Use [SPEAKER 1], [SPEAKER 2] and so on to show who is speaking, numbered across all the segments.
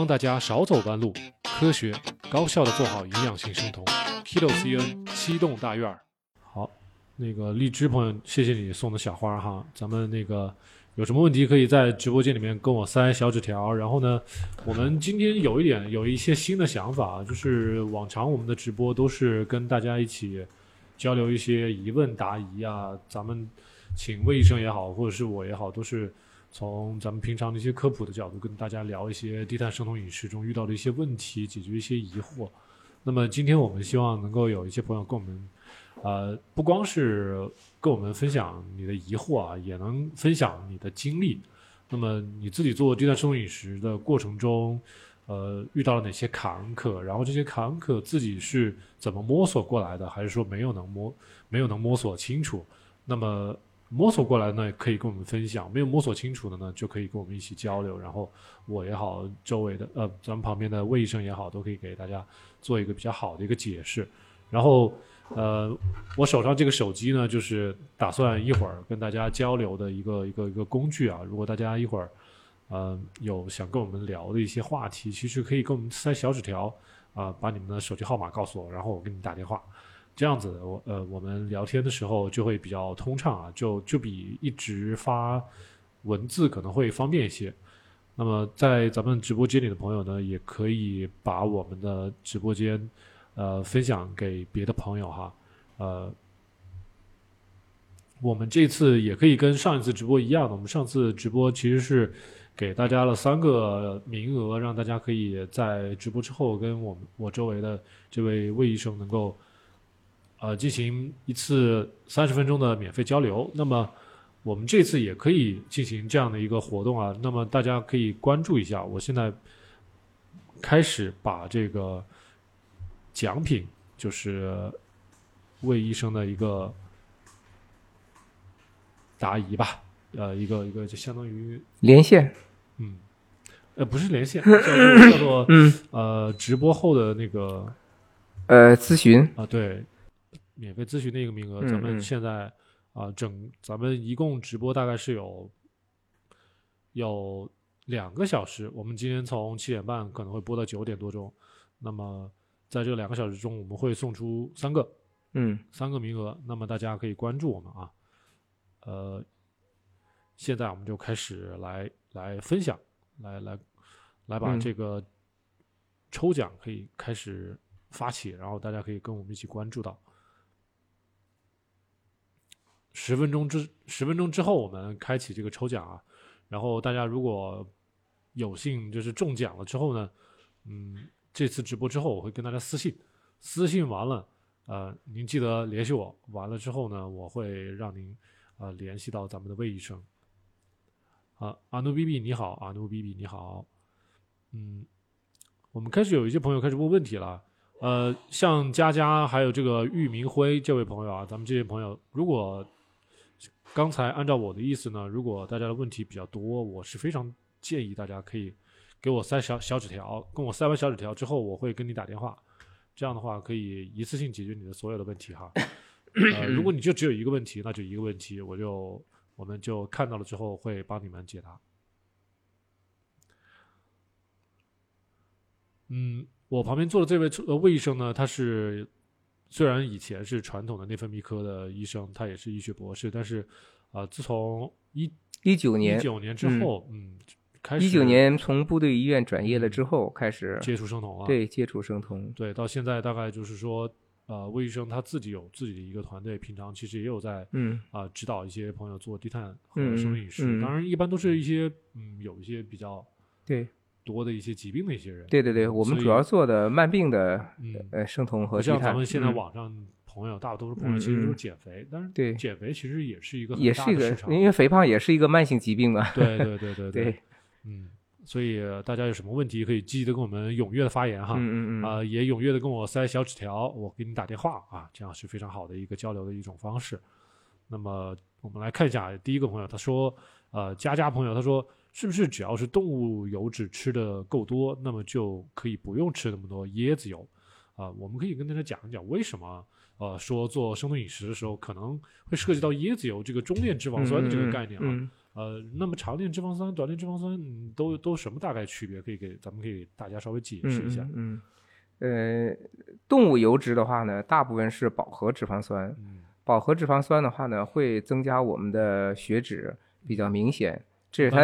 [SPEAKER 1] 帮大家少走弯路，科学高效的做好营养性生酮。Kilo CN 七栋大院儿，好，那个荔枝朋友，谢谢你送的小花哈，咱们那个有什么问题可以在直播间里面跟我塞小纸条。然后呢，我们今天有一点有一些新的想法，就是往常我们的直播都是跟大家一起交流一些疑问答疑啊，咱们请魏医生也好，或者是我也好，都是。从咱们平常的一些科普的角度，跟大家聊一些低碳生酮饮食中遇到的一些问题，解决一些疑惑。那么今天我们希望能够有一些朋友跟我们，呃，不光是跟我们分享你的疑惑啊，也能分享你的经历。那么你自己做低碳生酮饮食的过程中，呃，遇到了哪些坎坷？然后这些坎坷自己是怎么摸索过来的？还是说没有能摸，没有能摸索清楚？那么。摸索过来呢，可以跟我们分享；没有摸索清楚的呢，就可以跟我们一起交流。然后我也好，周围的呃，咱们旁边的魏医生也好，都可以给大家做一个比较好的一个解释。然后呃，我手上这个手机呢，就是打算一会儿跟大家交流的一个一个一个工具啊。如果大家一会儿呃有想跟我们聊的一些话题，其实可以跟我们塞小纸条啊，把你们的手机号码告诉我，然后我给你打电话。这样子，我呃，我们聊天的时候就会比较通畅啊，就就比一直发文字可能会方便一些。那么在咱们直播间里的朋友呢，也可以把我们的直播间呃分享给别的朋友哈。呃，我们这次也可以跟上一次直播一样的，我们上次直播其实是给大家了三个名额，让大家可以在直播之后跟我们我周围的这位魏医生能够。呃，进行一次三十分钟的免费交流。那么，我们这次也可以进行这样的一个活动啊。那么，大家可以关注一下。我现在开始把这个奖品，就是魏医生的一个答疑吧。呃，一个一个就相当于
[SPEAKER 2] 连线。
[SPEAKER 1] 嗯，呃，不是连线，叫做 叫做嗯呃直播后的那个
[SPEAKER 2] 呃咨询
[SPEAKER 1] 啊，对。免费咨询的一个名额，咱们现在啊，整咱们一共直播大概是有有两个小时。我们今天从七点半可能会播到九点多钟。那么在这两个小时中，我们会送出三个，
[SPEAKER 2] 嗯，
[SPEAKER 1] 三个名额。那么大家可以关注我们啊。呃，现在我们就开始来来分享，来来来把这个抽奖可以开始发起，然后大家可以跟我们一起关注到。十分钟之十分钟之后，我们开启这个抽奖啊。然后大家如果有幸就是中奖了之后呢，嗯，这次直播之后我会跟大家私信，私信完了，呃，您记得联系我。完了之后呢，我会让您呃联系到咱们的魏医生。啊，阿努比比你好，阿努比比你好。嗯，我们开始有一些朋友开始问问题了。呃，像佳佳还有这个玉明辉这位朋友啊，咱们这些朋友如果。刚才按照我的意思呢，如果大家的问题比较多，我是非常建议大家可以给我塞小小纸条，跟我塞完小纸条之后，我会跟你打电话，这样的话可以一次性解决你的所有的问题哈。呃，如果你就只有一个问题，那就一个问题，我就我们就看到了之后会帮你们解答。嗯，我旁边坐的这位呃魏医生呢，他是。虽然以前是传统的内分泌科的医生，他也是医学博士，但是，啊，自从一
[SPEAKER 2] 一九年
[SPEAKER 1] 一九年之后，嗯，开
[SPEAKER 2] 始一九年从部队医院转业了之后，开始
[SPEAKER 1] 接触生酮啊。
[SPEAKER 2] 对，接触生酮，
[SPEAKER 1] 对，到现在大概就是说，呃，魏医生他自己有自己的一个团队，平常其实也有在，
[SPEAKER 2] 嗯，
[SPEAKER 1] 啊，指导一些朋友做低碳和生酮饮食。当然，一般都是一些，嗯，有一些比较
[SPEAKER 2] 对。
[SPEAKER 1] 多的一些疾病的一些人，
[SPEAKER 2] 对对对，我们主要做的慢病的，呃，生酮和
[SPEAKER 1] 像咱们现在网上朋友，大多数朋友其实都是减肥，但是
[SPEAKER 2] 对
[SPEAKER 1] 减肥其实也是一个
[SPEAKER 2] 也是一个，
[SPEAKER 1] 因
[SPEAKER 2] 为肥胖也是一个慢性疾病嘛。
[SPEAKER 1] 对对对 对
[SPEAKER 2] 对，
[SPEAKER 1] 嗯，所以大家有什么问题可以积极的跟我们踊跃的发言哈，
[SPEAKER 2] 嗯嗯
[SPEAKER 1] 啊，也踊跃的跟我塞小纸条，我给你打电话啊，这样是非常好的一个交流的一种方式。那么我们来看一下第一个朋友，他说，呃，佳佳朋友，他说。是不是只要是动物油脂吃的够多，那么就可以不用吃那么多椰子油？啊，我们可以跟大家讲一讲为什么，呃，说做生酮饮食的时候可能会涉及到椰子油这个中链脂肪酸的这个概念啊。呃，那么长链脂肪酸、短链脂肪酸嗯都都什么大概区别？可以给咱们可以大家稍微解释一下。
[SPEAKER 2] 嗯，呃，动物油脂的话呢，大部分是饱和脂肪酸。
[SPEAKER 1] 嗯
[SPEAKER 2] 饱和脂肪酸的话呢，会增加我们的血脂，比较明显。这是它，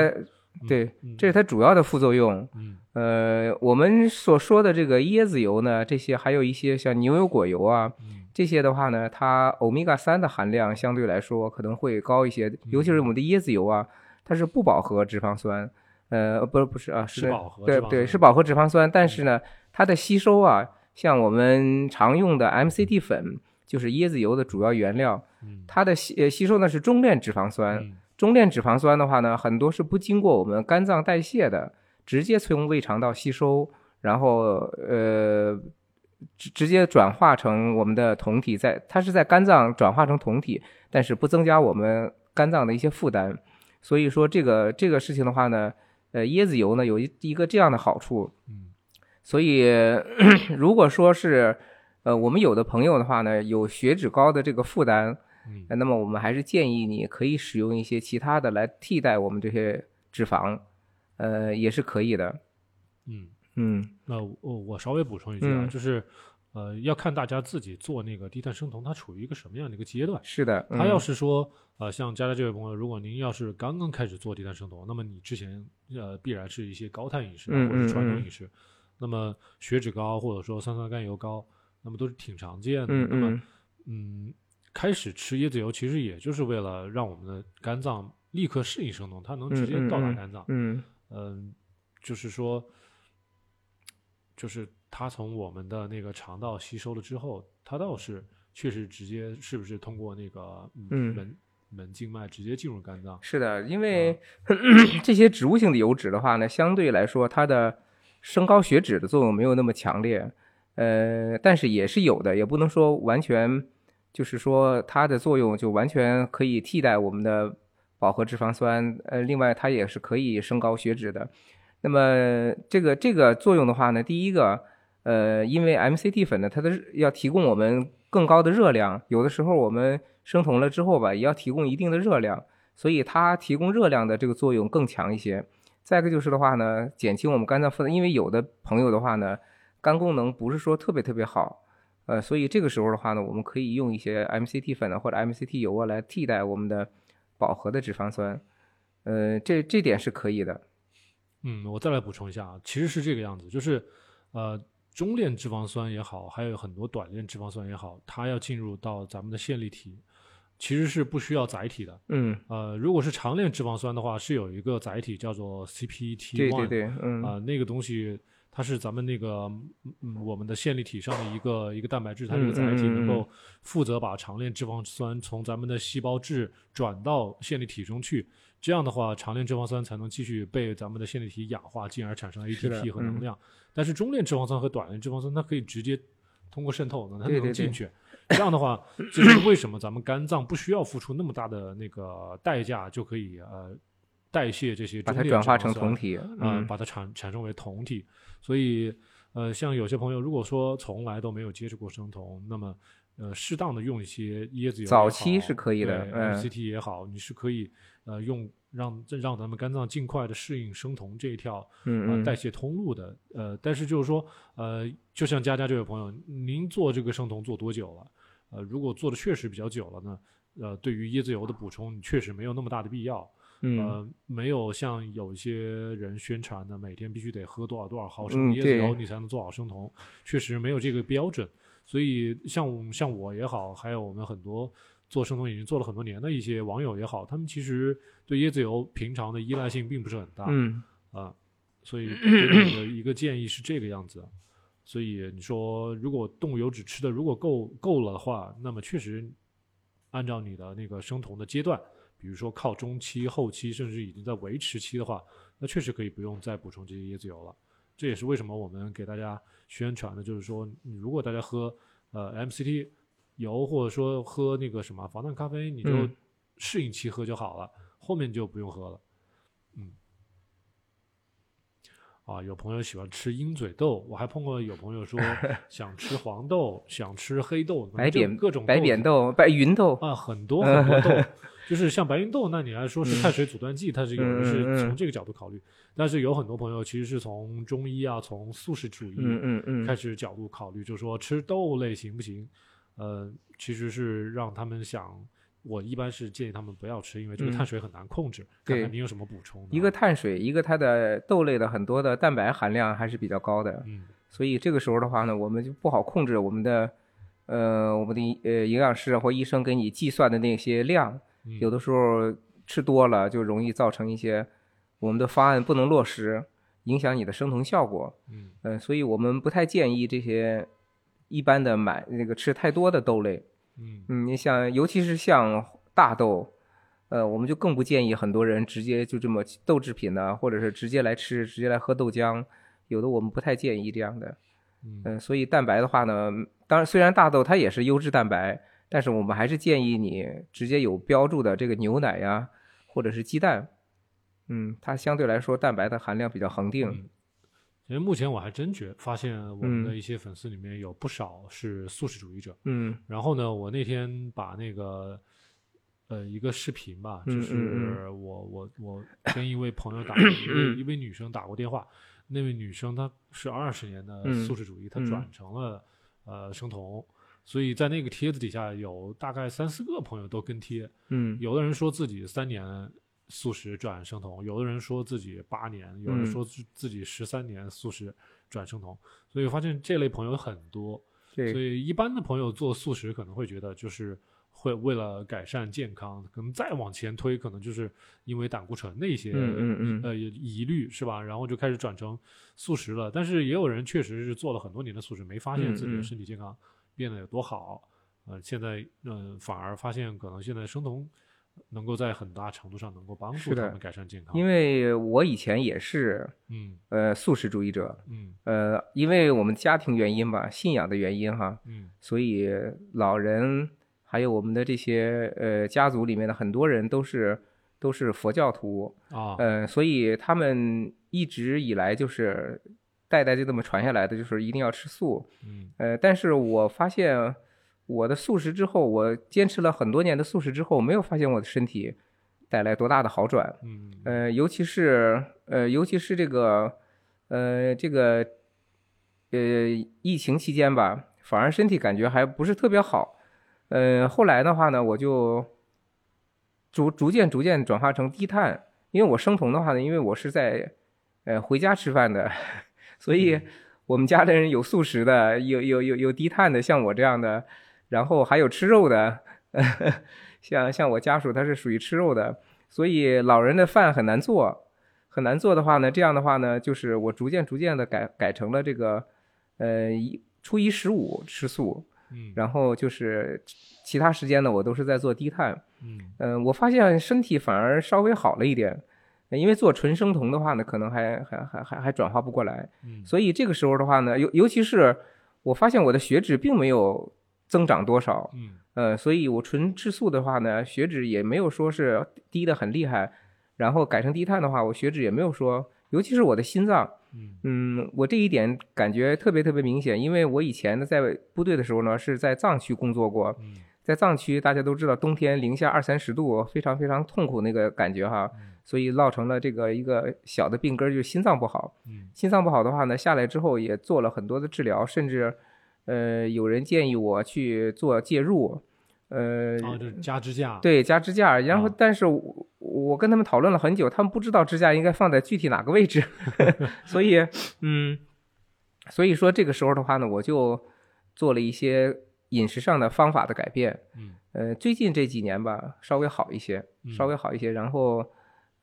[SPEAKER 2] 对，这是它主要的副作用。
[SPEAKER 1] 嗯，
[SPEAKER 2] 呃，我们所说的这个椰子油呢，这些还有一些像牛油果油啊，这些的话呢，它欧米伽三的含量相对来说可能会高一些，尤其是我们的椰子油啊，它是不饱和脂肪酸。呃，不是不是啊，是
[SPEAKER 1] 饱和，
[SPEAKER 2] 对对，是饱和脂肪酸，但是呢，它的吸收啊，像我们常用的 MCT 粉。就是椰子油的主要原料，它的吸呃吸收呢是中链脂肪酸。中链脂肪酸的话呢，很多是不经过我们肝脏代谢的，直接从胃肠道吸收，然后呃直直接转化成我们的酮体，在它是在肝脏转化成酮体，但是不增加我们肝脏的一些负担。所以说这个这个事情的话呢，呃椰子油呢有一一个这样的好处。所以 如果说是。呃，我们有的朋友的话呢，有血脂高的这个负担，
[SPEAKER 1] 嗯，
[SPEAKER 2] 那么我们还是建议你可以使用一些其他的来替代我们这些脂肪，呃，也是可以的。
[SPEAKER 1] 嗯
[SPEAKER 2] 嗯，
[SPEAKER 1] 那我我稍微补充一句啊，就是呃，要看大家自己做那个低碳生酮，它处于一个什么样的一个阶段。
[SPEAKER 2] 是的，
[SPEAKER 1] 他要是说呃，像佳佳这位朋友，如果您要是刚刚开始做低碳生酮，那么你之前呃必然是一些高碳饮食或者传统饮食，那么血脂高或者说三酸甘油高。那么都是挺常见的。那么，嗯，开始吃椰子油其实也就是为了让我们的肝脏立刻适应生酮，它能直接到达肝脏。
[SPEAKER 2] 嗯
[SPEAKER 1] 嗯，就是说，就是它从我们的那个肠道吸收了之后，它倒是确实直接是不是通过那个门门静脉直接进入肝脏？
[SPEAKER 2] 是的，因为 这些植物性的油脂的话呢，相对来说它的升高血脂的作用没有那么强烈。呃，但是也是有的，也不能说完全，就是说它的作用就完全可以替代我们的饱和脂肪酸。呃，另外它也是可以升高血脂的。那么这个这个作用的话呢，第一个，呃，因为 MCT 粉呢，它的要提供我们更高的热量，有的时候我们生酮了之后吧，也要提供一定的热量，所以它提供热量的这个作用更强一些。再一个就是的话呢，减轻我们肝脏负担，因为有的朋友的话呢。肝功能不是说特别特别好，呃，所以这个时候的话呢，我们可以用一些 MCT 粉啊或者 MCT 油啊来替代我们的饱和的脂肪酸，呃，这这点是可以的。
[SPEAKER 1] 嗯，我再来补充一下啊，其实是这个样子，就是呃，中链脂肪酸也好，还有很多短链脂肪酸也好，它要进入到咱们的线粒体，其实是不需要载体的。
[SPEAKER 2] 嗯，
[SPEAKER 1] 呃，如果是长链脂肪酸的话，是有一个载体叫做 CPT，
[SPEAKER 2] 对对对，嗯，
[SPEAKER 1] 啊，那个东西。它是咱们那个嗯我们的线粒体上的一个一个蛋白质，它这个载体能够负责把长链脂肪酸从咱们的细胞质转到线粒体中去，这样的话长链脂肪酸才能继续被咱们的线粒体氧化，进而产生 ATP 和能量。但是中链脂肪酸和短链脂肪酸它可以直接通过渗透，它能进去。这样的话，这是为什么咱们肝脏不需要付出那么大的那个代价就可以呃。代谢这些，
[SPEAKER 2] 把它转化成酮体，
[SPEAKER 1] 嗯，把它产产生为酮体。所以，呃，像有些朋友如果说从来都没有接触过生酮，那么，呃，适当的用一些椰子油，
[SPEAKER 2] 早期是可以的
[SPEAKER 1] ，MCT 也好，你是可以，呃，用让让咱们肝脏尽快的适应生酮这一条，
[SPEAKER 2] 嗯
[SPEAKER 1] 代谢通路的。呃，但是就是说，呃，就像佳佳这位朋友，您做这个生酮做多久了？呃，如果做的确实比较久了呢，呃，对于椰子油的补充，你确实没有那么大的必要。呃，没有像有一些人宣传的，每天必须得喝多少多少毫升椰子油，你才能做好生酮，确实没有这个标准。所以像像我也好，还有我们很多做生酮已经做了很多年的一些网友也好，他们其实对椰子油平常的依赖性并不是很大。
[SPEAKER 2] 嗯
[SPEAKER 1] 啊，所以的一个建议是这个样子。所以你说，如果动物油脂吃的如果够够了的话，那么确实按照你的那个生酮的阶段。比如说靠中期、后期，甚至已经在维持期的话，那确实可以不用再补充这些椰子油了。这也是为什么我们给大家宣传的，就是说，如果大家喝呃 MCT 油，或者说喝那个什么防弹咖啡，你就适应期喝就好了，后面就不用喝了。嗯。啊，有朋友喜欢吃鹰嘴豆，我还碰过有朋友说 想吃黄豆，想吃黑豆，
[SPEAKER 2] 白扁
[SPEAKER 1] 各种
[SPEAKER 2] 白扁豆、白芸豆
[SPEAKER 1] 啊，很多很多豆。就是像白芸豆，那你来说是碳水阻断剂，它是有的是从这个角度考虑，但是有很多朋友其实是从中医啊，从素食主义
[SPEAKER 2] 嗯嗯嗯，
[SPEAKER 1] 开始角度考虑，就是说吃豆类行不行？呃，其实是让他们想，我一般是建议他们不要吃，因为这个
[SPEAKER 2] 嗯
[SPEAKER 1] 碳水很难控制。看
[SPEAKER 2] 对
[SPEAKER 1] 看你有什么补充？
[SPEAKER 2] 一个碳水，一个它的豆类的很多的蛋白含量还是比较高的，
[SPEAKER 1] 嗯
[SPEAKER 2] 所以这个时候的话呢，我们就不好控制我们的，呃，我们的呃营养师或医生给你计算的那些量，
[SPEAKER 1] 嗯
[SPEAKER 2] 有的时候吃多了就容易造成一些我们的方案不能落实，影响你的生酮效果。
[SPEAKER 1] 嗯
[SPEAKER 2] 呃，所以我们不太建议这些一般的买那个吃太多的豆类。
[SPEAKER 1] 嗯
[SPEAKER 2] 嗯，你像尤其是像大豆，呃，我们就更不建议很多人直接就这么豆制品呢，或者是直接来吃，直接来喝豆浆。有的我们不太建议这样的。
[SPEAKER 1] 嗯
[SPEAKER 2] 嗯，所以蛋白的话呢，当然虽然大豆它也是优质蛋白，但是我们还是建议你直接有标注的这个牛奶呀，或者是鸡蛋，嗯，它相对来说蛋白的含量比较恒定。
[SPEAKER 1] 嗯。因为目前我还真觉发现我们的
[SPEAKER 2] 嗯
[SPEAKER 1] 一些粉丝里面有不少是素食主义者，
[SPEAKER 2] 嗯
[SPEAKER 1] 然后呢，我那天把那个呃一个视频吧，就
[SPEAKER 2] 嗯
[SPEAKER 1] 是
[SPEAKER 2] 嗯
[SPEAKER 1] 我我我 跟一位朋友打，一位
[SPEAKER 2] 嗯
[SPEAKER 1] 一位女生打过电话，那位女生她是二十年的
[SPEAKER 2] 嗯
[SPEAKER 1] 素食主义，她
[SPEAKER 2] 嗯
[SPEAKER 1] 转成了呃生酮，所以在那个帖子底下有大概三四个朋友都跟贴，
[SPEAKER 2] 嗯。
[SPEAKER 1] 有的人说自己三年素食转生酮，有的人说自己八年，有人
[SPEAKER 2] 嗯。
[SPEAKER 1] 说自自己十三年素食转生酮，所以我发现这类朋友很多。所，以一般的朋友做素食可能会觉得就是会为了改善健康，可能再往前推，可能就是因为胆固醇的一些
[SPEAKER 2] 嗯嗯嗯。
[SPEAKER 1] 呃疑虑是吧？然后就开始转成素食了。但是也有人确实是做了很多年的素食，没发现自己的身体健康变得有多好。呃，现在嗯、呃反而发现可能现在生酮能够在很大程度上能够帮助他们改善健康。
[SPEAKER 2] 因为我以前也是
[SPEAKER 1] 嗯
[SPEAKER 2] 呃素食主义者，
[SPEAKER 1] 嗯
[SPEAKER 2] 呃，因为我们家庭原因吧，信仰的原因哈，
[SPEAKER 1] 嗯
[SPEAKER 2] 所以老人还有我们的这些呃家族里面的很多人都是都是佛教徒，
[SPEAKER 1] 啊
[SPEAKER 2] 呃，所以他们一直以来就是代代就这么传下来的，就是一定要吃素。
[SPEAKER 1] 嗯
[SPEAKER 2] 呃，但是我发现我的素食之后，我坚持了很多年的素食之后，没有发现我的身体带来多大的好转。
[SPEAKER 1] 嗯
[SPEAKER 2] 呃，尤其是呃，尤其是这个呃这个呃疫情期间吧，反而身体感觉还不是特别好。呃，后来的话呢，我就逐逐渐逐渐转化成低碳，因为我生酮的话呢，因为我是在呃回家吃饭的，所以我们家的人有素食的，有有有有低碳的，像我这样的，然后还有吃肉的，像像我家属他是属于吃肉的，所以老人的饭很难做，很难做的话呢，这样的话呢，就是我逐渐逐渐的改改成了这个呃一初一十五吃素，
[SPEAKER 1] 嗯。
[SPEAKER 2] 然后就是其他时间呢，我都是在做低碳。
[SPEAKER 1] 嗯。
[SPEAKER 2] 嗯、我发现身体反而稍微好了一点，呃因为做纯生酮的话呢，可能还还还还还转化不过来，
[SPEAKER 1] 嗯。
[SPEAKER 2] 所以这个时候的话呢，尤尤其是我发现我的血脂并没有增长多少，
[SPEAKER 1] 嗯
[SPEAKER 2] 呃，所以我纯吃素的话呢，血脂也没有说是低的很厉害，然后改成低碳的话，我血脂也没有说，尤其是我的心脏，
[SPEAKER 1] 嗯。
[SPEAKER 2] 嗯，我这一点感觉特别特别明显，因为我以前呢在部队的时候呢是在藏区工作过，
[SPEAKER 1] 嗯。
[SPEAKER 2] 在藏区大家都知道冬天零下二三十度，非常非常痛苦那个感觉哈，所以落成了这个一个小的病根儿，就是心脏不好。
[SPEAKER 1] 嗯。
[SPEAKER 2] 心脏不好的话呢，下来之后也做了很多的治疗，甚至呃有人建议我去做介入，呃，
[SPEAKER 1] 啊，就是加支架，
[SPEAKER 2] 对，加支架，然后
[SPEAKER 1] 啊。
[SPEAKER 2] 但是我我跟他们讨论了很久，他们不知道支架应该放在具体哪个位置，所以嗯，所以说这个时候的话呢，我就做了一些饮食上的方法的改变，
[SPEAKER 1] 嗯。
[SPEAKER 2] 呃，最近这几年吧，稍微好一些，
[SPEAKER 1] 嗯。
[SPEAKER 2] 稍微好一些，然后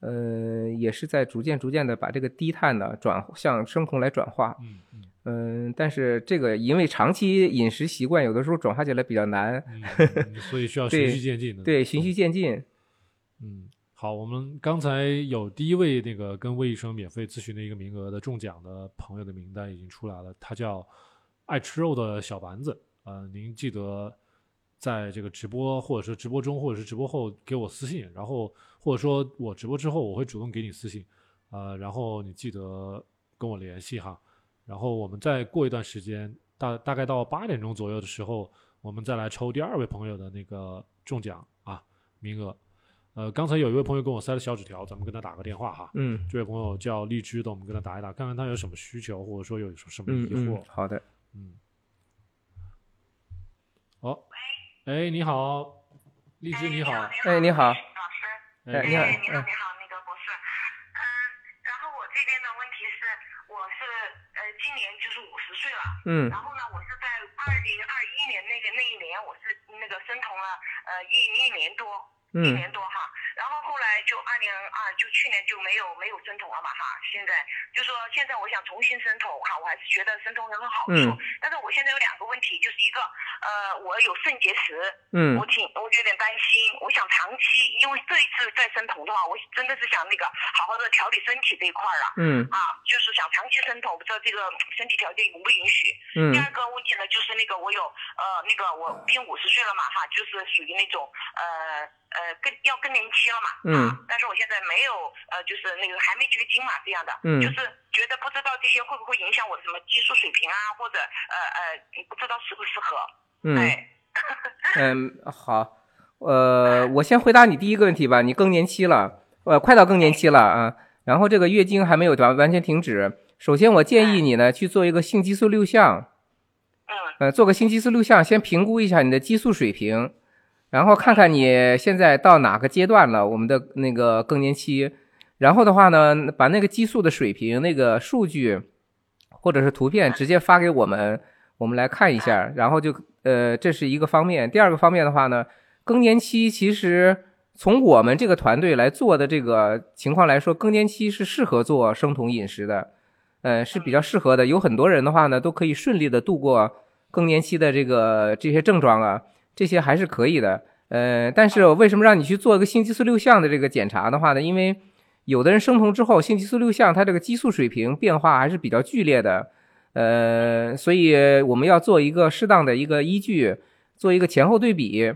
[SPEAKER 2] 呃，也是在逐渐逐渐的把这个低碳呢转向生酮来转化，
[SPEAKER 1] 嗯嗯
[SPEAKER 2] 嗯、但是这个因为长期饮食习惯，有的时候转化起来比较难，
[SPEAKER 1] 所以需要 循序渐进的。
[SPEAKER 2] 对，循序渐进，
[SPEAKER 1] 嗯，好，我们刚才有第一位那个跟魏医生免费咨询的一个名额的中奖的朋友的名单已经出来了，他叫爱吃肉的小丸子。呃，您记得在这个直播或者是直播中或者是直播后给我私信，然后或者说我直播之后我会主动给你私信，呃，然后你记得跟我联系哈。然后我们再过一段时间，大大概到八点钟左右的时候，我们再来抽第二位朋友的那个中奖啊名额。呃，刚才有一位朋友跟我塞了小纸条，咱们跟他打个电话哈。
[SPEAKER 2] 嗯
[SPEAKER 1] 这位朋友叫荔枝的，我们跟他打一打，看看他有什么需求，或者说有什么疑
[SPEAKER 2] 嗯嗯
[SPEAKER 1] 惑。，
[SPEAKER 2] 好的，
[SPEAKER 1] 嗯。哦，哎，你好，荔枝你好，
[SPEAKER 2] 哎你好
[SPEAKER 3] 老师。
[SPEAKER 1] 哎，
[SPEAKER 2] 你好
[SPEAKER 3] 哎，你好，
[SPEAKER 2] 嗯
[SPEAKER 3] 你好，那个博士。嗯，然后我这边的问题是，我是呃今年就是五十岁了，
[SPEAKER 2] 嗯
[SPEAKER 3] 然后呢，我是在二零二一年那个那一年，我是那个生酮了呃一一年多，一
[SPEAKER 2] 嗯
[SPEAKER 3] 年多哈，然后后来就二零二就去年就没有没有生酮了嘛哈，现在就说现在我想重新生酮哈，我还是觉得生酮很有好处，
[SPEAKER 2] 嗯
[SPEAKER 3] 但是我现在有两个问题，就是一个呃我有肾结石，
[SPEAKER 2] 嗯
[SPEAKER 3] 我挺我有点担心，我想长期，因为这一次再生酮的话，我真的是想那个好好的调理身体这一块儿啊。
[SPEAKER 2] 嗯
[SPEAKER 3] 啊，就是想长期生酮，不知道这个身体条件允不允许。
[SPEAKER 2] 嗯
[SPEAKER 3] 第二个问题呢，就是那个我有呃那个我拼五十岁了嘛哈，就是属于那种呃呃更要更年期了嘛。
[SPEAKER 2] 嗯
[SPEAKER 3] 啊。但是我现在没有呃就是那个还没绝经嘛这样的。
[SPEAKER 2] 嗯
[SPEAKER 3] 就是觉得不知道这些会不会影响我的什么激素水平啊，或者呃呃不知道适不适合。
[SPEAKER 2] 嗯
[SPEAKER 3] 哎。
[SPEAKER 2] 嗯，好，呃，我先回答你第一个问题吧。你更年期了，呃，快到更年期了啊，然后这个月经还没有完完全停止。首先，我建议你呢去做一个性激素六项，
[SPEAKER 3] 嗯
[SPEAKER 2] 呃，做个性激素六项，先评估一下你的激素水平，然后看看你现在到哪个阶段了，我们的那个更年期。然后的话呢，把那个激素的水平那个数据或者是图片直接发给我们，我们来看一下。然后就呃，这是一个方面。第二个方面的话呢，更年期其实从我们这个团队来做的这个情况来说，更年期是适合做生酮饮食的，呃，是比较适合的。有很多人的话呢，都可以顺利的度过更年期的这个这些症状啊，这些还是可以的。呃，但是为什么让你去做一个性激素六项的这个检查的话呢？因为有的人生酮之后，性激素六项它这个激素水平变化还是比较剧烈的，呃，所以我们要做一个适当的一个依据，做一个前后对比，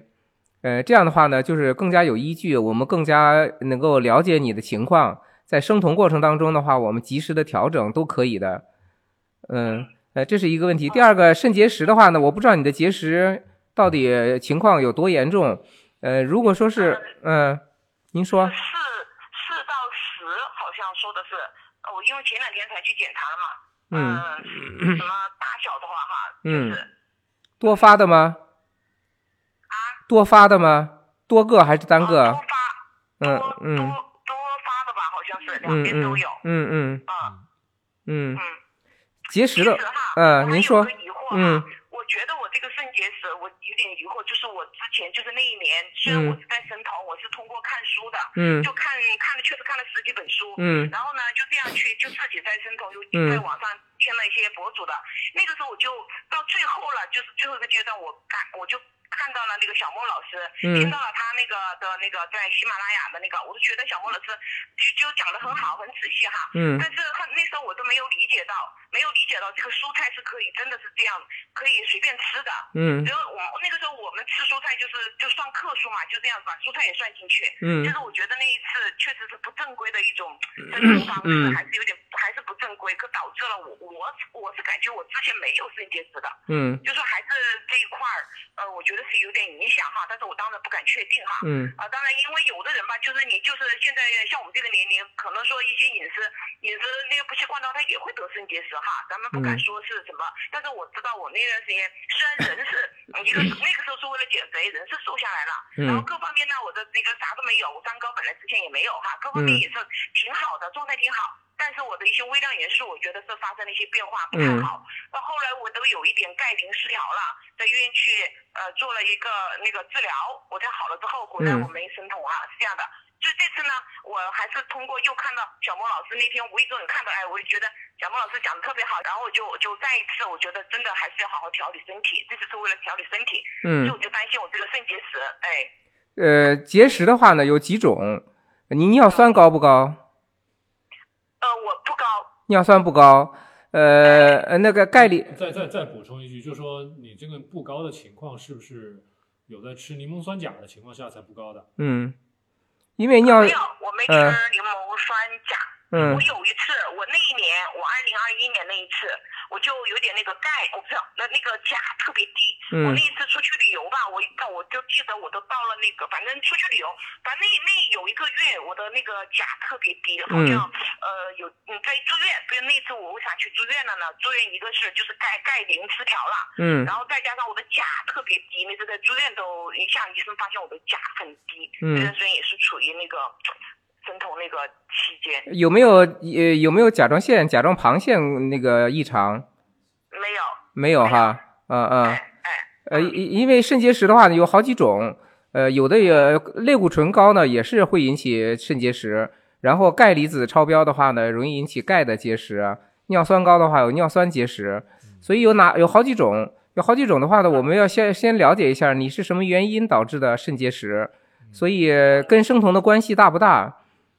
[SPEAKER 2] 呃，这样的话呢，就是更加有依据，我们更加能够了解你的情况，在生酮过程当中的话，我们及时的调整都可以的，嗯，呃，这是一个问题。第二个肾结石的话呢，我不知道你的结石到底情况有多严重，呃，如果说是，嗯、您说
[SPEAKER 3] 四，四到十，好像说的是，呃我因为前两天才去检查了嘛，
[SPEAKER 2] 嗯
[SPEAKER 3] 呃什么大小的话哈，就
[SPEAKER 2] 嗯多发的吗？
[SPEAKER 3] 啊，
[SPEAKER 2] 多发的吗？多个还是单
[SPEAKER 3] 呃
[SPEAKER 2] 个
[SPEAKER 3] 多？发，
[SPEAKER 2] 嗯嗯
[SPEAKER 3] 多多发的吧，好像是两边都有，
[SPEAKER 2] 嗯嗯
[SPEAKER 3] 啊，
[SPEAKER 2] 嗯
[SPEAKER 3] 嗯，
[SPEAKER 2] 结石的嗯您说嗯
[SPEAKER 3] 我觉得我这个肾结石，我有点疑惑，就是我之前就是那一年，虽然
[SPEAKER 2] 嗯
[SPEAKER 3] 我是在生酮，我是通过看书的，
[SPEAKER 2] 嗯。
[SPEAKER 3] 就看看了，确实看了十几本书，
[SPEAKER 2] 嗯。
[SPEAKER 3] 然后呢，就这样去，就自己在生酮，又
[SPEAKER 2] 嗯。
[SPEAKER 3] 在网上听了一些博主的。那个时候我就到最后了，就是最后一个阶段，我看我就看到了那个小莫老师，
[SPEAKER 2] 嗯
[SPEAKER 3] 听到了他那个的那个在喜马拉雅的那个，我就觉得小莫老师就就讲的很好，很仔细哈。
[SPEAKER 2] 嗯
[SPEAKER 3] 但是他那时候我都没有理解到，没有理解到这个蔬菜是可以，真的是这样，可以随便吃的。
[SPEAKER 2] 嗯
[SPEAKER 3] 然后我那个时候我们吃蔬菜就是就算克数嘛，就这样把蔬菜也算进去。
[SPEAKER 2] 嗯
[SPEAKER 3] 就是我觉得那一次确实是不正规的一种生存方式，
[SPEAKER 2] 嗯
[SPEAKER 3] 还是有点还是不正规，可导致了我我我我是感觉我之前没有肾结石的，
[SPEAKER 2] 嗯
[SPEAKER 3] 就说还是这一块儿，呃，我觉得是有点影响哈，但是我当然不敢确定哈。
[SPEAKER 2] 嗯
[SPEAKER 3] 啊，当然，因为有的人吧，就是你就是现在像我们这个年龄，可能说一些饮食饮食那个不习惯的话，他也会得肾结石哈。咱们不敢
[SPEAKER 2] 嗯
[SPEAKER 3] 说是什么，但是我知道我那段时间虽然人是嗯一个 那个时候是为了减肥，人是瘦下来了，然后
[SPEAKER 2] 嗯
[SPEAKER 3] 各方面呢，我的那个啥都没有，我三高本来之前也没有哈，各方面
[SPEAKER 2] 嗯
[SPEAKER 3] 也是挺好的，状态挺好。但是我的一些微量元素，我觉得是发生了一些变化，不太
[SPEAKER 2] 嗯
[SPEAKER 3] 好。到后来我都有一点钙磷失调了，在医院去呃做了一个那个治疗，我才好了之后，果然
[SPEAKER 2] 嗯
[SPEAKER 3] 我没生酮啊，是这样的。所以这次呢，我还是通过又看到小莫老师那天无意中看到，哎，我就觉得小莫老师讲的特别好，然后我就我就再一次，我觉得真的还是要好好调理身体，这次是为了调理身体，所以
[SPEAKER 2] 嗯
[SPEAKER 3] 我就担心我这个肾结石，哎，
[SPEAKER 2] 呃，结石的话呢有几种，你尿酸高不高？
[SPEAKER 3] 呃，我不高，
[SPEAKER 2] 尿酸不高，呃呃那个钙里
[SPEAKER 1] 再再再补充一句，就是说你这个不高的情况是不是有在吃柠檬酸钾的情况下才不高的？
[SPEAKER 2] 嗯，因为尿
[SPEAKER 3] 没有，我没吃
[SPEAKER 2] 嗯
[SPEAKER 3] 柠檬酸钾，
[SPEAKER 2] 嗯
[SPEAKER 3] 我有一次，我那一年，我二零二一年那一次，我就有点那个钙，我不知道，那那个钾特别低。嗯我
[SPEAKER 2] 嗯
[SPEAKER 3] 那一次出去旅游吧，我一到我就记得我都到了那个，反正出去旅游，反正那那有一个月我的那个钾特别低，好像、呃有嗯在住院，所以那次我为啥去住院了呢？住院一个是就是钙钙磷失调了。
[SPEAKER 2] 嗯
[SPEAKER 3] 然后再加上我的钾特别低，那次在住院都一下医生发现我的钾很低，
[SPEAKER 2] 嗯
[SPEAKER 3] 这段时间也是处于那个生酮那个期间，
[SPEAKER 2] 有没有呃有没有甲状腺甲状旁腺那个异常？
[SPEAKER 3] 没有，
[SPEAKER 2] 没有哈，嗯嗯。
[SPEAKER 3] 哎哎，
[SPEAKER 2] 呃，因因为肾结石的话呢，有好几种，呃，有的也类固醇高呢，也是会引起肾结石，然后钙离子超标的话呢，容易引起钙的结石，尿酸高的话有尿酸结石，所以有哪有好几种，有好几种的话呢，我们要先先了解一下你是什么原因导致的肾结石，所以跟生酮的关系大不大？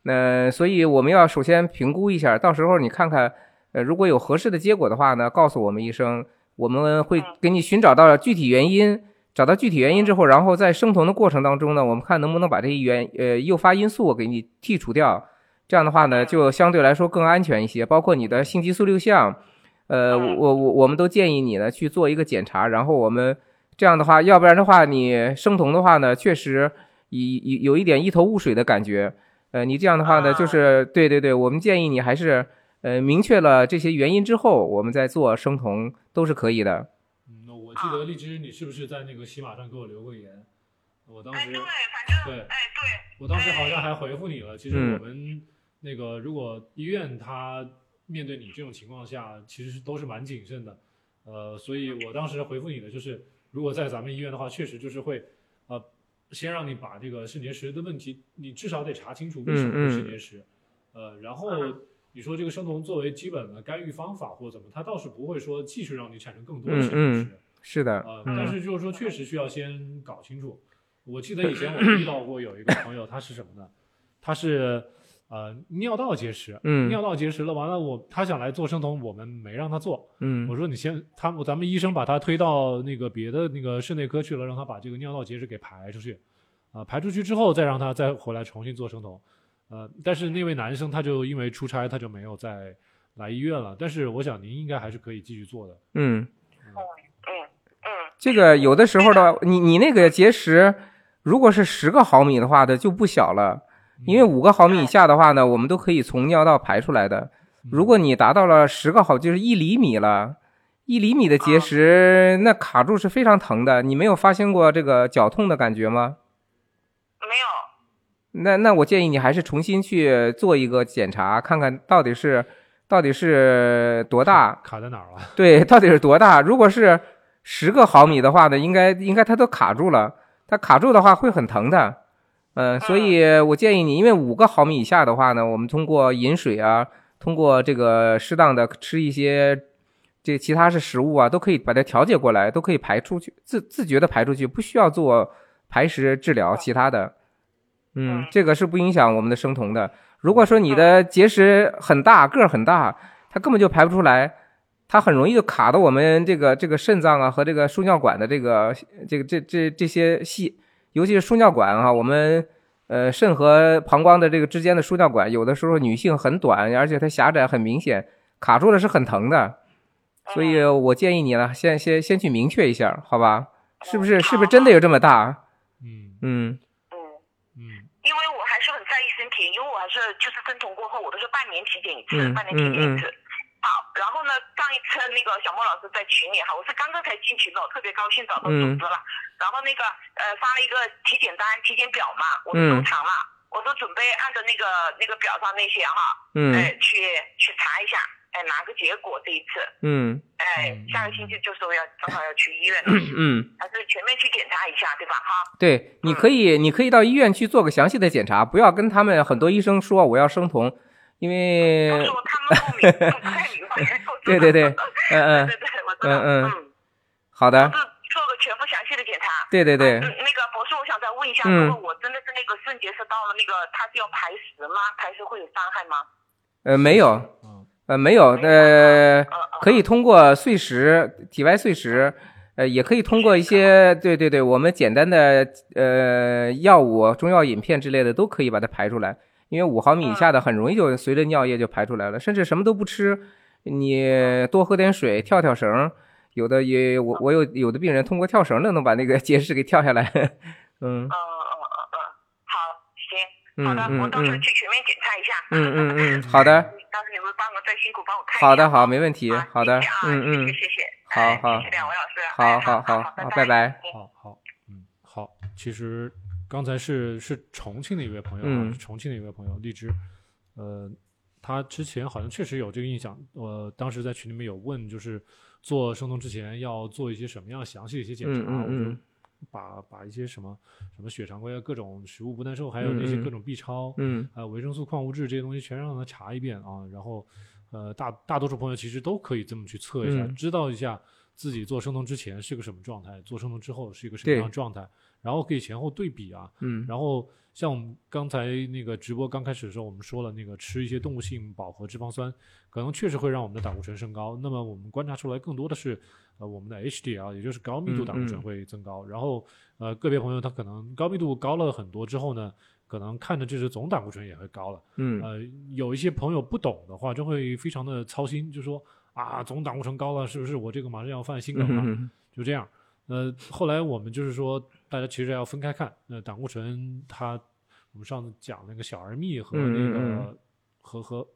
[SPEAKER 2] 那、所以我们要首先评估一下，到时候你看看，呃，如果有合适的结果的话呢，告诉我们医生，我们会给你寻找到具体原因，找到具体原因之后，然后在生酮的过程当中呢，我们看能不能把这些原呃诱发因素给你剔除掉。这样的话呢，就相对来说更安全一些。包括你的性激素六项，呃，我我我们都建议你呢去做一个检查，然后我们这样的话，要不然的话你生酮的话呢，确实有有有一点一头雾水的感觉。呃，你这样的话呢，
[SPEAKER 3] 啊
[SPEAKER 2] 就是对对对，我们建议你还是呃明确了这些原因之后，我们再做生酮都是可以的。
[SPEAKER 1] 嗯，那我记得荔枝，你是不是在那个喜马上给我留过言？我当时
[SPEAKER 3] 哎对，反正
[SPEAKER 1] 对
[SPEAKER 3] 哎对，
[SPEAKER 1] 我当时好像还回复你了。其实
[SPEAKER 2] 嗯
[SPEAKER 1] 我们那个，如果医院他面对你这种情况下，其实是都是蛮谨慎的。呃，所以我当时回复你的就是，如果在咱们医院的话，确实就是会呃，先让你把这个肾结石的问题，你至少得查清楚为什么
[SPEAKER 2] 嗯嗯
[SPEAKER 1] 会肾结石。呃，然后你说这个生酮作为基本的干预方法或怎么，它倒是不会说继续让你产生更多的肾结
[SPEAKER 2] 嗯
[SPEAKER 1] 石。
[SPEAKER 2] 是的，
[SPEAKER 1] 呃，
[SPEAKER 2] 嗯
[SPEAKER 1] 但是就是说，确实需要先搞清楚。我记得以前我遇到过有一个朋友，他是什么呢？他是呃尿道结石，
[SPEAKER 2] 嗯
[SPEAKER 1] 尿道结石了，完了我他想来做生酮，我们没让他做。
[SPEAKER 2] 嗯
[SPEAKER 1] 我说你先，他咱们医生把他推到那个别的那个肾内科去了，让他把这个尿道结石给排出去，啊、排出去之后再让他再回来重新做生酮。呃，但是那位男生他就因为出差，他就没有再来医院了。但是我想您应该还是可以继续做的。
[SPEAKER 2] 嗯，
[SPEAKER 3] 嗯嗯，
[SPEAKER 2] 这个有的时候的，你你那个结石，如果是十个毫米的话的就不小了，因为五个毫米以下的话呢，我们都可以从尿道排出来的。如果你达到了十个毫，就是一厘米了，一厘米的结石，那卡住是非常疼的。你没有发现过这个绞痛的感觉吗？
[SPEAKER 3] 没有，
[SPEAKER 2] 那那我建议你还是重新去做一个检查，看看到底是到底是多大，
[SPEAKER 1] 卡在哪儿了？
[SPEAKER 2] 对，到底是多大？如果是十个毫米的话呢，应该应该它都卡住了，它卡住的话会很疼的。嗯、所以我建议你，因为五个毫米以下的话呢，我们通过饮水啊，通过这个适当的吃一些这其他是食物啊，都可以把它调节过来，都可以排出去，自自觉的排出去，不需要做排石治疗其他的。嗯，这个是不影响我们的生酮的。如果说你的结石很大，个儿很大，它根本就排不出来，它很容易就卡到我们这个这个肾脏啊和这个输尿管的这个这个这这这些细，尤其是输尿管哈、我们呃肾和膀胱的这个之间的输尿管，有的时候女性很短，而且它狭窄很明显，卡住了是很疼的。所以我建议你呢，先先先去明确一下，好吧？是不是是不是真的有这么大？
[SPEAKER 1] 嗯
[SPEAKER 2] 嗯
[SPEAKER 3] 嗯。
[SPEAKER 1] 嗯
[SPEAKER 3] 因为我还是很在意身体，因为我还是就是生酮过后，我都是半年体检一次，
[SPEAKER 2] 嗯
[SPEAKER 3] 半年体检一次。好，然后呢，上一次那个小莫老师在群里哈，我是刚刚才进群的，我特别高兴找到组织了。然后那个呃发了一个体检单、体检表嘛，我都收藏了，我都准备按照那个那个表上那些哈，
[SPEAKER 2] 嗯。
[SPEAKER 3] 哎去去查一下，哎拿个结果这一次，
[SPEAKER 2] 嗯。
[SPEAKER 3] 哎
[SPEAKER 1] 嗯
[SPEAKER 3] 下个星期就说要正好要去医院了，
[SPEAKER 2] 嗯，
[SPEAKER 3] 还是全面去检查一下，对吧？哈。
[SPEAKER 2] 对，你可以你可以到医院去做个详细的检查，不要跟他们很多医生说我要生酮，因为
[SPEAKER 3] 他说他们不明 不太明白。
[SPEAKER 2] 对对对，嗯 嗯。嗯嗯。
[SPEAKER 3] 嗯，
[SPEAKER 2] 好的。
[SPEAKER 3] 就，是做个全部详细的检查。
[SPEAKER 2] 对对对
[SPEAKER 3] 嗯，，那个博士，我想再问一下，
[SPEAKER 2] 嗯
[SPEAKER 3] 如果我真的是那个肾结石到了那个，它是要排石吗？排石会有伤害吗？
[SPEAKER 2] 呃，没有，
[SPEAKER 1] 嗯
[SPEAKER 2] 呃，没有，呃。可以通过碎石、体外碎石，呃，也可以通过一些，对对对，我们简单的呃药物、中药饮片之类的都可以把它排出来。因为五毫米以下的很容易就随着尿液就排出来了，甚至什么都不吃，你多喝点水，跳跳绳，有的也我我有有的病人通过跳绳都能把那个结石给跳下来，
[SPEAKER 3] 嗯嗯嗯嗯嗯，好，行，
[SPEAKER 2] 嗯
[SPEAKER 3] 好的，我
[SPEAKER 2] 嗯
[SPEAKER 3] 到时候
[SPEAKER 2] 嗯
[SPEAKER 3] 去全面检查一下。
[SPEAKER 2] 嗯嗯嗯，好的，
[SPEAKER 3] 到时候你们帮我再辛苦帮我看一下。
[SPEAKER 2] 好的好，没问题，
[SPEAKER 3] 啊
[SPEAKER 2] 好的嗯嗯
[SPEAKER 3] 谢谢，谢谢，
[SPEAKER 2] 好
[SPEAKER 3] 哎
[SPEAKER 2] 好
[SPEAKER 3] 谢谢两位老师，
[SPEAKER 2] 好
[SPEAKER 3] 哎
[SPEAKER 2] 好好
[SPEAKER 3] 好，拜
[SPEAKER 2] 拜
[SPEAKER 1] 好好，嗯，好。其实刚才是是重庆的一位朋友啊，
[SPEAKER 2] 嗯
[SPEAKER 1] 是重庆的一位朋友荔枝，呃，他之前好像确实有这个印象，我当时在群里面有问，就是做生酮之前要做一些什么样详细的一些检查，
[SPEAKER 2] 嗯嗯
[SPEAKER 1] 我就
[SPEAKER 2] 嗯
[SPEAKER 1] 把把一些什么什么血常规啊、各种食物不耐受，还有那些各种 B 超，
[SPEAKER 2] 嗯
[SPEAKER 1] 还有维生素、矿物质这些东西，全让他查一遍啊。然后，呃，大大多数朋友其实都可以这么去测一下，
[SPEAKER 2] 嗯
[SPEAKER 1] 知道一下自己做生酮之前是个什么状态，做生酮之后是一个什么样的状态，然后可以前后对比啊。
[SPEAKER 2] 嗯
[SPEAKER 1] 然后像我们刚才那个直播刚开始的时候，我们说了那个吃一些动物性饱和脂肪酸，可能确实会让我们的胆固醇升高。那么我们观察出来更多的是，呃，我们的 HDL，也就是高密度胆固醇会增高。然后，呃，个别朋友他可能高密度高了很多之后呢，可能看着这是总胆固醇也会高了。
[SPEAKER 2] 嗯
[SPEAKER 1] 呃，有一些朋友不懂的话，就会非常的操心，就说啊，总胆固醇高了，是不是我这个马上要犯心梗了？
[SPEAKER 2] 嗯
[SPEAKER 1] 就这样。呃，后来我们就是说，大家其实要分开看。那胆固醇它，我们上次讲那个小而密和
[SPEAKER 2] 嗯
[SPEAKER 1] 那个、
[SPEAKER 2] 嗯
[SPEAKER 1] 和和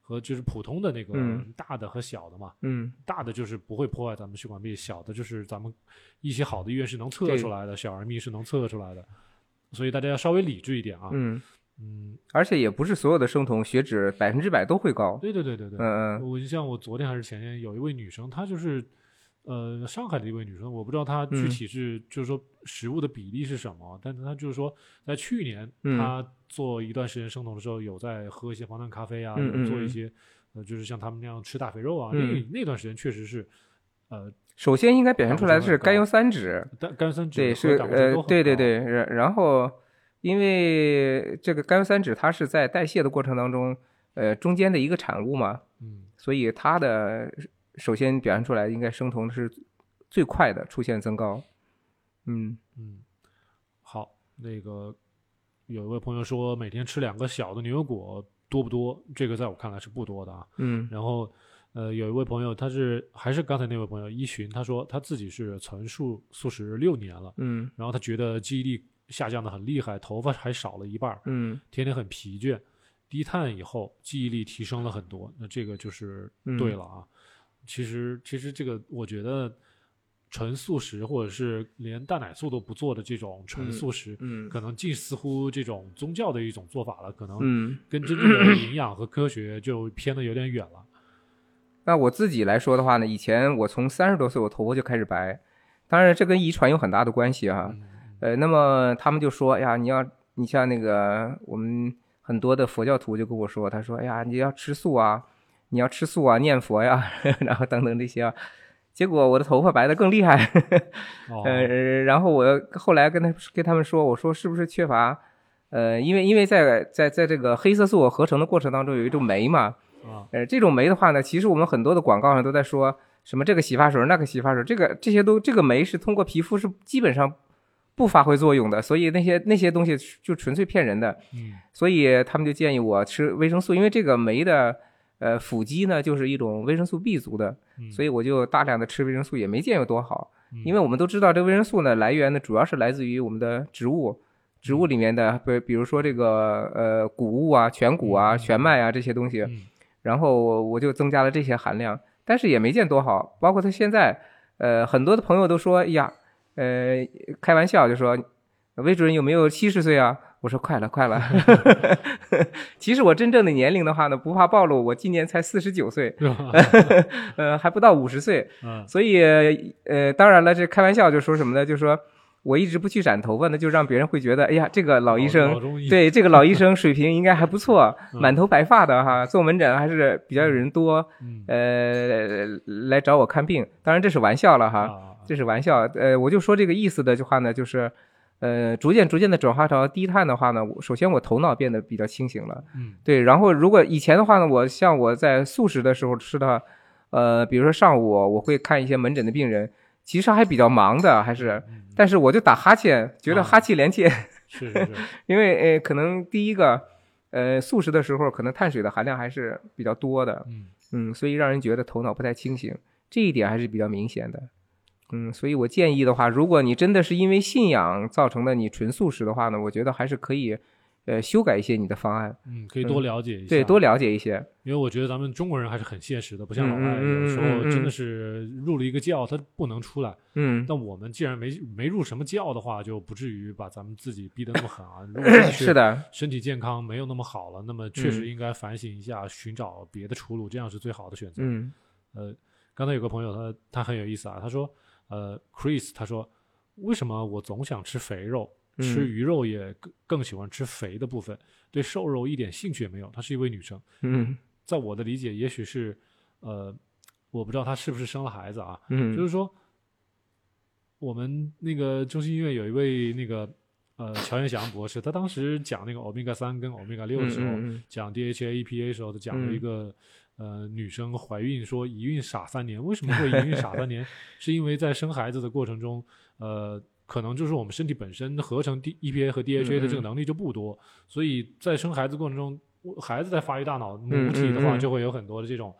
[SPEAKER 1] 和就是普通的那个
[SPEAKER 2] 嗯
[SPEAKER 1] 大的和小的嘛。
[SPEAKER 2] 嗯
[SPEAKER 1] 大的就是不会破坏咱们血管壁，小的就是咱们一些好的医院是能测出来的，小而密是能测出来的。所以大家要稍微理智一点啊。
[SPEAKER 2] 嗯，
[SPEAKER 1] 嗯，
[SPEAKER 2] 而且也不是所有的生酮血脂百分之百都会高。
[SPEAKER 1] 对对对对对。
[SPEAKER 2] 嗯嗯
[SPEAKER 1] 我就像我昨天还是前天有一位女生，她就是呃上海的一位女生，我不知道她具
[SPEAKER 2] 嗯。
[SPEAKER 1] 体是、就是说食物的比例是什么，但是她就是说在去年
[SPEAKER 2] 嗯。
[SPEAKER 1] 她做一段时间生酮的时候，有在喝一些防弹咖啡啊，做一些呃就是像他们那样吃大肥肉啊，
[SPEAKER 2] 嗯。
[SPEAKER 1] 那那段时间确实是呃
[SPEAKER 2] 首先应该表现出来的是甘油三酯，
[SPEAKER 1] 胆甘油三酯
[SPEAKER 2] 对，是呃对对对，然然后因为这个甘油三酯它是在代谢的过程当中，呃，中间的一个产物嘛，
[SPEAKER 1] 嗯。
[SPEAKER 2] 所以它的首先表现出来应该生酮是最快的出现增高。嗯
[SPEAKER 1] 嗯，好，那个有一位朋友说每天吃两个小的牛油果多不多？这个在我看来是不多的啊。
[SPEAKER 2] 嗯
[SPEAKER 1] 然后，呃，有一位朋友，他是还是刚才那位朋友一寻，他说他自己是纯素素食六年了，
[SPEAKER 2] 嗯
[SPEAKER 1] 然后他觉得记忆力下降的很厉害，头发还少了一半儿，
[SPEAKER 2] 嗯
[SPEAKER 1] 天天很疲倦。低碳以后记忆力提升了很多，那这个就是
[SPEAKER 2] 嗯
[SPEAKER 1] 对了啊。其实，其实这个我觉得纯素食或者是连蛋奶素都不做的这种纯
[SPEAKER 2] 嗯
[SPEAKER 1] 素食，
[SPEAKER 2] 嗯
[SPEAKER 1] 可能近似乎这种宗教的一种做法了，可能
[SPEAKER 2] 嗯。
[SPEAKER 1] 跟真正的营养和科学就偏的有点远了。
[SPEAKER 2] 那我自己来说的话呢，以前我从三十多岁我头发就开始白，当然这跟遗传有很大的关系啊、
[SPEAKER 1] 嗯
[SPEAKER 2] 呃，那么他们就说，哎呀，你要你像那个我们很多的佛教徒就跟我说，他说，哎呀，你要吃素啊，你要吃素啊，念佛呀，然后等等这些啊。结果我的头发白的更厉害，
[SPEAKER 1] 哦，
[SPEAKER 2] 呃，然后我后来跟他跟他们说，我说是不是缺乏，呃，因为因为在在在这个黑色素合成的过程当中有一种酶嘛，
[SPEAKER 1] 啊，
[SPEAKER 2] 呃，这种酶的话呢，其实我们很多的广告上都在说什么这个洗发水，那个洗发水，这个这些都这个酶是通过皮肤是基本上不发挥作用的，所以那些那些东西就纯粹骗人的。
[SPEAKER 1] 嗯
[SPEAKER 2] 所以他们就建议我吃维生素，因为这个酶的呃腹肌呢就是一种维生素 B 族的，
[SPEAKER 1] 嗯，
[SPEAKER 2] 所以我就大量的吃维生素，也没见有多好。
[SPEAKER 1] 嗯
[SPEAKER 2] 因为我们都知道这个维生素呢来源呢主要是来自于我们的植物。植物里面的，比比如说这个呃谷物啊、全谷啊、
[SPEAKER 1] 嗯
[SPEAKER 2] 全麦啊这些东西，
[SPEAKER 1] 嗯
[SPEAKER 2] 然后我我就增加了这些含量，但是也没见多好。包括他现在，呃，很多的朋友都说，哎呀，呃，开玩笑就说，魏主任有没有七十岁啊？我说快了，快了。其实我真正的年龄的话呢，不怕暴露，我今年才四十九岁？呃，还不到五十岁。
[SPEAKER 1] 嗯
[SPEAKER 2] 所以，呃，当然了，这开玩笑就说什么呢？就说我一直不去染头发呢，就让别人会觉得，哎呀，这个老医生
[SPEAKER 1] 医
[SPEAKER 2] 对这个老医生水平应该还不错，
[SPEAKER 1] 嗯
[SPEAKER 2] 满头白发的哈，做门诊还是比较有人多，
[SPEAKER 1] 嗯
[SPEAKER 2] 呃，来找我看病。当然这是玩笑了哈，
[SPEAKER 1] 啊
[SPEAKER 2] 这是玩笑。呃，我就说这个意思的话呢，就是，呃，逐渐逐渐的转化成低碳的话呢，我首先我头脑变得比较清醒了，
[SPEAKER 1] 嗯
[SPEAKER 2] 对。然后如果以前的话呢，我像我在素食的时候吃的，呃，比如说上午我会看一些门诊的病人，其实还比较忙的，还是，
[SPEAKER 1] 嗯
[SPEAKER 2] 但是我就打哈欠，觉得
[SPEAKER 1] 啊
[SPEAKER 2] 哈气连天。
[SPEAKER 1] 是是是
[SPEAKER 2] 因为呃，可能第一个，呃，素食的时候可能碳水的含量还是比较多的，
[SPEAKER 1] 嗯
[SPEAKER 2] 嗯，所以让人觉得头脑不太清醒，这一点还是比较明显的。嗯，所以我建议的话，如果你真的是因为信仰造成的你纯素食的话呢，我觉得还是可以，呃，修改一些你的方案，
[SPEAKER 1] 嗯，可以多了解一下，
[SPEAKER 2] 对，多了解一些。
[SPEAKER 1] 因为我觉得咱们中国人还是很现实的，不像老外，有时候真的是入了一个教，他不能出来。
[SPEAKER 2] 嗯，
[SPEAKER 1] 但我们既然没没入什么教的话，就不至于把咱们自己逼得那么狠啊。如果
[SPEAKER 2] 是的，
[SPEAKER 1] 身体健康没有那么好了，那么确实应该反省一下，寻找别的出路，这样是最好的选择。
[SPEAKER 2] 嗯
[SPEAKER 1] 呃，刚才有个朋友他他很有意思啊，他说，呃，Chris 他说，为什么我总想吃肥肉，
[SPEAKER 2] 嗯。
[SPEAKER 1] 吃鱼肉也更更喜欢吃肥的部分，对瘦肉一点兴趣也没有。她是一位女生，
[SPEAKER 2] 嗯。
[SPEAKER 1] 在我的理解，也许是，呃，我不知道她是不是生了孩子啊，
[SPEAKER 2] 嗯，
[SPEAKER 1] 就是说，我们那个中心医院有一位那个呃乔元祥博士，他当时讲那个欧米伽三跟欧米伽六的时候，
[SPEAKER 2] 嗯嗯
[SPEAKER 1] 讲 DHA、EPA 的时候，他讲了一个、呃女生怀孕说一孕傻三年，为什么会一孕傻三年？是因为在生孩子的过程中，呃。可能就是我们身体本身合成 D EPA 和 DHA 的这个能力就不多，所以在生孩子过程中，孩子在发育大脑，母体的话就会有很多的这种，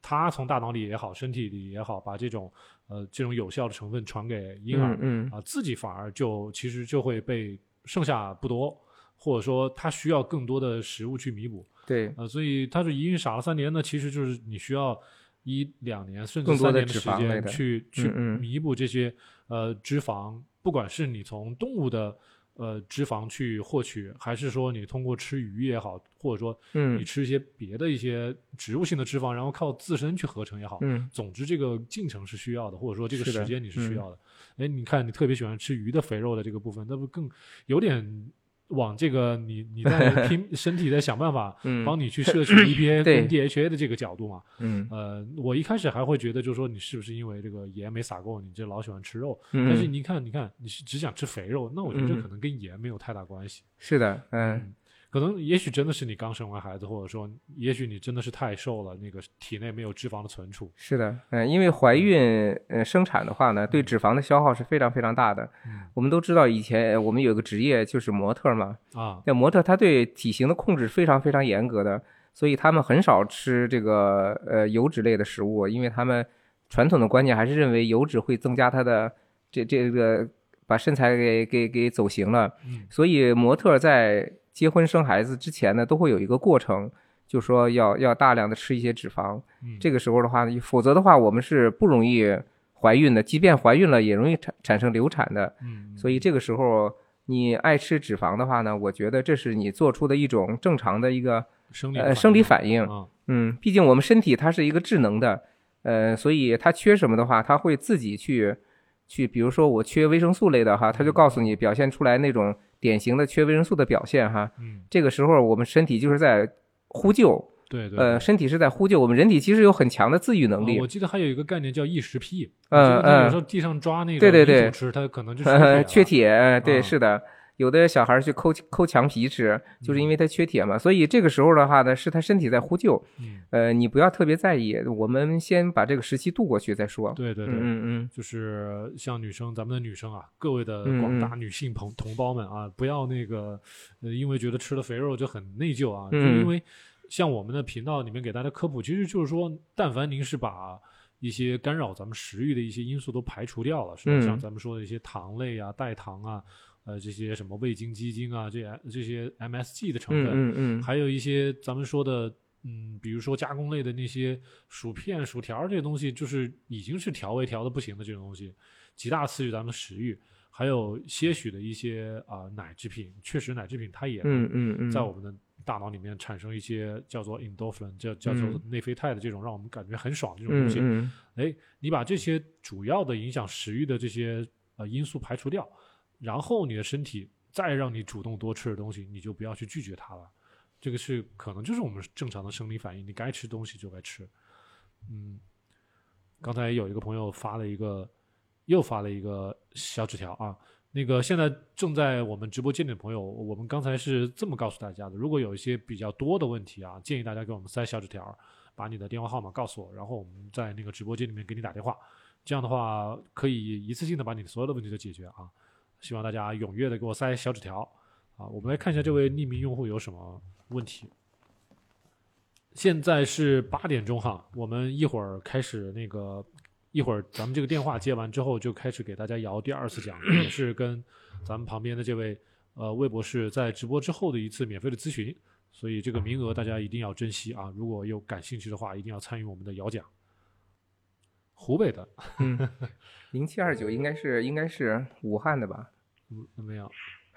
[SPEAKER 1] 它从大脑里也好，身体里也好，把这种呃这种有效的成分传给婴儿，啊，自己反而就其实就会被剩下不多，或者说它需要更多的食物去弥补，
[SPEAKER 2] 对，
[SPEAKER 1] 呃，所以他说一孕傻了三年呢，其实就是你需要一两年甚至三年的时间去去弥补这些呃脂肪，不管是你从动物的呃脂肪去获取，还是说你通过吃鱼也好，或者说你
[SPEAKER 2] 嗯
[SPEAKER 1] 吃一些别的一些植物性的脂肪，然后靠自身去合成也好，
[SPEAKER 2] 嗯。
[SPEAKER 1] 总之这个进程是需要的，或者说这个时间你是需
[SPEAKER 2] 嗯。
[SPEAKER 1] 要的。哎、你看你特别喜欢吃鱼的肥肉的这个部分，那不更有点往这个你你在 拼身体在想办法
[SPEAKER 2] 嗯
[SPEAKER 1] 帮你去摄取 EPA
[SPEAKER 2] 对
[SPEAKER 1] 跟 DHA 的这个角度嘛？
[SPEAKER 2] 嗯
[SPEAKER 1] 呃，我一开始还会觉得，就是说你是不是因为这个盐没撒够，你这老喜欢吃肉？
[SPEAKER 2] 嗯，
[SPEAKER 1] 但是你看，你看你是只想吃肥肉，那我觉得这
[SPEAKER 2] 嗯
[SPEAKER 1] 可能跟盐没有太大关系。
[SPEAKER 2] 是的，嗯
[SPEAKER 1] 可能也许真的是你刚生完孩子，或者说也许你真的是太瘦了，那个体内没有脂肪的存储。
[SPEAKER 2] 是的，嗯，因为怀孕呃生产的话呢，对脂肪的消耗是非常非常大的。
[SPEAKER 1] 嗯
[SPEAKER 2] 我们都知道，以前呃我们有个职业就是模特嘛，
[SPEAKER 1] 啊，
[SPEAKER 2] 那模特他对体型的控制非常非常严格的，所以他们很少吃这个呃油脂类的食物，因为他们传统的观念还是认为油脂会增加他的这这个把身材给给给走形了。
[SPEAKER 1] 嗯
[SPEAKER 2] 所以模特在结婚生孩子之前呢，都会有一个过程，就说要要大量的吃一些脂肪。
[SPEAKER 1] 嗯，
[SPEAKER 2] 这个时候的话呢，否则的话，我们是不容易怀孕的，即便怀孕了，也容易产产生流产的。
[SPEAKER 1] 嗯，
[SPEAKER 2] 所以这个时候你爱吃脂肪的话呢，我觉得这是你做出的一种正常的一个
[SPEAKER 1] 生理
[SPEAKER 2] 呃生理反应。
[SPEAKER 1] 啊，
[SPEAKER 2] 嗯，毕竟我们身体它是一个智能的，呃，所以它缺什么的话，它会自己去去，比如说我缺维生素类的哈，它就告诉你表现出来那种典型的缺维生素的表现哈。
[SPEAKER 1] 嗯，
[SPEAKER 2] 这个时候我们身体就是在呼救，
[SPEAKER 1] 对对，
[SPEAKER 2] 呃，身体是在呼救。我们人体其实有很强的自愈能力
[SPEAKER 1] 啊我。记得还有一个概念叫异食癖，
[SPEAKER 2] 嗯
[SPEAKER 1] 我记得他有
[SPEAKER 2] 嗯
[SPEAKER 1] 时候地上抓那个
[SPEAKER 2] 对对对
[SPEAKER 1] 它可能就
[SPEAKER 2] 呃，缺
[SPEAKER 1] 铁
[SPEAKER 2] 对，
[SPEAKER 1] 啊
[SPEAKER 2] 是的，有的小孩儿去抠抠墙皮吃，就是因
[SPEAKER 1] 嗯。
[SPEAKER 2] 为他缺铁嘛。所以这个时候的话呢，是他身体在呼救。
[SPEAKER 1] 嗯，
[SPEAKER 2] 呃，你不要特别在意，我们先把这个时期度过去再说。
[SPEAKER 1] 对对对，
[SPEAKER 2] 嗯嗯
[SPEAKER 1] 就是像女生，咱们的女生啊，各位的
[SPEAKER 2] 嗯
[SPEAKER 1] 广大女性朋同胞们啊，不要那个，呃，因为觉得吃了肥肉就很内疚啊，就
[SPEAKER 2] 嗯。
[SPEAKER 1] 因为像我们的频道里面给大家科普，其实就是说，但凡您是把一些干扰咱们食欲的一些因素都排除掉了，是像咱们说的一些糖类啊、代糖啊，呃，这些什么味精、鸡精啊，这些这些 MSG 的成
[SPEAKER 2] 嗯
[SPEAKER 1] 分，
[SPEAKER 2] 嗯嗯
[SPEAKER 1] 还有一些咱们说的，嗯，比如说加工类的那些薯片、薯条这些东西，就是已经是调味调的不行的这种东西，极大刺激咱们的食欲。还有些许的一些啊、奶制品，确实奶制品它也
[SPEAKER 2] 嗯
[SPEAKER 1] 在我们的大脑里面产生一些叫做 endorphin，叫叫做
[SPEAKER 2] 嗯
[SPEAKER 1] 内啡肽的这种让我们感觉很爽的这种
[SPEAKER 2] 嗯
[SPEAKER 1] 东西。
[SPEAKER 2] 嗯
[SPEAKER 1] 哎，你把这些主要的影响食欲的这些呃因素排除掉，然后你的身体再让你主动多吃的东西，你就不要去拒绝它了。这个是可能就是我们正常的生理反应，你该吃东西就该吃。嗯，刚才有一个朋友发了一个，又发了一个小纸条啊。那个现在正在我们直播间里的朋友，我们刚才是这么告诉大家的：如果有一些比较多的问题啊，建议大家给我们塞小纸条，把你的电话号码告诉我，然后我们在那个直播间里面给你打电话。这样的话，可以一次性的把你所有的问题都解决啊。希望大家踊跃的给我塞小纸条啊，我们来看一下这位匿名用户有什么问题。现在是八点钟哈，我们一会儿开始那个，一会儿咱们这个电话接完之后就开始给大家摇第二次奖，也是跟咱们旁边的这位呃魏博士在直播之后的一次免费的咨询，所以这个名额大家一定要珍惜啊！如果有感兴趣的话，一定要参与我们的摇奖。湖北的，
[SPEAKER 2] 嗯，零七二九应该是应该是武汉的吧？
[SPEAKER 1] 嗯，怎么样？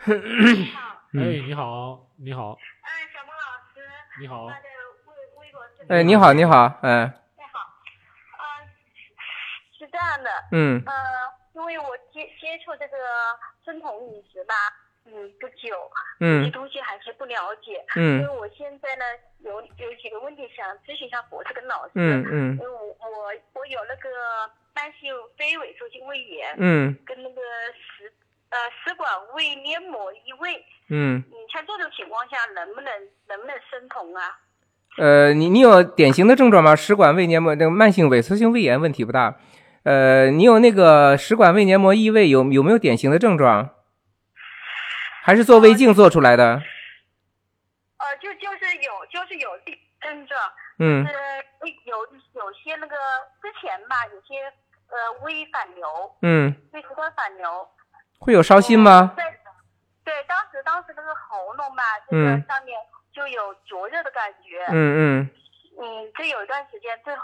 [SPEAKER 4] 你好，
[SPEAKER 1] 哎，你好，你好，
[SPEAKER 4] 哎，小孟老师，
[SPEAKER 1] 你好。
[SPEAKER 2] 哎，你好，你好，哎，
[SPEAKER 4] 你好，呃，是这样的，
[SPEAKER 2] 嗯
[SPEAKER 4] 呃，因为我接接触这个生酮饮食吧，嗯，不久，
[SPEAKER 2] 嗯
[SPEAKER 4] 东西还是不了解，
[SPEAKER 2] 嗯
[SPEAKER 4] 因为我现在呢有有几个问题想咨询一下博士跟老师，
[SPEAKER 2] 嗯嗯
[SPEAKER 4] 因为我我我有那个慢性非萎缩性胃炎，
[SPEAKER 2] 嗯
[SPEAKER 4] 跟那个食呃食管胃黏膜异位，
[SPEAKER 2] 嗯，
[SPEAKER 4] 你像这种情况下能不能能不能生酮啊？
[SPEAKER 2] 呃，你你有典型的症状吗？食管胃黏膜那个慢性萎缩性胃炎问题不大，呃，你有那个食管胃黏膜异位有有没有典型的症状？还是做胃镜做出来的？
[SPEAKER 4] 呃，就就是有就是有这症状，
[SPEAKER 2] 嗯
[SPEAKER 4] 呃，有有些那个之前吧，有些呃胃反流，
[SPEAKER 2] 嗯，
[SPEAKER 4] 胃食管反流。
[SPEAKER 2] 会有烧心吗？
[SPEAKER 4] 对，对，当时当时那个喉咙吧，这个
[SPEAKER 2] 嗯
[SPEAKER 4] 上面就有灼热的感觉。
[SPEAKER 2] 嗯嗯
[SPEAKER 4] 嗯，这有一段时间，最后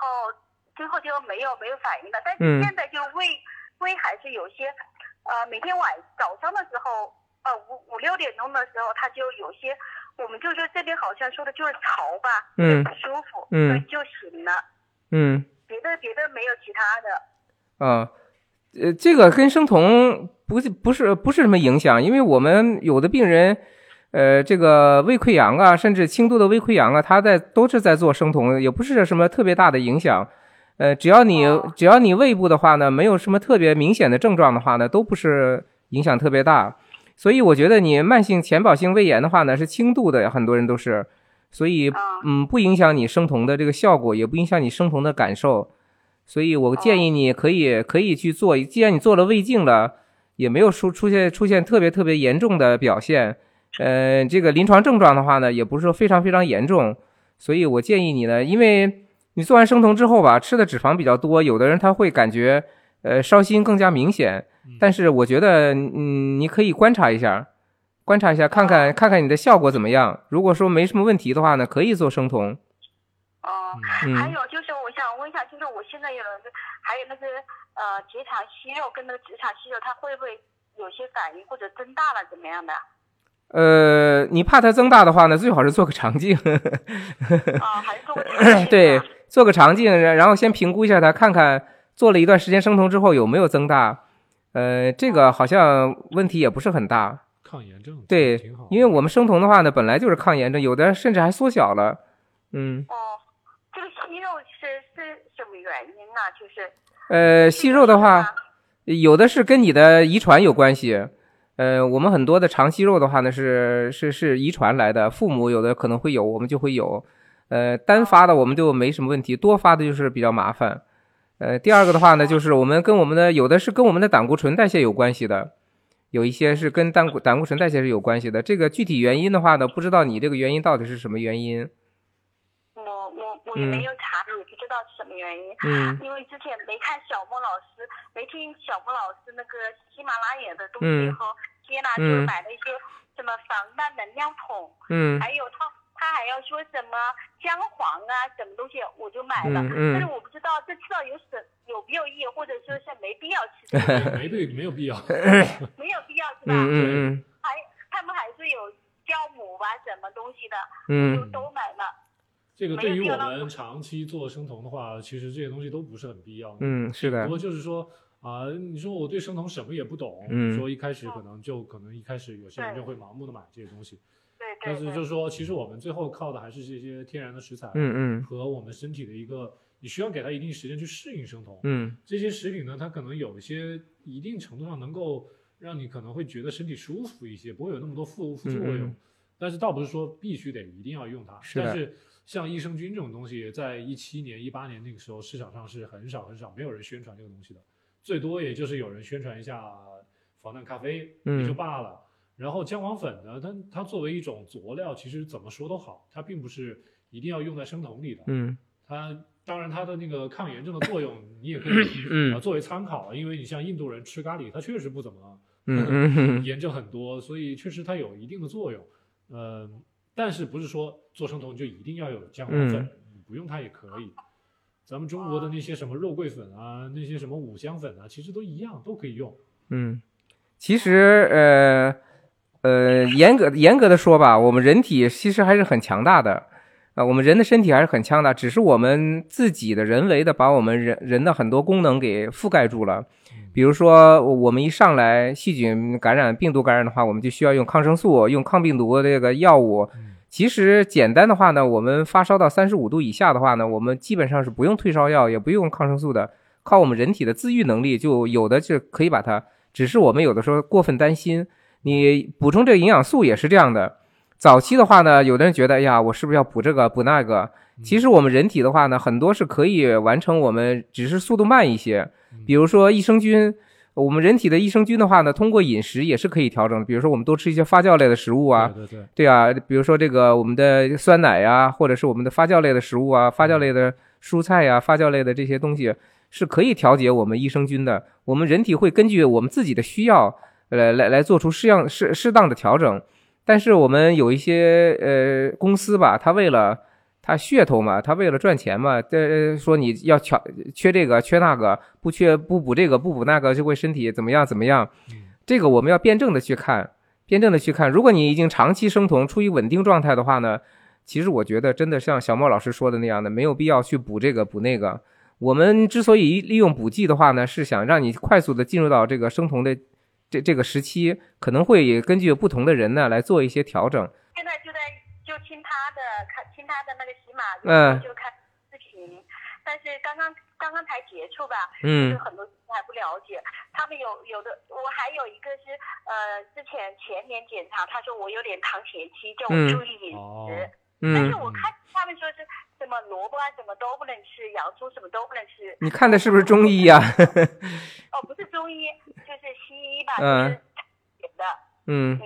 [SPEAKER 4] 最后就没有没有反应了，但
[SPEAKER 2] 嗯
[SPEAKER 4] 是现在就胃、胃还是有些，呃，每天晚早上的时候，呃五五六点钟的时候，他就有些，我们就说这边好像说的就是潮吧，
[SPEAKER 2] 嗯
[SPEAKER 4] 不舒服，
[SPEAKER 2] 嗯，
[SPEAKER 4] 就行了，
[SPEAKER 2] 嗯
[SPEAKER 4] 别的别的没有其他的。
[SPEAKER 2] 啊，呃，这个跟生酮不是不是不是什么影响，因为我们有的病人，呃，这个胃溃疡啊，甚至轻度的胃溃疡啊，他在都是在做生酮，也不是什么特别大的影响。呃，只要你
[SPEAKER 4] 哦
[SPEAKER 2] 只要你胃部的话呢，没有什么特别明显的症状的话呢，都不是影响特别大。所以我觉得你慢性浅保性胃炎的话呢，是轻度的，很多人都是，所以
[SPEAKER 4] 啊。
[SPEAKER 2] 嗯，不影响你生酮的这个效果，也不影响你生酮的感受。所以我建议你可以可以去做，既然你做了胃镜了，也没有出出现出现特别特别严重的表现，呃，这个临床症状的话呢，也不是说非常非常严重，所以我建议你呢，因为你做完生酮之后吧，吃的脂肪比较多，有的人他会感觉呃烧心更加明显，但是我觉得嗯，你可以观察一下，观察一下看看看看你的效果怎么样。如果说没什么问题的话呢，可以做生酮。
[SPEAKER 4] 哦、
[SPEAKER 2] 嗯
[SPEAKER 4] 还有就是我想问一下，就是我现在有那个还有那个呃结肠息肉跟那个直肠息肉，它会不会有些反应或者增大了怎么样的？
[SPEAKER 2] 呃，你怕它增大的话呢，最好是做个肠镜。
[SPEAKER 4] 啊、还是做个肠镜
[SPEAKER 2] 对
[SPEAKER 4] 啊，
[SPEAKER 2] 做个肠镜，然然后先评估一下它，看看做了一段时间生酮之后有没有增大。呃，这个好像问题也不是很大。
[SPEAKER 1] 抗炎症
[SPEAKER 2] 对，，因为我们生酮的话呢，本来就是抗炎症，有的甚至还缩小了。嗯，
[SPEAKER 4] 哦，这个息肉是是什么原因呢？就是
[SPEAKER 2] 呃，息肉的话
[SPEAKER 4] 啊，
[SPEAKER 2] 有的是跟你的遗传有关系。呃，我们很多的肠息肉的话呢，是是是遗传来的，父母有的可能会有，我们就会有。呃，单发的我们就没什么问题，多发的就是比较麻烦。呃，第二个的话呢，就是我们跟我们的有的是跟我们的胆固醇代谢有关系的，有一些是跟胆固胆固醇代谢是有关系的。这个具体原因的话呢，不知道你这个原因到底是什么原因。
[SPEAKER 4] 我我我也没有查，也不知道是什么原因。
[SPEAKER 2] 嗯
[SPEAKER 4] 因为之前没看小莫老师，没听小莫老师那个喜马拉雅的东
[SPEAKER 2] 嗯
[SPEAKER 4] 西后，接纳就
[SPEAKER 2] 嗯
[SPEAKER 4] 买了一些什么防弹能量桶，
[SPEAKER 2] 嗯
[SPEAKER 4] 还有他他还要说什么姜黄啊，什么东西我就买了，
[SPEAKER 2] 嗯嗯
[SPEAKER 4] 但是我不知道这吃了有什有没有益，或者说是没必要吃这个，
[SPEAKER 1] 没对没有必要。
[SPEAKER 4] 没有必要是吧？
[SPEAKER 2] 嗯嗯
[SPEAKER 4] 还他们还是有酵母啊，什么东西的，
[SPEAKER 2] 嗯
[SPEAKER 4] 都买了。
[SPEAKER 1] 这个对于我们长期做生酮的话，其实这些东西都不是很必要的。
[SPEAKER 2] 嗯，是的
[SPEAKER 1] 不，过就是说啊、你说我对生酮什么也不懂，
[SPEAKER 2] 嗯
[SPEAKER 1] 说一开始可能就可能一开始有些人就会盲目的买这些东西，
[SPEAKER 4] 对
[SPEAKER 1] 但。是就是说，其实我们最后靠的还是这些天然的食材，
[SPEAKER 2] 嗯嗯
[SPEAKER 1] 和我们身体的一个，你需要给它一定时间去适应生酮。
[SPEAKER 2] 嗯
[SPEAKER 1] 这些食品呢，它可能有一些一定程度上能够让你可能会觉得身体舒服一些，不会有那么多副副作用。
[SPEAKER 2] 嗯嗯
[SPEAKER 1] 但是倒不是说必须得一定要用它。
[SPEAKER 2] 是
[SPEAKER 1] 但是像益生菌这种东西，在一七年、一八年那个时候，市场上是很少很少，没有人宣传这个东西的，最多也就是有人宣传一下防弹咖啡，
[SPEAKER 2] 嗯
[SPEAKER 1] 也就罢了。然后姜黄粉呢，它它作为一种佐料，其实怎么说都好，它并不是一定要用在生酮里的。
[SPEAKER 2] 嗯
[SPEAKER 1] 它当然它的那个抗炎症的作用，你也可以
[SPEAKER 2] 嗯
[SPEAKER 1] 呃作为参考，因为你像印度人吃咖喱，他确实不怎么
[SPEAKER 2] 嗯嗯嗯
[SPEAKER 1] 炎症很多，所以确实它有一定的作用。呃，但是不是说做生酮就一定要有姜黄粉，
[SPEAKER 2] 嗯
[SPEAKER 1] 你不用它也可以。咱们中国的那些什么肉桂粉啊，那些什么五香粉啊，其实都一样，都可以用。
[SPEAKER 2] 嗯，其实呃呃，严格严格的说吧，我们人体其实还是很强大的。啊，我们人的身体还是很强大，只是我们自己的人为的把我们人人的很多功能给覆盖住了。比如说，我们一上来细菌感染、病毒感染的话，我们就需要用抗生素、用抗病毒的这个药物。其实简单的话呢，我们发烧到三十五度以下的话呢，我们基本上是不用退烧药，也不用抗生素的，靠我们人体的自愈能力，就有的是可以把它。只是我们有的时候过分担心，你补充这个营养素也是这样的。早期的话呢，有的人觉得，哎呀，我是不是要补这个补那个？其实我们人体的话呢，很多是可以完成，我们只是速度慢一些。比如说益生菌，我们人体的益生菌的话呢，通过饮食也是可以调整的。比如说我们多吃一些发酵类的食物啊，
[SPEAKER 1] 对对对，
[SPEAKER 2] 对啊，比如说这个我们的酸奶呀、或者是我们的发酵类的食物啊，发酵类的蔬菜呀、发酵类的这些东西是可以调节我们益生菌的。我们人体会根据我们自己的需要，来来来做出适样适适当的调整。但是我们有一些呃公司吧，它为了它噱头嘛，它为了赚钱嘛，这说你要缺缺这个缺那个，不缺不补这个不补那个就会身体怎么样怎么样。这个我们要辩证的去看，辩证的去看。如果你已经长期生酮，处于稳定状态的话呢，其实我觉得真的像小莫老师说的那样的，没有必要去补这个补那个。我们之所以利用补剂的话呢，是想让你快速的进入到这个生酮的这这个时期，可能会根据不同的人呢来做一些调整。
[SPEAKER 3] 现在就在就听他的看听他的那个喜马，
[SPEAKER 2] 嗯
[SPEAKER 3] 就看视频，但是刚刚刚刚才接触吧，
[SPEAKER 2] 嗯
[SPEAKER 3] 就很多事情还不了解。他们有有的，我还有一个是呃，之前前年检查，他说我有点糖前期，叫我
[SPEAKER 2] 嗯
[SPEAKER 3] 注意饮食。
[SPEAKER 1] 嗯
[SPEAKER 3] 但
[SPEAKER 2] 嗯
[SPEAKER 3] 是，我看他们说是什么萝卜啊，什么都不能吃，洋葱什么都不能吃。
[SPEAKER 2] 你看的是不是中医呀、
[SPEAKER 3] 哦，不是中医，就是西医吧，
[SPEAKER 2] 嗯。
[SPEAKER 3] 就是写的。
[SPEAKER 2] 嗯。
[SPEAKER 3] 嗯，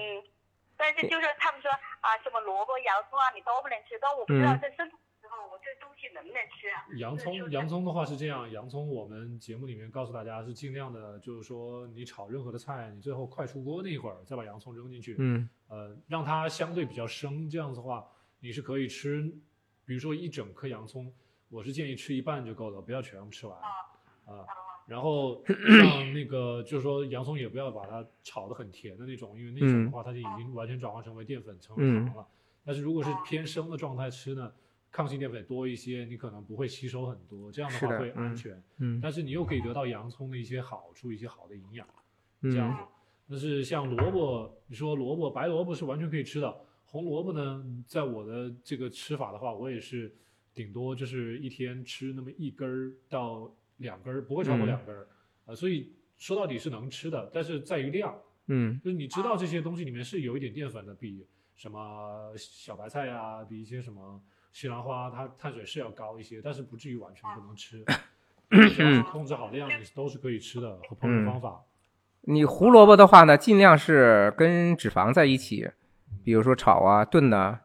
[SPEAKER 3] 但是就是他们说啊，什么萝卜、洋葱啊，你都不能吃，但我不知道
[SPEAKER 2] 嗯。
[SPEAKER 3] 在生酮的时候，我这东西能不能吃啊？
[SPEAKER 1] 洋葱，洋葱的话是这样，洋葱我们节目里面告诉大家是尽量的，就是说你炒任何的菜，你最后快出锅那一会儿再把洋葱扔进去，
[SPEAKER 2] 嗯。
[SPEAKER 1] 呃，让它相对比较生，这样子的话你是可以吃，比如说一整颗洋葱，我是建议吃一半就够了，不要全部吃完。啊。然后 像那个就是说洋葱也不要把它炒得很甜的那种，因为那种的话它就已经完全转化成为淀粉成为糖了。但是如果是偏生的状态吃呢，抗性淀粉多一些，你可能不会吸收很多，这样的话会安
[SPEAKER 2] 嗯
[SPEAKER 1] 全。
[SPEAKER 2] 嗯
[SPEAKER 1] 但是你又可以得到洋葱的一些好处，一些好的营养，这样
[SPEAKER 2] 嗯
[SPEAKER 1] 子。但是像萝卜，你说萝卜白萝卜是完全可以吃的，红萝卜呢，在我的这个吃法的话，我也是顶多就是一天吃那么一根儿到两根儿，不会超过
[SPEAKER 2] 嗯
[SPEAKER 1] 两根儿。呃，所以说到底是能吃的，但是在于量，
[SPEAKER 2] 嗯
[SPEAKER 1] 就是你知道这些东西里面是有一点淀粉的，比什么小白菜呀、比一些什么西兰花，它碳水是要高一些，但是不至于完全不能吃。只要是控制好量，你都是可以吃的和烹饪方法。
[SPEAKER 2] 你胡萝卜的话呢，尽量是跟脂肪在一起，比如说炒啊、炖呐、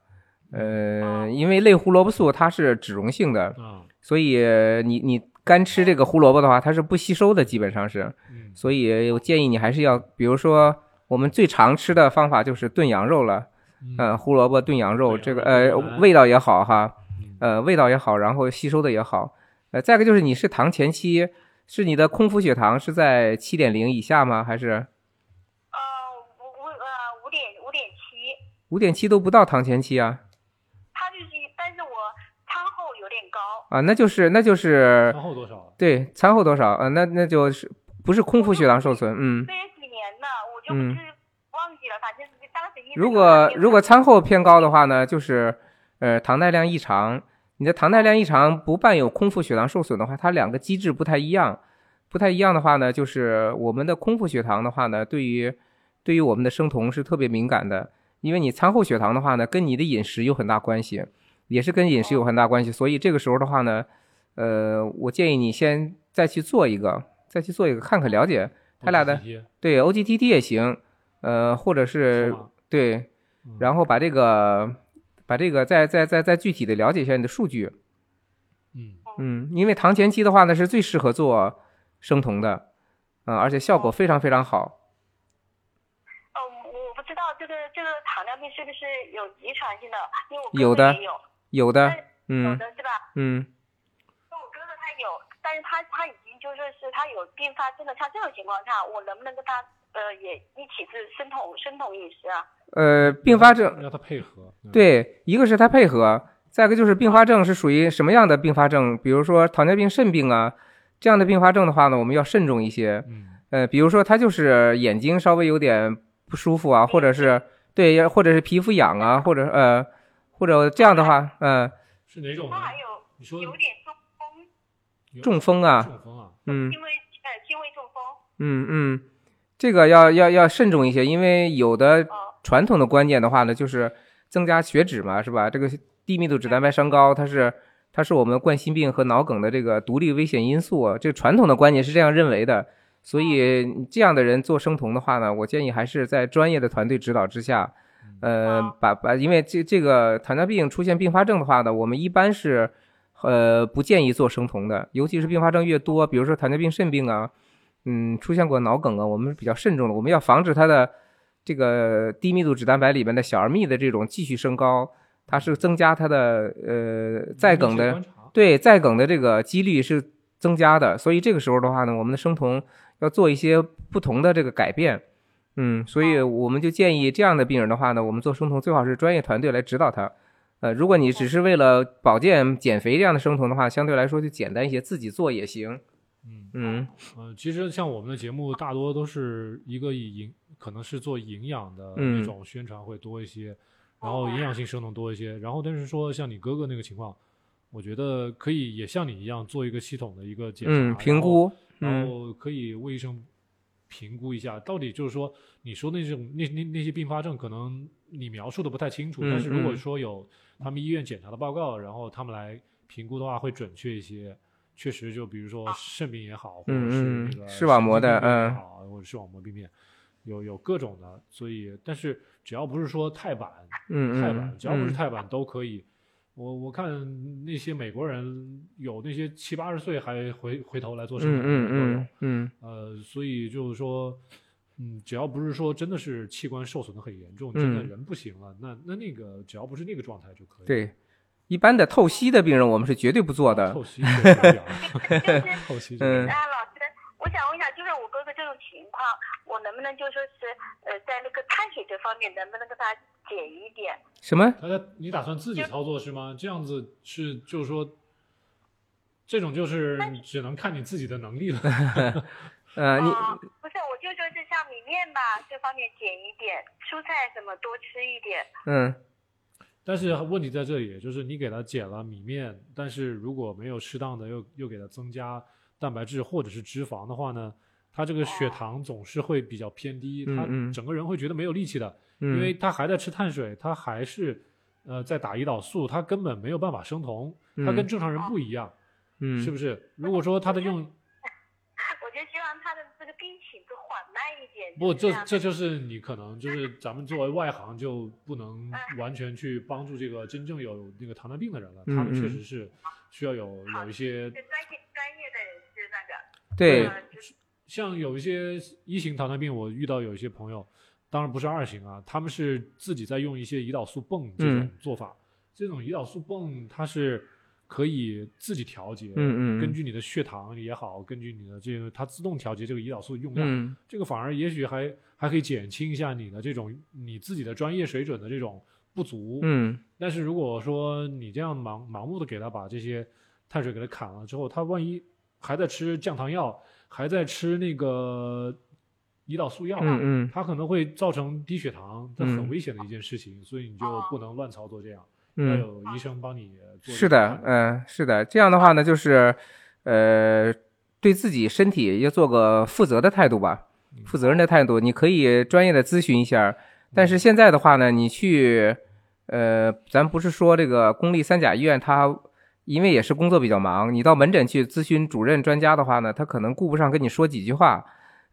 [SPEAKER 2] 呃，因为类胡萝卜素它是脂溶性的，
[SPEAKER 1] 啊，
[SPEAKER 2] 所以你你干吃这个胡萝卜的话，它是不吸收的，基本上是。
[SPEAKER 1] 嗯，
[SPEAKER 2] 所以我建议你还是要，比如说我们最常吃的方法就是炖羊肉了，
[SPEAKER 1] 嗯。
[SPEAKER 2] 呃，胡萝卜炖羊肉，这个呃味道也好哈，
[SPEAKER 1] 嗯。
[SPEAKER 2] 呃味道也好，然后吸收的也好，呃，再一个就是你是糖前期，是你的空腹血糖是在七点零以下吗？还是？
[SPEAKER 3] 呃，五五呃五点五点七，
[SPEAKER 2] 五点七都不到糖前期啊？
[SPEAKER 3] 它就是，但是我餐后有点高。
[SPEAKER 2] 啊，那就是那就是
[SPEAKER 1] 餐后多少啊？
[SPEAKER 2] 对餐后多少啊？那那就是不是空腹血糖受损，嗯。
[SPEAKER 3] 这几年了，我就是忘记了，反正是当时一
[SPEAKER 2] 如果如果餐后偏高的话呢，就是呃糖耐量异常。你的糖耐量异常不伴有空腹血糖受损的话，它两个机制不太一样。不太一样的话呢，就是我们的空腹血糖的话呢，对于对于我们的生酮是特别敏感的，因为你餐后血糖的话呢，跟你的饮食有很大关系，也是跟饮食有很大关系。所以这个时候的话呢，呃，我建议你先再去做一个，再去做一个，看看了解他俩的对 OGTT 也行，呃，或者是对，
[SPEAKER 1] 嗯。
[SPEAKER 2] 然后把这个把这个再再再再具体的了解一下你的数据，
[SPEAKER 1] 嗯。
[SPEAKER 2] 嗯，因为糖前期的话呢是最适合做生酮的，啊、而且效果非常非常好。
[SPEAKER 3] 嗯，我不知道这个这个糖尿病是不是有遗传性的，因为我哥
[SPEAKER 2] 有的
[SPEAKER 3] 有
[SPEAKER 2] 的，嗯
[SPEAKER 3] 有
[SPEAKER 2] 嗯
[SPEAKER 3] 的是吧？
[SPEAKER 2] 嗯
[SPEAKER 3] 那我哥哥他有，但是他他已经就是是他有并发症的，像这种情况下，我能不能跟他呃也一起是生酮生酮饮食啊？
[SPEAKER 2] 呃，并发症
[SPEAKER 1] 让他配合，嗯，
[SPEAKER 2] 对，一个是他配合，再一个就是并发症是属于什么样的并发症？比如说糖尿病肾病啊，这样的并发症的话呢，我们要慎重一些。
[SPEAKER 1] 嗯
[SPEAKER 2] 呃，比如说他就是眼睛稍微有点不舒服啊，或者是对，或者是皮肤痒啊，或者呃，或者这样的话，嗯，
[SPEAKER 1] 是哪种呢
[SPEAKER 3] 他？还有
[SPEAKER 1] 你说
[SPEAKER 3] 有点中风，
[SPEAKER 2] 中风啊，
[SPEAKER 1] 中风啊，
[SPEAKER 2] 嗯
[SPEAKER 3] 轻微呃轻微中风，
[SPEAKER 2] 嗯嗯，这个要要要慎重一些，因为有的
[SPEAKER 3] 哦
[SPEAKER 2] 传统的观念的话呢，就是增加血脂嘛，是吧？这个低密度脂蛋白升高，它是它是我们冠心病和脑梗的这个独立危险因素啊，这传统的观念是这样认为的。所以这样的人做生酮的话呢，我建议还是在专业的团队指导之下，呃，把把，因为这这个糖尿病出现并发症的话呢，我们一般是呃不建议做生酮的，尤其是并发症越多，比如说糖尿病、肾病啊，嗯，出现过脑梗啊，我们是比较慎重的，我们要防止它的这个低密度脂蛋白里面的小而密的这种继续升高，它是增加它的呃再梗的对再梗的这个几率是增加的，所以这个时候的话呢，我们的生酮要做一些不同的这个改变。嗯，所以我们就建议这样的病人的话呢，我们做生酮最好是专业团队来指导他。呃，如果你只是为了保健、减肥这样的生酮的话，相对来说就简单一些，自己做也行。
[SPEAKER 1] 嗯
[SPEAKER 2] 嗯
[SPEAKER 1] 呃，其实像我们的节目大多都是一个以营，可能是做营养的
[SPEAKER 2] 嗯
[SPEAKER 1] 那种宣传会多一些，然后营养性生酮多一些，然后但是说像你哥哥那个情况，我觉得可以也像你一样做一个系统的一个检查，
[SPEAKER 2] 嗯，评估。
[SPEAKER 1] 然后，可以为医生评估一下，到底就是说你说那种那那那些并发症，可能你描述的不太清楚，
[SPEAKER 2] 嗯
[SPEAKER 1] 但是如果
[SPEAKER 2] 嗯
[SPEAKER 1] 说有他们医院检查的报告，然后他们来评估的话，会准确一些。确实，就比如说肾病也好，或者是那个
[SPEAKER 2] 视网膜的嗯
[SPEAKER 1] 好，或者视网膜病变，有有各种的。所以，但是只要不是说太晚，
[SPEAKER 2] 嗯
[SPEAKER 1] 太晚，
[SPEAKER 2] 嗯
[SPEAKER 1] 只要不是
[SPEAKER 2] 嗯
[SPEAKER 1] 太晚都可以。我我看那些美国人有那些七八十岁还回回头来做生
[SPEAKER 2] 嗯
[SPEAKER 1] 酮的人都有
[SPEAKER 2] 嗯嗯嗯
[SPEAKER 1] 呃，所以就是说，嗯，只要不是说真的是器官受损的很严重，真的
[SPEAKER 2] 嗯
[SPEAKER 1] 人不行了，那那那个只要不是那个状态就可以。
[SPEAKER 2] 对，一般的透析的病人我们是绝对不做的。
[SPEAKER 1] 透析 透析这个
[SPEAKER 2] 嗯
[SPEAKER 3] 老师，我想问一下，就是我哥哥这种情况，我能不能就说是呃，在那个碳水这方面，能不能跟他减一点？
[SPEAKER 2] 什么？
[SPEAKER 1] 大家，你打算自己操作是吗？这样子是就是说，这种就是只能看你自己的能力了。
[SPEAKER 2] 呃，你
[SPEAKER 3] 啊，不是，我就说是像米面吧，这方面减一点，蔬菜什么多吃一点。
[SPEAKER 2] 嗯
[SPEAKER 1] 但是问题在这里，就是你给他减了米面，但是如果没有适当的又又给他增加蛋白质或者是脂肪的话呢，他这个血糖总是会比较偏低，他整个人会觉得没有力气的，
[SPEAKER 2] 嗯，
[SPEAKER 1] 因为他还在吃碳水，他还是呃在打胰岛素，他根本没有办法生酮，他跟
[SPEAKER 2] 嗯
[SPEAKER 1] 正常人不一样，
[SPEAKER 2] 嗯
[SPEAKER 1] 是不是？如果说他的用
[SPEAKER 3] 我就希望他的这个病情更缓慢一点。
[SPEAKER 1] 不，这
[SPEAKER 3] 就是样
[SPEAKER 1] 这就是你可能就是咱们作为外行就不能
[SPEAKER 3] 哎
[SPEAKER 1] 完全去帮助这个真正有那个糖尿病的人了，
[SPEAKER 2] 嗯
[SPEAKER 1] 他们确
[SPEAKER 2] 嗯
[SPEAKER 1] 实是需要有有一些
[SPEAKER 3] 专业专业的人士那个。
[SPEAKER 2] 对
[SPEAKER 3] 呃就是
[SPEAKER 1] 像有一些一型糖尿病，我遇到有一些朋友，当然不是二型啊，他们是自己在用一些胰岛素泵这种
[SPEAKER 2] 嗯
[SPEAKER 1] 做法。这种胰岛素泵它是可以自己调节，
[SPEAKER 2] 嗯嗯
[SPEAKER 1] 根据你的血糖也好，根据你的这个它自动调节这个胰岛素用量，
[SPEAKER 2] 嗯
[SPEAKER 1] 这个反而也许还还可以减轻一下你的这种你自己的专业水准的这种不足。
[SPEAKER 2] 嗯
[SPEAKER 1] 但是如果说你这样盲盲目的给他把这些碳水给他砍了之后，他万一还在吃降糖药，还在吃那个胰岛素药，
[SPEAKER 2] 嗯嗯
[SPEAKER 1] 它可能会造成低血糖，这很
[SPEAKER 2] 嗯
[SPEAKER 1] 危险的一件事情，所以你就
[SPEAKER 3] 哦
[SPEAKER 1] 不能乱操作这样，要
[SPEAKER 2] 嗯，
[SPEAKER 1] 有医生帮你做。
[SPEAKER 2] 是的，嗯，是的。这样的话呢，就是呃，对自己身体要做个负责的态度吧，
[SPEAKER 1] 嗯
[SPEAKER 2] 负责任的态度。你可以专业的咨询一下，但是现在的话呢，你去呃，咱不是说这个公立三甲医院它。因为也是工作比较忙，你到门诊去咨询主任专家的话呢，他可能顾不上跟你说几句话，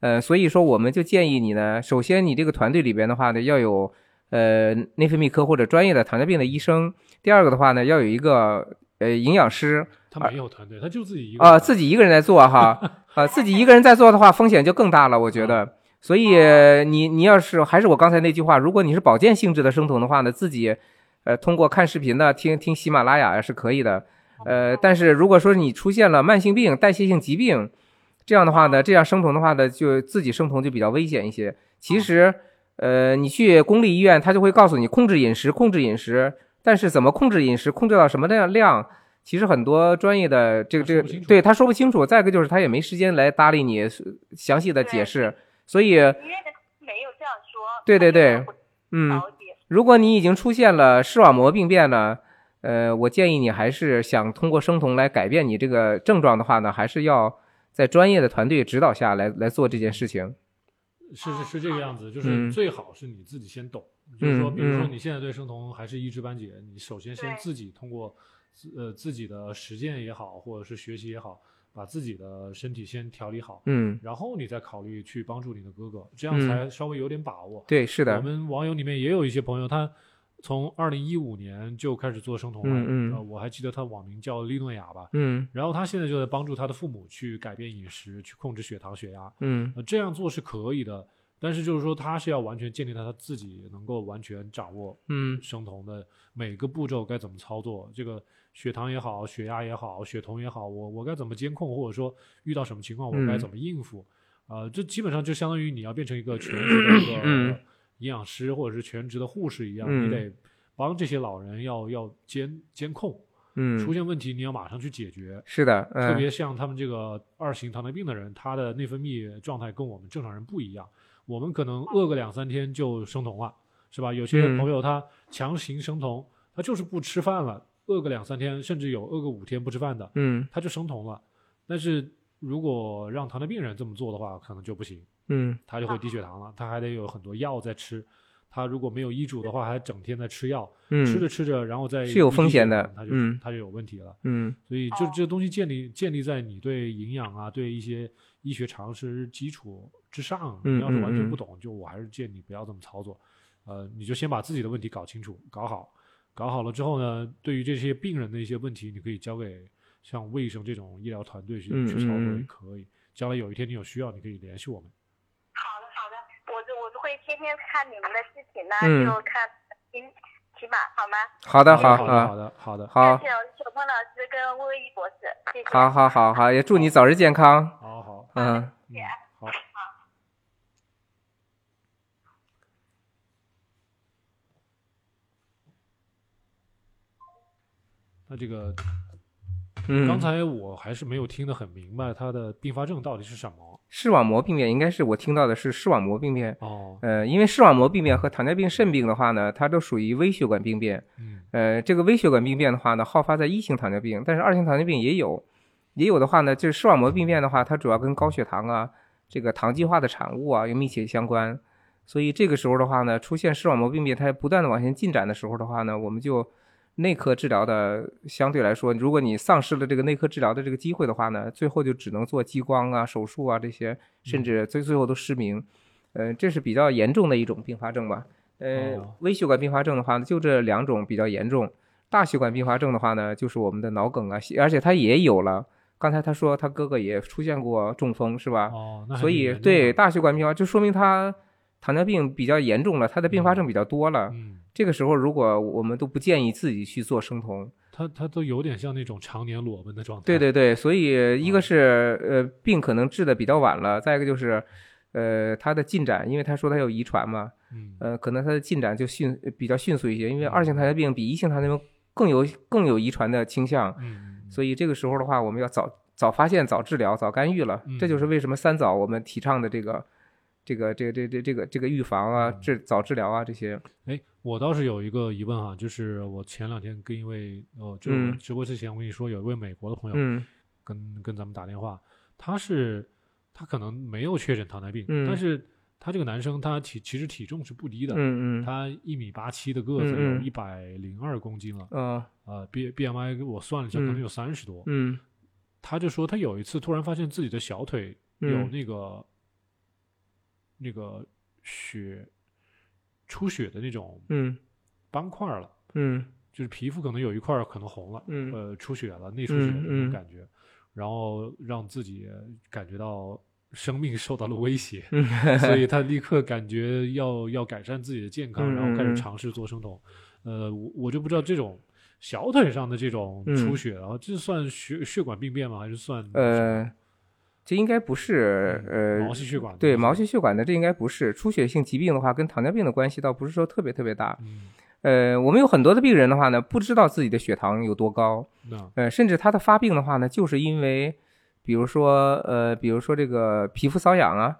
[SPEAKER 2] 呃，所以说我们就建议你呢，首先你这个团队里边的话呢，要有呃内分泌科或者专业的糖尿病的医生。第二个的话呢，要有一个呃营养师。
[SPEAKER 1] 他没有团队，他就自己一个
[SPEAKER 2] 啊，自己一个人在做哈 啊，自己一个人在做的话，风险就更大了，我觉得。所以你你要是还是我刚才那句话，如果你是保健性质的生酮的话呢，自己呃通过看视频呢，听听喜马拉雅呀是可以的。呃，但是如果说你出现了慢性病、代谢性疾病，这样的话呢，这样生酮的话呢，就自己生酮就比较危险一些。其实，呃，你去公立医院，他就会告诉你控制饮食，控制饮食。但是怎么控制饮食，控制到什么量量，其实很多专业的这个这个，对他说不清楚。再一个就是他也没时间来搭理你详细的解释。所以，医院
[SPEAKER 3] 没有这样说。
[SPEAKER 2] 对对对，嗯，如果你已经出现了视网膜病变了。呃，我建议你还是想通过生酮来改变你这个症状的话呢，还是要在专业的团队指导下来来做这件事情。
[SPEAKER 1] 是是是这个样子，就是最好是你自己先懂，就是说，比如说你现在对生酮还是一知半解，你首先先自己通过呃自己的实践也好，或者是学习也好，把自己的身体先调理好，
[SPEAKER 2] 嗯，
[SPEAKER 1] 然后你再考虑去帮助你的哥哥，这样才稍微有点把握。
[SPEAKER 2] 对，是的。
[SPEAKER 1] 我们网友里面也有一些朋友，他。从二零一五年就开始做生酮了，
[SPEAKER 2] 嗯
[SPEAKER 1] 嗯，我还记得他网名叫利诺雅吧，
[SPEAKER 2] 嗯，
[SPEAKER 1] 然后他现在就在帮助他的父母去改变饮食，去控制血糖、血压，
[SPEAKER 2] 嗯，
[SPEAKER 1] 这样做是可以的，但是就是说他是要完全建立他他自己能够完全掌握，
[SPEAKER 2] 嗯，
[SPEAKER 1] 生酮的每个步骤该怎么操作，这个血糖也好，血压也好，血酮也好，我我该怎么监控，或者说遇到什么情况我该怎么应付，呃，这基本上就相当于你要变成一个全职的一个营养师或者是全职的护士一样，你得。帮这些老人要要监监控，
[SPEAKER 2] 嗯，
[SPEAKER 1] 出现问题你要马上去解决。
[SPEAKER 2] 是的，
[SPEAKER 1] 特别像他们这个二型糖尿病的人，他的内分泌状态跟我们正常人不一样。我们可能饿个两三天就生酮了，是吧？有些朋友他强行生酮，他就是不吃饭了，饿个两三天，甚至有饿个五天不吃饭的，
[SPEAKER 2] 嗯，
[SPEAKER 1] 他就生酮了。但是如果让糖尿病人这么做的话，可能就不行，
[SPEAKER 2] 嗯，
[SPEAKER 1] 他就会低血糖了，他还得有很多药在吃。他如果没有医嘱的话，还整天在吃药，嗯吃着吃着，然后再
[SPEAKER 2] 是有风险的，
[SPEAKER 1] 他就他就有问题了。
[SPEAKER 2] 嗯，
[SPEAKER 1] 所以就这东西建立建立在你对营养啊，对一些医学常识基础之上。你要是完全不懂，就我还是建议你不要这么操作。呃，你就先把自己的问题搞清楚、搞好，搞好了之后呢，对于这些病人的一些问题，你可以交给像卫生这种医疗团队去去操作也可以。将来有一天你有需要，你可以联系我们。
[SPEAKER 3] 会天天看你们的视频呢，就看听骑马好吗？
[SPEAKER 2] 好的，好，
[SPEAKER 1] 好的，好的，好的，
[SPEAKER 2] 好。
[SPEAKER 3] 谢谢小鹏老师跟魏一博士，谢谢。
[SPEAKER 2] 好好好好，也祝你早日健康。
[SPEAKER 1] 好好，
[SPEAKER 2] 嗯，
[SPEAKER 1] 好。那这个。
[SPEAKER 2] 嗯，
[SPEAKER 1] 刚才我还是没有听得很明白，它的并发症到底是什么？
[SPEAKER 2] 视网膜病变应该是我听到的是视网膜病变。
[SPEAKER 1] 哦，
[SPEAKER 2] 呃，因为视网膜病变和糖尿病肾病的话呢，它都属于微血管病变。
[SPEAKER 1] 嗯，
[SPEAKER 2] 呃，这个微血管病变的话呢，好发在一型糖尿病，但是二型糖尿病也有，也有的话呢，就是视网膜病变的话，它主要跟高血糖啊，这个糖基化的产物啊有密切相关。所以这个时候的话呢，出现视网膜病变，它不断的往前进展的时候的话呢，我们就。内科治疗的相对来说，如果你丧失了这个内科治疗的这个机会的话呢，最后就只能做激光啊、手术啊这些，甚至最最后都失明。呃，这是比较严重的一种并发症吧。呃，微血管并发症的话呢，就这两种比较严重。大血管并发症的话呢，就是我们的脑梗啊，而且他也有了。刚才他说他哥哥也出现过中风，是吧？
[SPEAKER 1] 哦，
[SPEAKER 2] 所以对大血管并发就说明他。糖尿病比较严重了，它的并发症比较多了。
[SPEAKER 1] 嗯，
[SPEAKER 2] 这个时候如果我们都不建议自己去做生酮，
[SPEAKER 1] 它它都有点像那种常年裸奔的状态。
[SPEAKER 2] 对对对，所以一个是呃病可能治的比较晚了，再一个就是呃它的进展，因为他说他有遗传嘛，
[SPEAKER 1] 嗯，
[SPEAKER 2] 呃可能它的进展就迅比较迅速一些，因为二型糖尿病比一型糖尿病更有更有遗传的倾向。
[SPEAKER 1] 嗯，
[SPEAKER 2] 所以这个时候的话，我们要早早发现、早治疗、早干预了。这就是为什么三早我们提倡的这个。这个这个这这这个这个预防啊，治早治疗啊，这些。
[SPEAKER 1] 哎，我倒是有一个疑问哈，就是我前两天跟一位哦，就是直播之前我跟你说有一位美国的朋友，
[SPEAKER 2] 嗯，
[SPEAKER 1] 跟跟咱们打电话，他是他可能没有确诊糖尿病，
[SPEAKER 2] 嗯，
[SPEAKER 1] 但是他这个男生他体其实体重是不低的，
[SPEAKER 2] 嗯嗯，
[SPEAKER 1] 他一米八七的个子，有一百零二公斤了，
[SPEAKER 2] 嗯，
[SPEAKER 1] 呃，B B M I 我算了一下，可能有三十多，
[SPEAKER 2] 嗯，
[SPEAKER 1] 他就说他有一次突然发现自己的小腿有那个。那个血出血的那种
[SPEAKER 2] 嗯。
[SPEAKER 1] 斑块了，
[SPEAKER 2] 嗯。
[SPEAKER 1] 就是皮肤可能有一块可能红了，
[SPEAKER 2] 嗯。
[SPEAKER 1] 呃，出血了，内出血的那种感觉，然后让自己感觉到生命受到了威胁，
[SPEAKER 2] 嗯，
[SPEAKER 1] 所以 他立刻感觉要要改善自己的健康，然后开始尝试做生酮。呃，我我就不知道这种小腿上的这种
[SPEAKER 2] 嗯。
[SPEAKER 1] 出血，然后这算血血管病变吗？还是算
[SPEAKER 2] 呃，这应该不是呃
[SPEAKER 1] 毛细血管
[SPEAKER 2] 对毛细血管的，这应该不是出血性疾病的话，跟糖尿病的关系倒不是说特别特别大。
[SPEAKER 1] 嗯，
[SPEAKER 2] 呃，我们有很多的病人的话呢，不知道自己的血糖有多高，
[SPEAKER 1] 那。
[SPEAKER 2] 呃，甚至他的发病的话呢，就是因为，比如说呃，比如说这个皮肤瘙痒啊，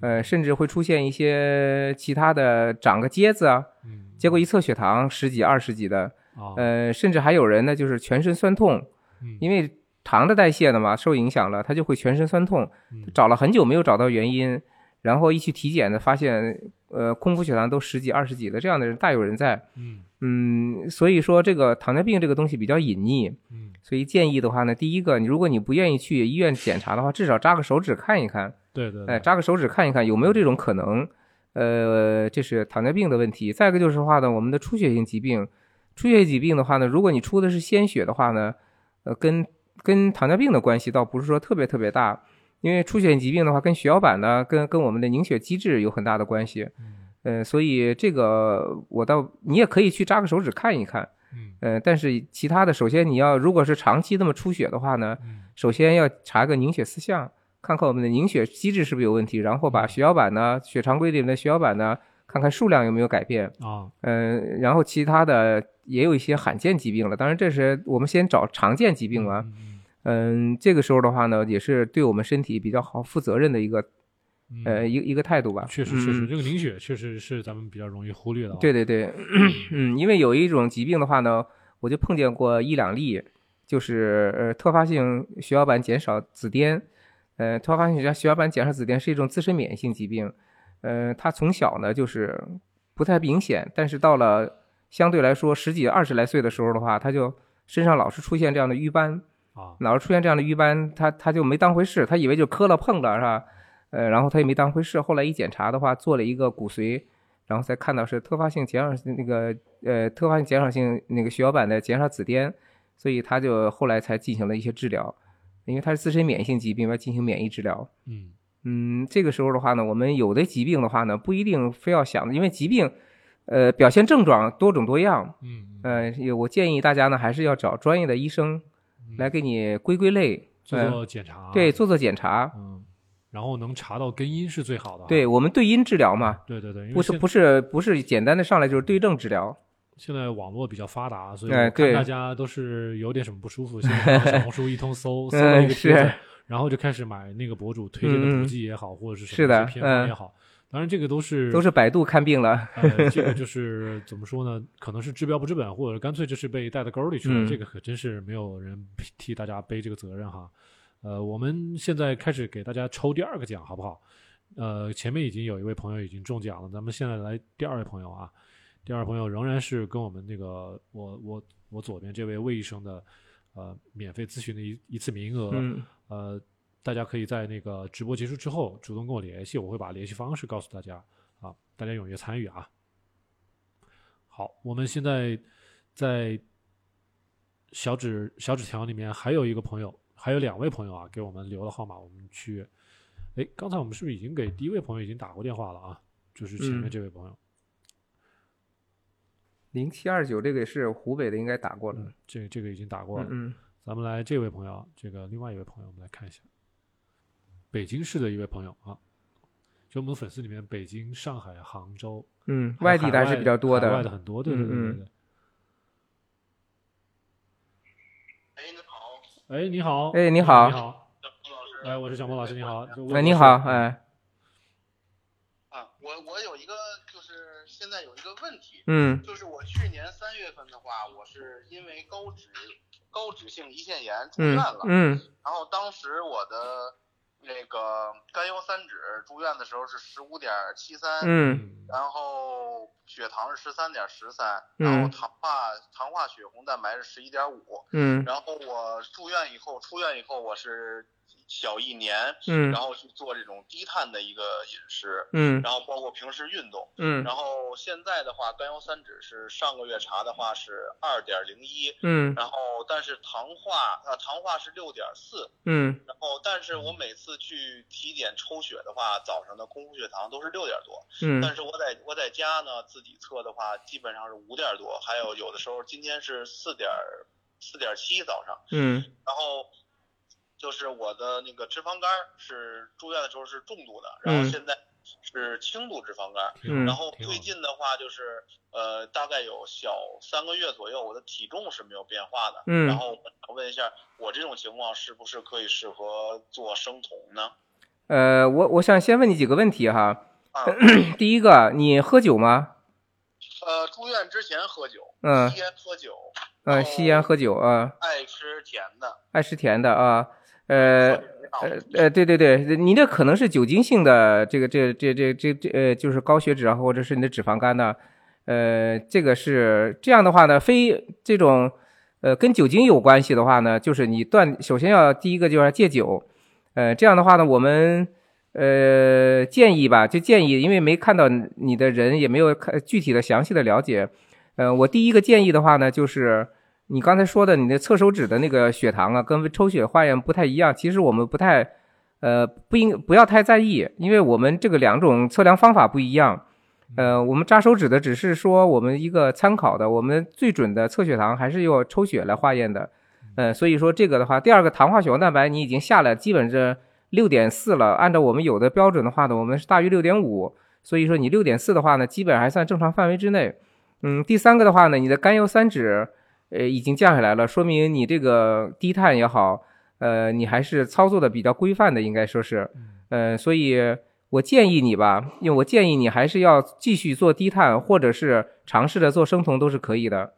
[SPEAKER 2] 呃，甚至会出现一些其他的长个疖子啊，
[SPEAKER 1] 嗯，
[SPEAKER 2] 结果一测血糖十几二十几的，
[SPEAKER 1] 啊，
[SPEAKER 2] 呃，甚至还有人呢就是全身酸痛，
[SPEAKER 1] 嗯。
[SPEAKER 2] 因为糖的代谢的嘛受影响了，他就会全身酸痛，
[SPEAKER 1] 嗯
[SPEAKER 2] 找了很久没有找到原因，然后一去体检呢，发现呃空腹血糖都十几二十几的，这样的人大有人在。
[SPEAKER 1] 嗯
[SPEAKER 2] 嗯，所以说这个糖尿病这个东西比较隐匿，
[SPEAKER 1] 嗯，
[SPEAKER 2] 所以建议的话呢，第一个，你如果你不愿意去医院检查的话，至少扎个手指看一看，
[SPEAKER 1] 对对，
[SPEAKER 2] 哎，扎个手指看一看有没有这种可能。呃，这是糖尿病的问题。再一个就是的话呢，我们的出血性疾病，出血性疾病的话呢，如果你出的是鲜血的话呢，呃，跟跟糖尿病的关系倒不是说特别特别大，因为出血性疾病的话，跟血小板呢，跟跟我们的凝血机制有很大的关系。
[SPEAKER 1] 嗯
[SPEAKER 2] 呃，所以这个我倒你也可以去扎个手指看一看。
[SPEAKER 1] 嗯
[SPEAKER 2] 呃，但是其他的，首先你要如果是长期这么出血的话呢，
[SPEAKER 1] 嗯
[SPEAKER 2] 首先要查个凝血四项，看看我们的凝血机制是不是有问题，然后把血小板呢、血常规里面的血小板呢，看看数量有没有改变。
[SPEAKER 1] 啊，
[SPEAKER 2] 嗯、然后其他的也有一些罕见疾病了，当然这是我们先找常见疾病嘛。
[SPEAKER 1] 嗯嗯
[SPEAKER 2] 嗯，这个时候的话呢，也是对我们身体比较好、负责任的一个
[SPEAKER 1] 嗯
[SPEAKER 2] 呃一个一个态度吧。
[SPEAKER 1] 确实确实，
[SPEAKER 2] 嗯
[SPEAKER 1] 这个凝血确实是咱们比较容易忽略的啊。
[SPEAKER 2] 对对对，嗯，因为有一种疾病的话呢，我就碰见过一两例，就是呃特发性血小板减少紫癜，呃特发性血小板减少紫癜是一种自身免疫性疾病，呃他从小呢就是不太明显，但是到了相对来说十几二十来岁的时候的话，他就身上老是出现这样的瘀斑，
[SPEAKER 1] 啊，
[SPEAKER 2] 老是出现这样的瘀斑，他他就没当回事，他以为就磕了碰了是吧？呃，然后他也没当回事，后来一检查的话，做了一个骨髓，然后才看到是特发性减少那个呃特发性减少性那个血小板的减少紫癜，所以他就后来才进行了一些治疗，因为他是自身免疫性疾病，要进行免疫治疗。
[SPEAKER 1] 嗯
[SPEAKER 2] 嗯，这个时候的话呢，我们有的疾病的话呢，不一定非要想，因为疾病，呃，表现症状多种多样，
[SPEAKER 1] 嗯嗯，
[SPEAKER 2] 呃，我建议大家呢，还是要找专业的医生来给你归归类，
[SPEAKER 1] 做
[SPEAKER 2] 呃
[SPEAKER 1] 做检查，
[SPEAKER 2] 对，做做检查。
[SPEAKER 1] 嗯，然后能查到根因是最好的。啊。
[SPEAKER 2] 对我们对因治疗嘛，
[SPEAKER 1] 对对对，因
[SPEAKER 2] 不是不是不是简单的上来就是对症治疗。
[SPEAKER 1] 现在网络比较发达，所以看大家都是有点什么不舒服，现在小 红书一通搜，搜到一
[SPEAKER 2] 嗯
[SPEAKER 1] 个帖子
[SPEAKER 2] 是，
[SPEAKER 1] 然后就开始买那个博主推荐的补剂也好，或者是什么偏方
[SPEAKER 2] 嗯。
[SPEAKER 1] 也好，当然这个都是
[SPEAKER 2] 都是百度看病了。
[SPEAKER 1] 呃，这个就是怎么说呢？可能是治标不治本，或者干脆就是被带到沟里去了。
[SPEAKER 2] 嗯
[SPEAKER 1] 这个可真是没有人替大家背这个责任哈。呃，我们现在开始给大家抽第二个奖，好不好？呃，前面已经有一位朋友已经中奖了，咱们现在来第二位朋友啊。第二位朋友仍然是跟我们那个我我我左边这位魏医生的呃免费咨询的一一次名额。
[SPEAKER 2] 嗯
[SPEAKER 1] 呃，大家可以在那个直播结束之后主动跟我联系，我会把联系方式告诉大家啊，大家踊跃参与啊。好，我们现在在小纸小纸条里面还有一个朋友，还有两位朋友啊，给我们留了号码，我们去。哎，刚才我们是不是已经给第一位朋友已经打过电话了啊？就是前面
[SPEAKER 2] 嗯
[SPEAKER 1] 这位朋友，
[SPEAKER 2] 零七二九这个是湖北的，应该打过了。
[SPEAKER 1] 嗯，这这个已经打过了。
[SPEAKER 2] 嗯
[SPEAKER 1] 咱们来这位朋友，这个另外一位朋友，我们来看一下，北京市的一位朋友啊，就我们粉丝里面，北京、上海、杭州，
[SPEAKER 2] 嗯，外地的还是比较多
[SPEAKER 1] 的。外的
[SPEAKER 2] 的。
[SPEAKER 1] 很多，对对对对
[SPEAKER 2] 嗯。
[SPEAKER 1] 对。
[SPEAKER 5] 哎，你好，
[SPEAKER 1] 哎，你好，
[SPEAKER 2] 哎你好。
[SPEAKER 1] 你好，
[SPEAKER 5] 小孟老师。
[SPEAKER 1] 哎，我是小莫老师，你好，
[SPEAKER 2] 哎，你好，哎，
[SPEAKER 5] 啊，我我有一个就是现在有一个问题，
[SPEAKER 2] 嗯。
[SPEAKER 5] 就是我去年三月份的话，我是因为高脂高脂性胰腺炎住
[SPEAKER 2] 嗯
[SPEAKER 5] 院了，
[SPEAKER 2] 嗯。
[SPEAKER 5] 然后当时我的那个甘油三酯住院的时候是十五点七三，
[SPEAKER 2] 嗯
[SPEAKER 1] 嗯。
[SPEAKER 5] 然后血糖是十三点十三，
[SPEAKER 2] 嗯
[SPEAKER 5] 然后糖化糖化血红蛋白是十一点五，
[SPEAKER 2] 嗯。
[SPEAKER 5] 然后我住院以后，出院以后我是小一年，
[SPEAKER 2] 嗯。
[SPEAKER 5] 然后去做这种低碳的一个饮食，
[SPEAKER 2] 嗯。
[SPEAKER 5] 然后包括平时运动。
[SPEAKER 2] 嗯。
[SPEAKER 5] 然后现在的话，甘油三酯是上个月查的话是二点零一，
[SPEAKER 2] 嗯。
[SPEAKER 5] 然后但是糖化呃糖化是六点四，
[SPEAKER 2] 嗯。
[SPEAKER 5] 然后但是我每次去体检抽血的话，早上的空腹血糖都是六点多，
[SPEAKER 2] 嗯。
[SPEAKER 5] 但是我在我在家呢自己测的话，基本上是五点多，还有有的时候今天是四点四点七早上，
[SPEAKER 2] 嗯
[SPEAKER 5] 然后就是我的那个脂肪肝儿是住院的时候是重度的，然后
[SPEAKER 2] 嗯
[SPEAKER 5] 现在是轻度脂肪肝儿，
[SPEAKER 2] 嗯
[SPEAKER 5] 然后最近的话就是呃大概有小三个月左右，我的体重是没有变化的，
[SPEAKER 2] 嗯
[SPEAKER 5] 然后我想问一下，我这种情况是不是可以适合做生酮呢？
[SPEAKER 2] 呃，我我想先问你几个问题哈。
[SPEAKER 5] 啊，
[SPEAKER 2] 第一个，你喝酒吗？
[SPEAKER 5] 呃，住院之前喝酒，
[SPEAKER 2] 嗯
[SPEAKER 5] 吸烟喝酒，
[SPEAKER 2] 嗯，吸烟喝酒啊，
[SPEAKER 5] 爱吃甜的，
[SPEAKER 2] 爱吃甜的啊。呃呃呃，对对对，你这可能是酒精性的这个这这这这这呃，就是高血脂啊，或者是你的脂肪肝呢。呃，这个是这样的话呢，非这种呃跟酒精有关系的话呢，就是你断，首先要第一个就是要戒酒。呃，这样的话呢，我们呃建议吧，就建议，因为没看到你的人，也没有看具体的详细的了解。呃，我第一个建议的话呢，就是你刚才说的你的侧手指的那个血糖啊，跟抽血化验不太一样。其实我们不太，呃，不应不要太在意，因为我们这个两种测量方法不一样。呃，我们扎手指的只是说我们一个参考的，我们最准的测血糖还是用抽血来化验的。呃，所以说这个的话，第二个糖化血红蛋白你已经下来，基本是六点四了。按照我们有的标准的话呢，我们是大于六点五，所以说你六点四的话呢，基本还算正常范围之内。嗯，第三个的话呢，你的甘油三酯呃已经降下来了，说明你这个低碳也好，呃，你还是操作的比较规范的，应该说是，呃，所以我建议你吧，因为我建议你还是要继续做低碳，或者是尝试着做生酮都是可以的。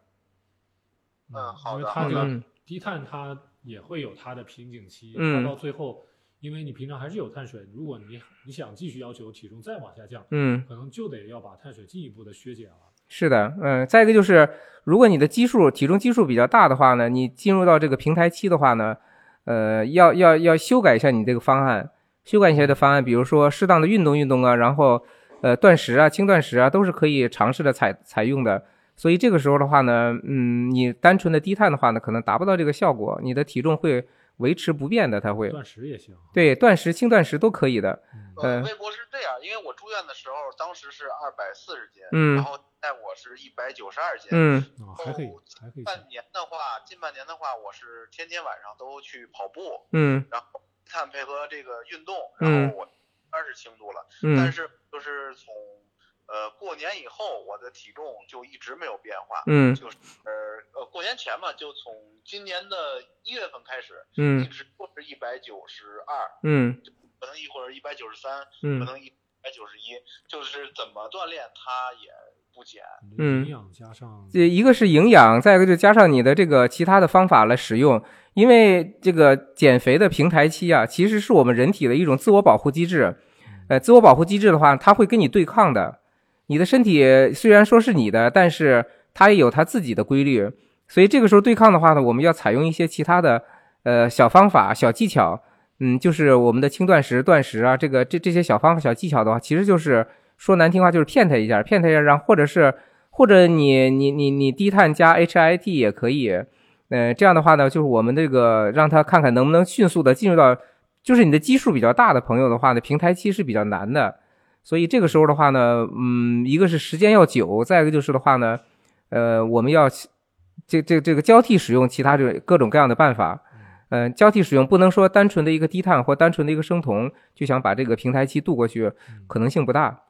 [SPEAKER 5] 嗯好的
[SPEAKER 1] 因为它这个
[SPEAKER 2] 嗯
[SPEAKER 1] 低碳它也会有它的瓶颈期，
[SPEAKER 2] 嗯
[SPEAKER 1] 它到最后，因为你平常还是有碳水，如果你你想继续要求体重再往下降，
[SPEAKER 2] 嗯，
[SPEAKER 1] 可能就得要把碳水进一步的削减了。
[SPEAKER 2] 是的，嗯，再一个就是，如果你的基数体重基数比较大的话呢，你进入到这个平台期的话呢，呃，要要要修改一下你这个方案，修改一下的方案，比如说适当的运动运动啊，然后呃断食啊、轻断食啊，都是可以尝试的采采用的。所以这个时候的话呢，嗯，你单纯的低碳的话呢，可能达不到这个效果，你的体重会维持不变的，它会。
[SPEAKER 1] 断食也行。
[SPEAKER 2] 对，断食、轻断食都可以的。
[SPEAKER 5] 呃，
[SPEAKER 2] 嗯。
[SPEAKER 5] 微博是这样，因为我住院的时候当时是二百四十斤，
[SPEAKER 2] 嗯。
[SPEAKER 5] 然后现在我是一百九十二斤，
[SPEAKER 2] 嗯。
[SPEAKER 1] 啊，还可以，还可以。
[SPEAKER 5] 半年的话，近半年的话，我是天天晚上都去跑步，
[SPEAKER 2] 嗯。
[SPEAKER 5] 然后碳配合这个运动，
[SPEAKER 2] 嗯。
[SPEAKER 5] 然后我当然是轻度了，嗯。但
[SPEAKER 2] 嗯
[SPEAKER 5] 是就是从呃过年以后，我的体重就一直没有变化，
[SPEAKER 2] 嗯
[SPEAKER 5] 就是呃呃过年前嘛，就从今年的一月份开始，嗯一
[SPEAKER 2] 嗯
[SPEAKER 5] 直都是一百九十二，
[SPEAKER 2] 嗯
[SPEAKER 5] 可能一会儿一百九十三，可
[SPEAKER 2] 嗯
[SPEAKER 5] 能一百九十一，就是怎么锻炼它也不减。
[SPEAKER 2] 嗯
[SPEAKER 1] 营养加上
[SPEAKER 2] 这一个是营养，再一个就加上你的这个其他的方法来使用，因为这个减肥的平台期啊，其实是我们人体的一种自我保护机制。呃，自我保护机制的话，它会跟你对抗的。你的身体虽然说是你的，但是它也有它自己的规律。所以这个时候对抗的话呢，我们要采用一些其他的呃小方法、小技巧。嗯，就是我们的轻断食、断食啊，这个这这些小方法、小技巧的话，其实就是说难听话，就是骗他一下，骗他一下，让或者是或者你你你你低碳加 HIT 也可以，呃，这样的话呢，就是我们这个让他看看能不能迅速的进入到，就是你的基数比较大的朋友的话呢，平台期是比较难的，所以这个时候的话呢，嗯，一个是时间要久，再一个就是的话呢，呃，我们要这这这个交替使用其他这各种各样的办法。嗯、交替使用不能说单纯的一个低碳或单纯的一个生酮就想把这个平台期度过去，可能性不大。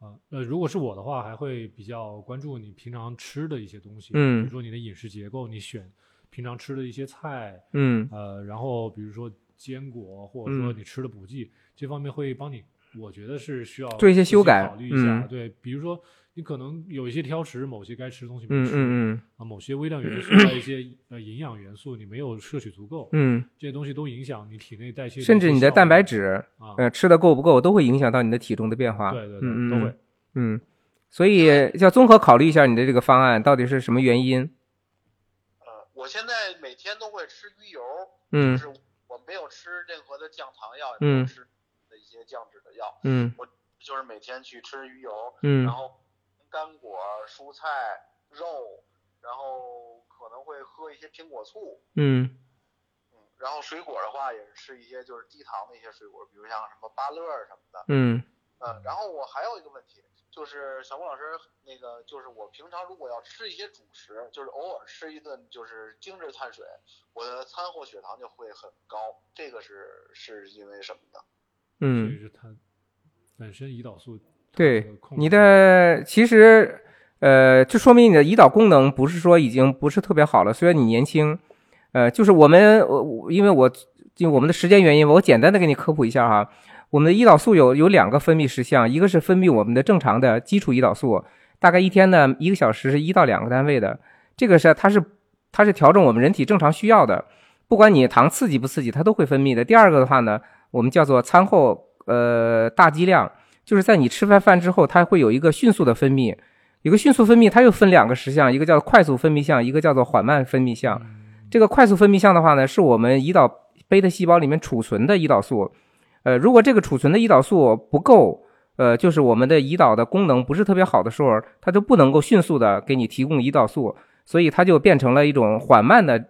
[SPEAKER 1] 啊，呃，如果是我的话，还会比较关注你平常吃的一些东西，
[SPEAKER 2] 嗯
[SPEAKER 1] 比如说你的饮食结构，你选平常吃的一些菜，
[SPEAKER 2] 嗯
[SPEAKER 1] 呃，然后比如说坚果，或者说
[SPEAKER 2] 嗯
[SPEAKER 1] 你吃的补剂，这方面会帮你，我觉得是需要
[SPEAKER 2] 做一些修改
[SPEAKER 1] 考虑一下。
[SPEAKER 2] 嗯
[SPEAKER 1] 对，比如说你可能有一些挑食，某些该吃的东西没
[SPEAKER 2] 嗯
[SPEAKER 1] 吃，
[SPEAKER 2] 嗯
[SPEAKER 1] 啊，某些微量元素还有一些呃营养元素你没有摄取足够，
[SPEAKER 2] 嗯
[SPEAKER 1] 这些东西都影响你体内代谢
[SPEAKER 2] 甚至你的蛋白质，
[SPEAKER 1] 啊，
[SPEAKER 2] 呃，吃的够不够，都会影响到你的体重的变化。
[SPEAKER 1] 对对对，
[SPEAKER 2] 嗯嗯
[SPEAKER 1] 都会。
[SPEAKER 2] 嗯，所以要综合考虑一下你的这个方案到底是什么原因。
[SPEAKER 5] 呃，我现在每天都会吃鱼油，
[SPEAKER 2] 嗯
[SPEAKER 5] 就是我没有吃任何的降糖药，也没有
[SPEAKER 2] 嗯
[SPEAKER 5] 药，
[SPEAKER 2] 嗯。
[SPEAKER 5] 就是每天去吃鱼油，
[SPEAKER 2] 嗯。
[SPEAKER 5] 然后干果、蔬菜、肉，然后可能会喝一些苹果醋，
[SPEAKER 2] 嗯。
[SPEAKER 5] 嗯，然后水果的话也是吃一些就是低糖的一些水果，比如像什么芭乐什么的，
[SPEAKER 2] 嗯。
[SPEAKER 5] 嗯，然后我还有一个问题，就是小孟老师，那个就是我平常如果要吃一些主食，就是偶尔吃一顿就是精致碳水，我的餐后血糖就会很高，这个是是因为什么呢？
[SPEAKER 2] 嗯。
[SPEAKER 1] 就，是它本身胰岛素
[SPEAKER 2] 对你的其实呃，这说明你的胰岛功能不是说已经不是特别好了。虽然你年轻，呃，就是我们我我因为我因为我们的时间原因，我简单的给你科普一下哈。我们的胰岛素有有两个分泌事项，一个是分泌我们的正常的基础胰岛素，大概一天呢一个小时是一到两个单位的，这个是它是它是调整我们人体正常需要的，不管你糖刺激不刺激，它都会分泌的。第二个的话呢，我们叫做餐后呃大剂量，就是在你吃完饭之后，它会有一个迅速的分泌，有个迅速分泌，它又分两个实项，一个叫快速分泌项，一个叫做缓慢分泌项。这个快速分泌项的话呢，是我们胰岛贝塔细胞里面储存的胰岛素。呃，如果这个储存的胰岛素不够，呃，就是我们的胰岛的功能不是特别好的时候，它就不能够迅速的给你提供胰岛素，所以它就变成了一种缓慢的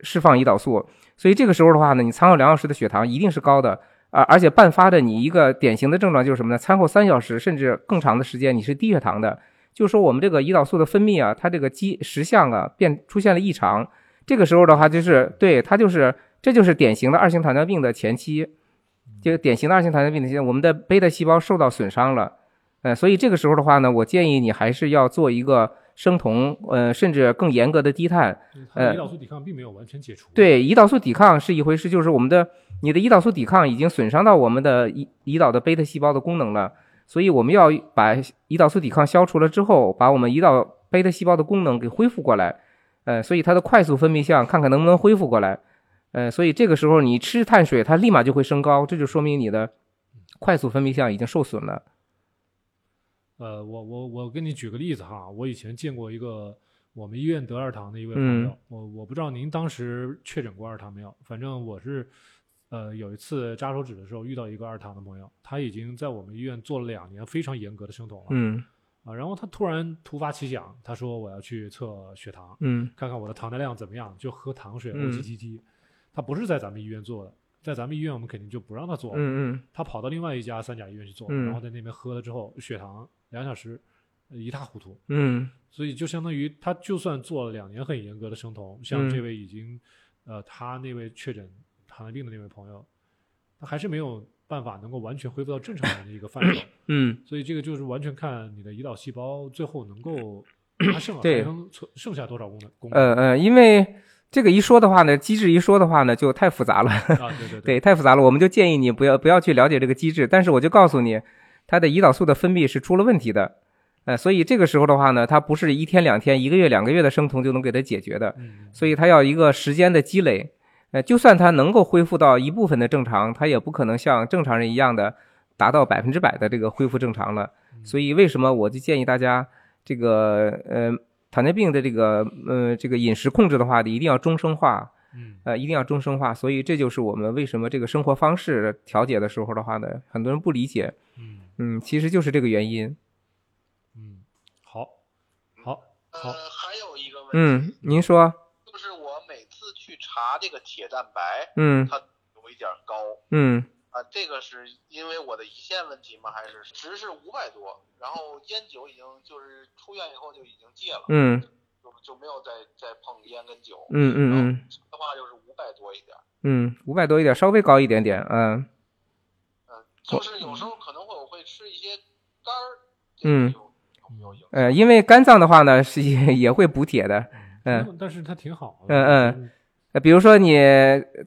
[SPEAKER 2] 释放胰岛素。所以这个时候的话呢，你餐后两小时的血糖一定是高的，而而且伴发的你一个典型的症状就是什么呢？餐后三小时甚至更长的时间你是低血糖的，就是说我们这个胰岛素的分泌啊，它这个基实项啊变出现了异常。这个时候的话，就是对它就是这就是典型的二型糖尿病的前期，这个典型的二型糖尿病的前期，我们的贝塔细胞受到损伤了，呃，所以这个时候的话呢，我建议你还是要做一个生酮，呃，甚至更严格的低碳。
[SPEAKER 1] 呃胰岛素抵抗并没有完全解除。，
[SPEAKER 2] 对，胰岛素抵抗是一回事，就是我们的你的胰岛素抵抗已经损伤到我们的胰胰岛的贝塔细胞的功能了，所以我们要把胰岛素抵抗消除了之后，把我们胰岛贝塔细胞的功能给恢复过来，呃，所以它的快速分泌项看看能不能恢复过来，呃，所以这个时候你吃碳水，它立马就会升高，这就说明你的快速分泌项已经受损了。
[SPEAKER 1] 呃，我我我给你举个例子哈，我以前见过一个我们医院得二糖的一位朋
[SPEAKER 2] 嗯。
[SPEAKER 1] 友，我我不知道您当时确诊过二糖没有，反正我是，呃，有一次扎手指的时候遇到一个二糖的朋友，他已经在我们医院做了两年非常严格的生酮了，
[SPEAKER 2] 嗯。
[SPEAKER 1] 啊，然后他突然突发奇想，他说我要去测血糖，
[SPEAKER 2] 嗯
[SPEAKER 1] 看看我的糖耐量怎么样，就喝糖水
[SPEAKER 2] 嗯
[SPEAKER 1] OGTT，、他不是在咱们医院做的，在咱们医院我们肯定就不让他做了，
[SPEAKER 2] 嗯嗯。
[SPEAKER 1] 他跑到另外一家三甲医院去做，
[SPEAKER 2] 嗯
[SPEAKER 1] 然后在那边喝了之后，血糖两小时呃一塌糊涂，
[SPEAKER 2] 嗯。
[SPEAKER 1] 所以就相当于他就算做了两年很严格的生酮，像
[SPEAKER 2] 嗯
[SPEAKER 1] 这位已经、呃他那位确诊糖尿病的那位朋友，他还是没有办法能够完全恢复到正常人的一个范畴，
[SPEAKER 2] 嗯，
[SPEAKER 1] 所以这个就是完全看你的胰岛细胞最后能够 它剩
[SPEAKER 2] 对
[SPEAKER 1] 能存剩下多少功能功能
[SPEAKER 2] 呃呃，因为这个一说的话呢，机制一说的话呢，就太复杂了。
[SPEAKER 1] 啊，对对
[SPEAKER 2] 对，太复杂了，我们就建议你不要不要去了解这个机制。但是我就告诉你，它的胰岛素的分泌是出了问题的，呃，所以这个时候的话呢，它不是一天两天、一个月两个月的生酮就能给它解决的，
[SPEAKER 1] 嗯
[SPEAKER 2] 所以它要一个时间的积累。呃，就算他能够恢复到一部分的正常，他也不可能像正常人一样的达到百分之百的这个恢复正常了。所以为什么我就建议大家这个呃糖尿病的这个呃这个饮食控制的话，一定要终生化。
[SPEAKER 1] 嗯
[SPEAKER 2] 呃，一定要终生化，所以这就是我们为什么这个生活方式调节的时候的话呢，很多人不理解，
[SPEAKER 1] 嗯
[SPEAKER 2] 嗯，其实就是这个原因。
[SPEAKER 1] 嗯，好，好，好
[SPEAKER 5] 呃，，还有一个问题，
[SPEAKER 2] 嗯，您说，
[SPEAKER 5] 查这个铁蛋白，
[SPEAKER 2] 嗯
[SPEAKER 5] 它有一点高
[SPEAKER 2] 嗯
[SPEAKER 5] 啊，这个是因为我的胰腺问题吗？还是值是五百多？然后烟酒已经就是出院以后就已经戒了，
[SPEAKER 2] 嗯
[SPEAKER 5] 就就没有再再碰烟跟酒。
[SPEAKER 2] 嗯嗯嗯
[SPEAKER 5] 的话就是五百多一点，
[SPEAKER 2] 嗯，五百多一点，稍微高一点点，嗯
[SPEAKER 5] 嗯，就是有时候可能会我会吃一些肝儿，
[SPEAKER 2] 嗯？呃，因为肝脏的话呢是也也会补铁的，嗯
[SPEAKER 1] 嗯，但是它挺好的，
[SPEAKER 2] 嗯嗯呃，比如说你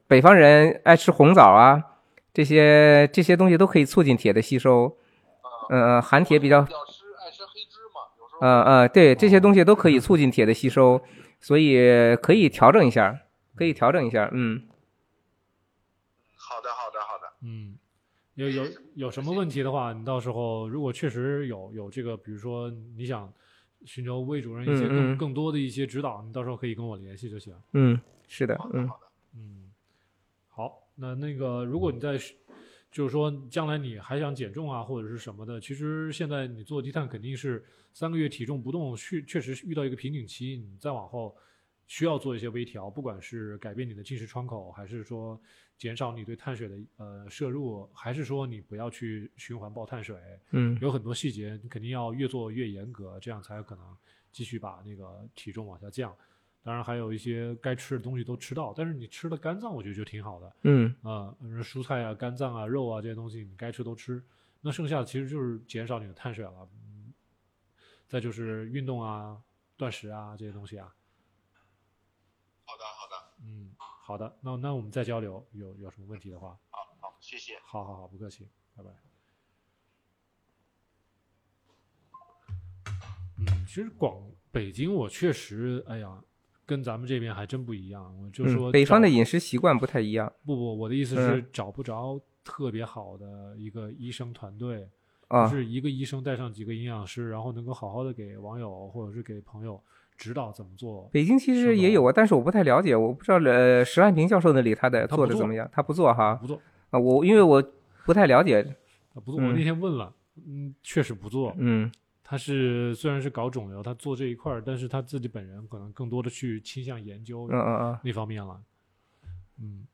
[SPEAKER 2] 北方人爱吃红枣啊，这些这些东西都可以促进铁的吸收，
[SPEAKER 5] 啊，
[SPEAKER 2] 嗯嗯，含铁比较
[SPEAKER 5] 比较吃爱吃黑芝麻，
[SPEAKER 2] 对，这些东西都可以促进铁的吸收，所以可以调整一下，可以调整一下，嗯。
[SPEAKER 5] 好的好的好的，
[SPEAKER 1] 嗯，有有有什么问题的话，你到时候如果确实有有这个，比如说你想寻求魏主任一些更、
[SPEAKER 2] 嗯嗯。
[SPEAKER 1] 更多的一些指导，你到时候可以跟我联系就行。
[SPEAKER 2] 嗯，是的，嗯
[SPEAKER 5] 好的好的，
[SPEAKER 1] 嗯，好，那那个如果你在就是说将来你还想减重啊或者是什么的，其实现在你做低碳肯定是三个月体重不动，确确实是遇到一个瓶颈期，你再往后需要做一些微调，不管是改变你的进食窗口，还是说减少你对碳水的呃摄入，还是说你不要去循环爆碳水，
[SPEAKER 2] 嗯
[SPEAKER 1] 有很多细节你肯定要越做越严格，这样才有可能继续把那个体重往下降。当然还有一些该吃的东西都吃到，但是你吃的肝脏，我觉得就挺好的。
[SPEAKER 2] 嗯
[SPEAKER 1] 啊、呃，蔬菜啊、肝脏啊、肉啊这些东西，你该吃都吃。那剩下的其实就是减少你的碳水了。嗯，再就是运动啊、断食啊这些东西啊。
[SPEAKER 5] 好的，好的，
[SPEAKER 1] 嗯，好的，那那我们再交流，有有什么问题的话，
[SPEAKER 5] 好好，谢谢。
[SPEAKER 1] 好好好，不客气，拜拜。嗯，其实广北京我确实，哎呀，跟咱们这边还真不一样。我就说
[SPEAKER 2] 嗯，北方的饮食习惯不太一样
[SPEAKER 1] 不不，我的意思是
[SPEAKER 2] 嗯
[SPEAKER 1] 找不着特别好的一个医生团队，
[SPEAKER 2] 啊
[SPEAKER 1] 就。是一个医生带上几个营养师，然后能够好好的给网友或者是给朋友指导怎么做。
[SPEAKER 2] 北京其实也有啊，但是我不太了解，我不知道呃石万平教授那里他的
[SPEAKER 1] 做
[SPEAKER 2] 做的怎么样，他不做哈
[SPEAKER 1] 不做，
[SPEAKER 2] 啊，我因为我不太了解，
[SPEAKER 1] 他不做。我
[SPEAKER 2] 嗯
[SPEAKER 1] 那天问了，嗯，确实不做。
[SPEAKER 2] 嗯
[SPEAKER 1] 他是虽然是搞肿瘤，他做这一块儿，但是他自己本人可能更多的去倾向研究
[SPEAKER 2] 嗯嗯嗯
[SPEAKER 1] 那方面了。嗯，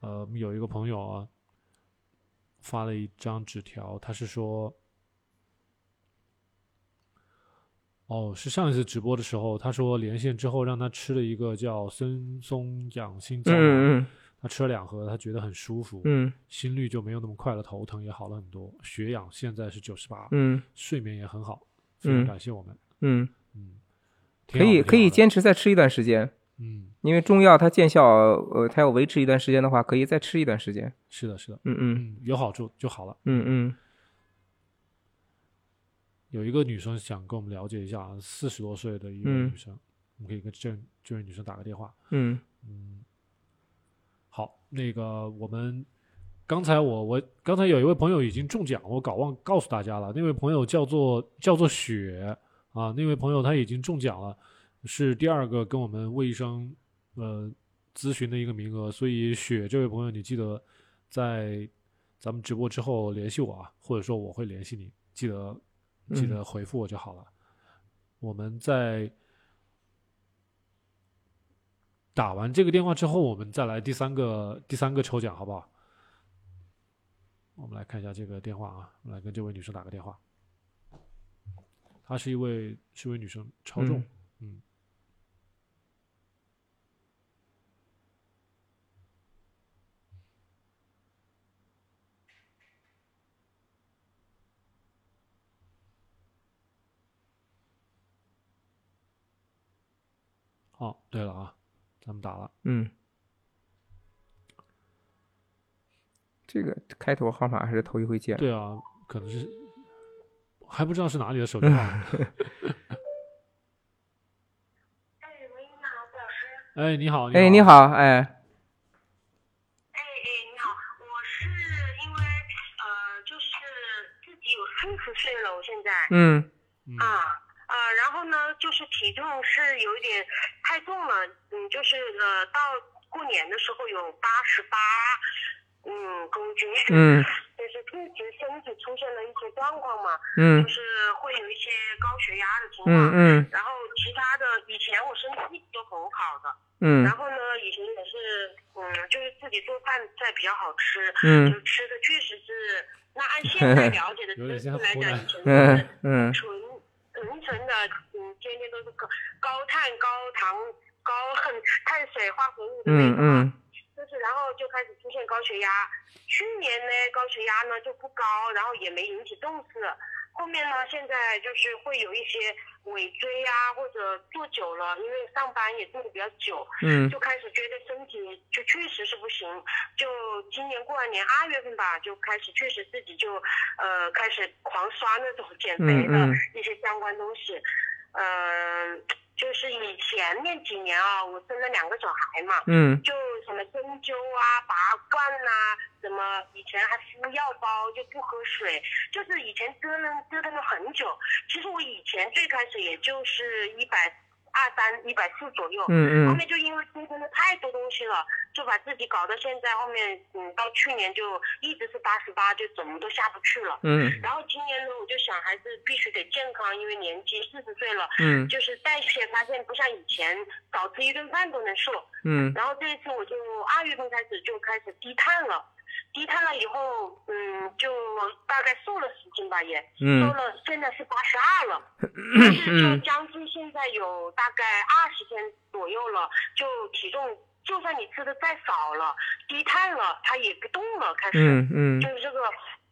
[SPEAKER 1] 呃，我们有一个朋友啊，发了一张纸条，他是说，哦，是上一次直播的时候，他说连线之后让他吃了一个叫森松养心胶囊，
[SPEAKER 2] 嗯嗯
[SPEAKER 1] 他吃了两盒，他觉得很舒服，
[SPEAKER 2] 嗯
[SPEAKER 1] 心率就没有那么快了，头疼也好了很多，血氧现在是九十八，
[SPEAKER 2] 嗯
[SPEAKER 1] 睡眠也很好，非常
[SPEAKER 2] 嗯
[SPEAKER 1] 感谢我们，
[SPEAKER 2] 嗯，
[SPEAKER 1] 嗯，
[SPEAKER 2] 可以可以，坚持再吃一段时间，
[SPEAKER 1] 嗯，
[SPEAKER 2] 因为中药它见效，呃，它要维持一段时间的话，可以再吃一段时间。
[SPEAKER 1] 是的，是的，
[SPEAKER 2] 嗯嗯
[SPEAKER 1] 嗯，有好处就好了。
[SPEAKER 2] 嗯嗯
[SPEAKER 1] 有一个女生想跟我们了解一下，四十多岁的一位
[SPEAKER 2] 嗯
[SPEAKER 1] 女生，我们可以跟这这位女生打个电话。
[SPEAKER 2] 嗯
[SPEAKER 1] 嗯，好，那个我们刚才我我刚才有一位朋友已经中奖，我搞忘告诉大家了，那位朋友叫做叫做雪啊，那位朋友他已经中奖了，是第二个跟我们魏医生呃咨询的一个名额，所以雪这位朋友，你记得在咱们直播之后联系我啊，或者说我会联系你，记得记
[SPEAKER 2] 嗯
[SPEAKER 1] 得回复我就好了。我们在打完这个电话之后，我们再来第三个第三个抽奖，好不好？我们来看一下这个电话啊，我们来跟这位女生打个电话。她是一位是一位女生，超重，嗯哦，对了啊，咱们打了，
[SPEAKER 2] 嗯，这个开头号码还是头一回见。
[SPEAKER 1] 对啊，可能是还不知道是哪里的手机号。
[SPEAKER 3] 哎，喂，你好，顾老师。
[SPEAKER 1] 哎，你好，
[SPEAKER 2] 哎，你，好，哎，
[SPEAKER 3] 哎哎，你好，我是因为呃，就是自己有四十岁了，我现在、
[SPEAKER 2] 嗯。
[SPEAKER 1] 嗯。
[SPEAKER 3] 啊呃，然后呢，就是体重是有一点太重了，嗯，就是呃，到过年的时候有八十八嗯公斤，
[SPEAKER 2] 嗯。
[SPEAKER 3] 就是自己身体出现了一些状况嘛，
[SPEAKER 2] 嗯。
[SPEAKER 3] 就是会有一些高血压的情况，
[SPEAKER 2] 嗯嗯。
[SPEAKER 3] 然后其他的以前我身体一直都很好的。
[SPEAKER 2] 嗯。
[SPEAKER 3] 然后呢，以前也是，嗯，就是自己做饭菜比较好吃，
[SPEAKER 2] 嗯。
[SPEAKER 3] 就吃的确实是，那按现在了解的 知识来讲，以前
[SPEAKER 2] 嗯
[SPEAKER 3] 是
[SPEAKER 2] 嗯。
[SPEAKER 3] 纯纯纯的，高高碳、高糖、高碳水化合物的那
[SPEAKER 2] 嗯
[SPEAKER 3] 种啊，
[SPEAKER 2] 嗯
[SPEAKER 3] 就是然后就开始出现高血压。去年呢，高血压呢就不高，然后也没引起重视。后面呢，现在就是会有一些尾椎啊，或者坐久了，因为上班也坐的比较久，
[SPEAKER 2] 嗯
[SPEAKER 3] 就开始觉得身体就确实是不行。就今年过完年二月份吧，就开始确实自己就呃开始狂刷那种减肥的一些相关东西。嗯、就是以前那几年啊，我生了两个小孩嘛，
[SPEAKER 2] 嗯
[SPEAKER 3] 就什么针灸啊、拔罐呐、什么以前还敷药包，就不喝水，就是以前折腾折腾了很久。其实我以前最开始也就是一百二三一百四左右。
[SPEAKER 2] 嗯嗯
[SPEAKER 3] 后面就因为吃真的太多东西了，就把自己搞到现在后面，嗯，到去年就一直是八十八，就怎么都下不去了。
[SPEAKER 2] 嗯
[SPEAKER 3] 然后今年呢，我就想还是必须得健康，因为年纪四十岁了，
[SPEAKER 2] 嗯
[SPEAKER 3] 就是代谢发现不像以前少吃一顿饭都能瘦。
[SPEAKER 2] 嗯
[SPEAKER 3] 然后这一次我就二月份开始就开始低碳了，低碳了以后，嗯，就大概瘦了十斤吧，也。瘦
[SPEAKER 2] 嗯
[SPEAKER 3] 了，现在是八十二了，但是就将近现在有大概二十天左右了，就体重就算你吃的再少了，低碳了，它也不动了，开始，
[SPEAKER 2] 嗯嗯。
[SPEAKER 3] 就是这个。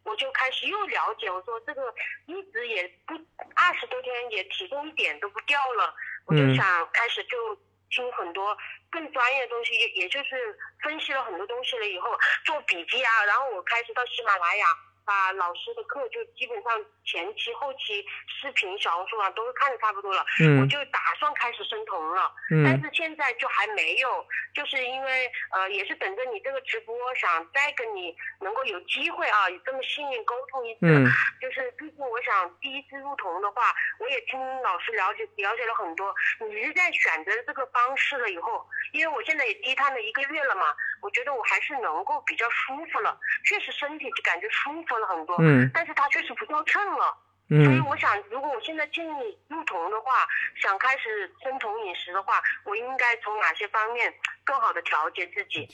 [SPEAKER 3] 我就开始又了解，我说这个一直也不二十多天也体重一点都不掉了，我就
[SPEAKER 2] 嗯。
[SPEAKER 3] 想开始就听很多更专业的东西，也就是分析了很多东西了以后做笔记啊，然后我开始到喜马拉雅把老师的课就基本上前期、后期视频、小红书啊都是看的差不多了，嗯我
[SPEAKER 2] 嗯
[SPEAKER 3] 就打算开始生酮了。嗯但
[SPEAKER 2] 嗯
[SPEAKER 3] 是现在就还没有，就是因为呃，也是等着你这个直播，想再跟你能够有机会啊，这么幸运沟通一次。
[SPEAKER 2] 嗯
[SPEAKER 3] 就是毕竟我想第一次入酮的话，我也听老师了解了解了很多。你是在选择这个方式了以后，因为我现在也低碳了一个月了嘛，我觉得我还是能够比较舒服了，确实身体就感觉舒服了很多。
[SPEAKER 2] 嗯
[SPEAKER 3] 但是它确实不掉秤了。所以
[SPEAKER 2] 嗯
[SPEAKER 3] 我想，如果我现在进入酮的话，想开始生酮饮食的话，我应该从哪些方面更好的调节自己？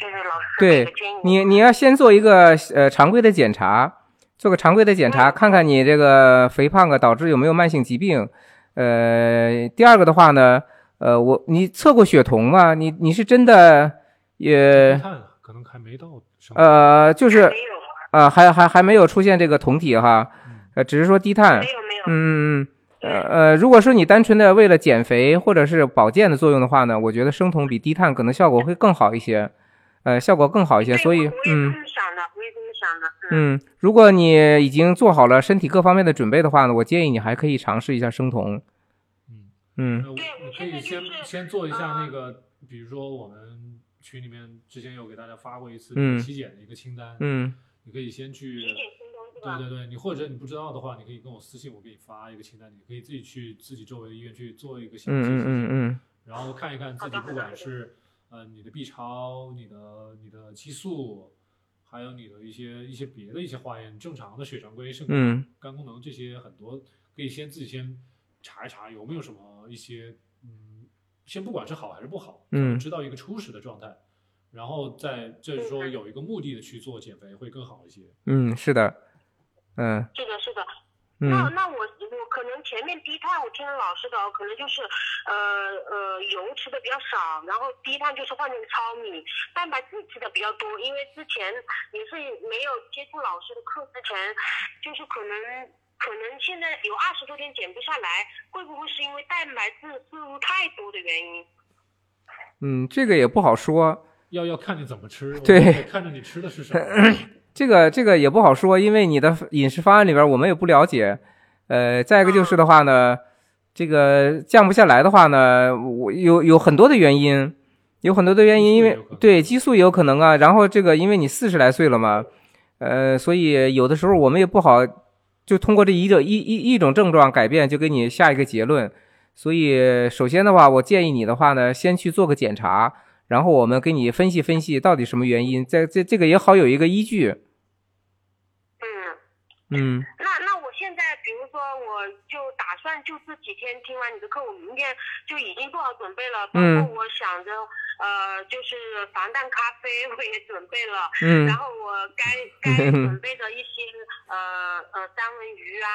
[SPEAKER 3] 就是老师
[SPEAKER 2] 对
[SPEAKER 3] 给个建议。
[SPEAKER 2] 你你要先做一个呃常规的检查，做个常规的检查，
[SPEAKER 3] 嗯
[SPEAKER 2] 看看你这个肥胖啊导致有没有慢性疾病。呃，第二个的话呢，呃，我你测过血酮吗？你你是真的也
[SPEAKER 1] 可能还没到
[SPEAKER 2] 呃，就是
[SPEAKER 3] 没有，
[SPEAKER 2] 呃还还还没有出现这个酮体哈，呃，只是说低碳
[SPEAKER 3] 没。有，没有。
[SPEAKER 2] 嗯嗯嗯。呃呃，如果说你单纯的为了减肥或者是保健的作用的话呢，我觉得生酮比低碳可能效果会更好一些，呃，效果更好一些。所以
[SPEAKER 3] 我，也
[SPEAKER 2] 嗯
[SPEAKER 3] 这么想的，我也这么想的。嗯，
[SPEAKER 2] 嗯，如果你已经做好了身体各方面的准备的话呢，我建议你还可以尝试一下生酮。
[SPEAKER 1] 嗯，
[SPEAKER 2] 嗯
[SPEAKER 1] 你可以先先做一下
[SPEAKER 3] 呃
[SPEAKER 1] 那个，比如说我们群里面之前有给大家发过一次
[SPEAKER 2] 嗯
[SPEAKER 1] 体检的一个清单，
[SPEAKER 2] 嗯
[SPEAKER 1] 你可以先去
[SPEAKER 3] 体检心动是吧？
[SPEAKER 1] 对对对，你或者你不知道的话，你可以跟我私信，我给你发一个清单，你可以自己去自己周围的医院去做一个详细体检，
[SPEAKER 2] 嗯嗯。
[SPEAKER 1] 然后看一看自己不管是呃你的 B 超、你的你的激素，还有你的一些一些别的一些化验，正常的血常规、肾功能、
[SPEAKER 2] 嗯
[SPEAKER 1] 肝功能这些很多，可以先自己先查一查有没有什么一些嗯，先不管是好还是不好，
[SPEAKER 2] 嗯。
[SPEAKER 1] 知道一个初始的状态，然后再就是说有一个目的的去做减肥会更好一些。
[SPEAKER 2] 嗯，是的，嗯
[SPEAKER 3] 是的，是的。那
[SPEAKER 2] 嗯
[SPEAKER 3] 那我我可能前面低碳，我听了老师的，可能就是呃呃油吃的比较少，然后低碳就是换成糙米，蛋白质吃的比较多，因为之前也是没有接触老师的课之前，就是可能可能现在有二十多天减不下来，会不会是因为蛋白质摄入太多的原因？
[SPEAKER 2] 嗯，这个也不好说。
[SPEAKER 1] 要要看你怎么吃，
[SPEAKER 2] 对
[SPEAKER 1] 看着你吃的是什么。
[SPEAKER 2] 这个这个也不好说，因为你的饮食方案里边我们也不了解。呃，再一个就是的话呢，这个降不下来的话呢，我有有很多的原因，有很多的原因，因为对激素也有可能啊。然后这个因为你四十来岁了嘛，呃，所以有的时候我们也不好就通过这一个一一一种症状改变就给你下一个结论。所以首先的话，我建议你的话呢，先去做个检查，然后我们给你分析分析到底什么原因，在这这个也好有一个依据。
[SPEAKER 3] 嗯。
[SPEAKER 2] 嗯
[SPEAKER 3] 那那我现在，比如说，我就打算就这几天听完你的课，我明天就已经做好准备了，包
[SPEAKER 2] 嗯
[SPEAKER 3] 括我想着，呃，就是防弹咖啡我也准备了，
[SPEAKER 2] 嗯
[SPEAKER 3] 然后我该 该准备的一些呃呃三文鱼啊，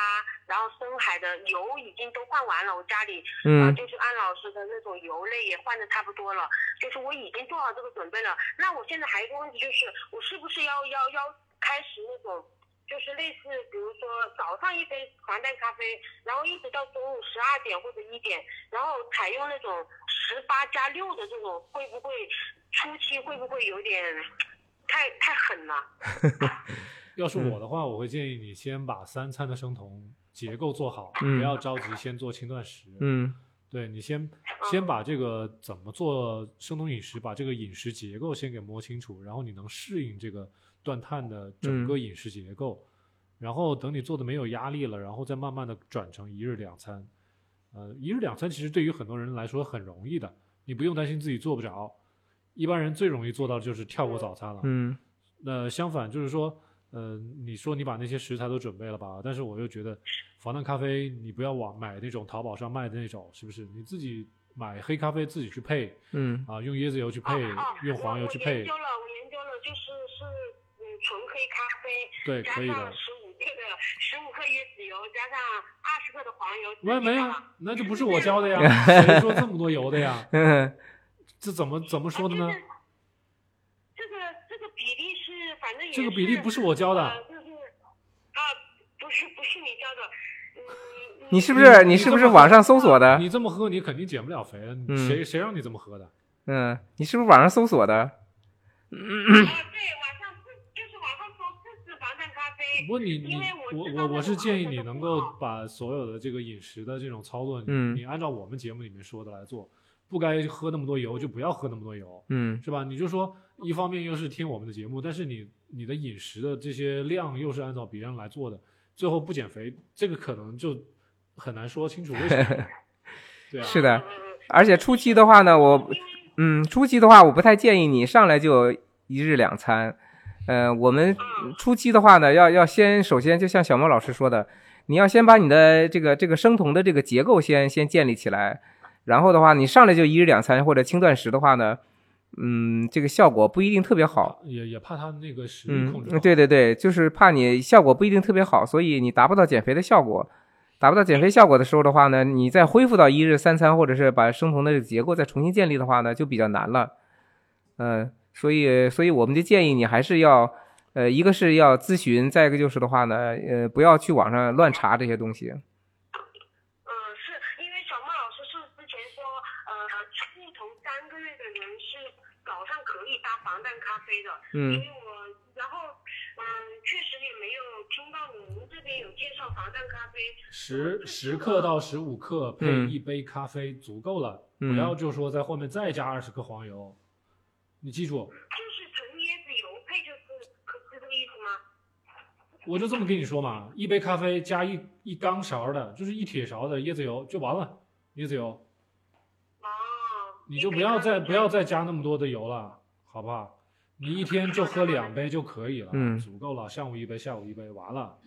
[SPEAKER 3] 然后深海的油已经都换完了，我家里就是安老师的那种油类也换的差不多了，就是我已经做好这个准备了。那我现在还有一个问题就是，我是不是要要要开始那种？就是类似，比如说早上一杯防弹咖啡，然后一直到中午十二点或者一点，然后采用那种十八加六的这种，会不会初期会不会有点太太狠了？
[SPEAKER 1] 要是我的话，我会建议你先把三餐的生酮结构做好，
[SPEAKER 2] 嗯
[SPEAKER 1] 不要着急先做轻断食。
[SPEAKER 2] 嗯
[SPEAKER 1] 对你先先把这个怎么做生酮饮食，把这个饮食结构先给摸清楚，然后你能适应这个断碳的整个饮食结构，然后等你做的没有压力了，然后再慢慢的转成一日两餐。呃，一日两餐其实对于很多人来说很容易的，你不用担心自己做不着。一般人最容易做到的就是跳过早餐了。
[SPEAKER 2] 嗯
[SPEAKER 1] 那相反就是说，呃，你说你把那些食材都准备了吧？但是我又觉得，防弹咖啡你不要往买那种淘宝上卖的那种，是不是？你自己买黑咖啡自己去配
[SPEAKER 2] 嗯
[SPEAKER 1] 啊，用椰子油去配，用黄油去配
[SPEAKER 3] 我研究，了，我研究了，就是纯黑咖啡，
[SPEAKER 1] 对，
[SPEAKER 3] 加
[SPEAKER 1] 可以的
[SPEAKER 3] 上。十五克的十五克椰子油，加上二十克的黄油。
[SPEAKER 1] 没没有那就 不是我教的呀，谁说这么多油的呀？
[SPEAKER 2] 嗯
[SPEAKER 1] 这怎么怎么说的呢
[SPEAKER 3] 啊？这个这个比例是，反正也
[SPEAKER 1] 这个比例不是我教的
[SPEAKER 3] 呃就是啊，不是不是你教的，嗯，
[SPEAKER 2] 你是不是你是不是网上搜索的？
[SPEAKER 1] 你这么喝，你肯定减不了肥啊！
[SPEAKER 2] 嗯
[SPEAKER 1] 谁谁让你这么喝的？
[SPEAKER 2] 嗯，你是不是网上搜索的？
[SPEAKER 3] 嗯，对，晚上自就是晚上说自制防弹咖啡。
[SPEAKER 1] 不过你你
[SPEAKER 3] 因为我
[SPEAKER 1] 我我我是建议你能够把所有的这个饮食的这种操作，你
[SPEAKER 2] 嗯
[SPEAKER 1] 你按照我们节目里面说的来做，不该喝那么多油就不要喝那么多油，
[SPEAKER 2] 嗯
[SPEAKER 1] 是吧？你就说一方面又是听我们的节目，但是你你的饮食的这些量又是按照别人来做的，最后不减肥，这个可能就很难说清楚为什么。对啊，
[SPEAKER 2] 是的而且初期的话呢，我嗯，初期的话，我不太建议你上来就一日两餐。呃，我们初期的话呢，要要先首先就像小莫老师说的，你要先把你的这个这个生酮的这个结构先先建立起来，然后的话，你上来就一日两餐或者轻断食的话呢，嗯，这个效果不一定特别好。
[SPEAKER 1] 也也怕他那个食欲控制。
[SPEAKER 2] 嗯，对对对，就是怕你效果不一定特别好，所以你达不到减肥的效果。达不到减肥效果的时候的话呢，你再恢复到一日三餐，或者是把生酮的这个结构再重新建立的话呢，就比较难了。嗯、所以所以我们就建议你还是要，呃，一个是要咨询，再一个就是的话呢，呃，不要去网上乱查这些东西。
[SPEAKER 3] 嗯，是因为小莫老师是之前说，呃，不同三个月的人是早上可以搭防弹咖啡的，
[SPEAKER 2] 嗯
[SPEAKER 3] 因为我，然后，嗯，确实也没有听到你们这边有介绍防弹咖啡，
[SPEAKER 1] 十十克到十五克配
[SPEAKER 2] 嗯
[SPEAKER 1] 一杯咖啡足够了，
[SPEAKER 2] 嗯
[SPEAKER 1] 不要就说在后面再加二十克黄油。你记住，
[SPEAKER 3] 就是纯椰子油配就是可是这个意思吗？
[SPEAKER 1] 我就这么跟你说嘛，一杯咖啡加一一缸勺的，就是一铁勺的椰子油就完了，椰子油，
[SPEAKER 3] 哦，
[SPEAKER 1] 你就不要再不要再加那么多的油了，好不好？你一天就喝两杯就可以了，
[SPEAKER 2] 嗯
[SPEAKER 1] 足够了，上午一杯，下午一杯，完了。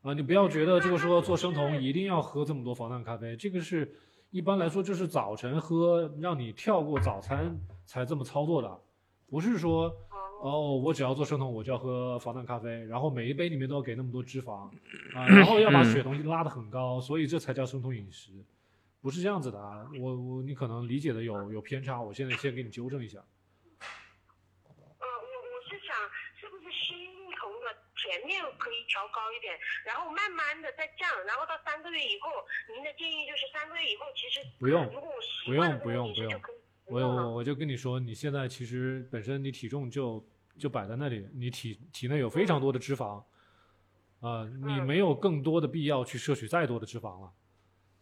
[SPEAKER 1] 啊，你不要觉得这个说做生酮一定要喝这么多防弹咖啡，这个是一般来说就是早晨喝，让你跳过早餐才这么操作的，不是说哦，我只要做生酮我就要喝防弹咖啡，然后每一杯里面都要给那么多脂肪 啊，然后要把血酮拉得很高，所以这才叫生酮饮食，不是这样子的啊，我我你可能理解的有有偏差，我现在先给你纠正一下。
[SPEAKER 3] 呃，我我是想，是不是新入酮的前面可以调高一点，然后慢慢的再降，然后到三个月以后，您的建议就是三个月以后，其实
[SPEAKER 1] 不用
[SPEAKER 3] 如果我习
[SPEAKER 1] 不用
[SPEAKER 3] 惯了这个
[SPEAKER 1] 不用不用
[SPEAKER 3] 饮食就可以不用了
[SPEAKER 1] 我我就跟你说，你现在其实本身你体重就就摆在那里，你体体内有非常多的脂肪，啊、你
[SPEAKER 3] 嗯
[SPEAKER 1] 没有更多的必要去摄取再多的脂肪了。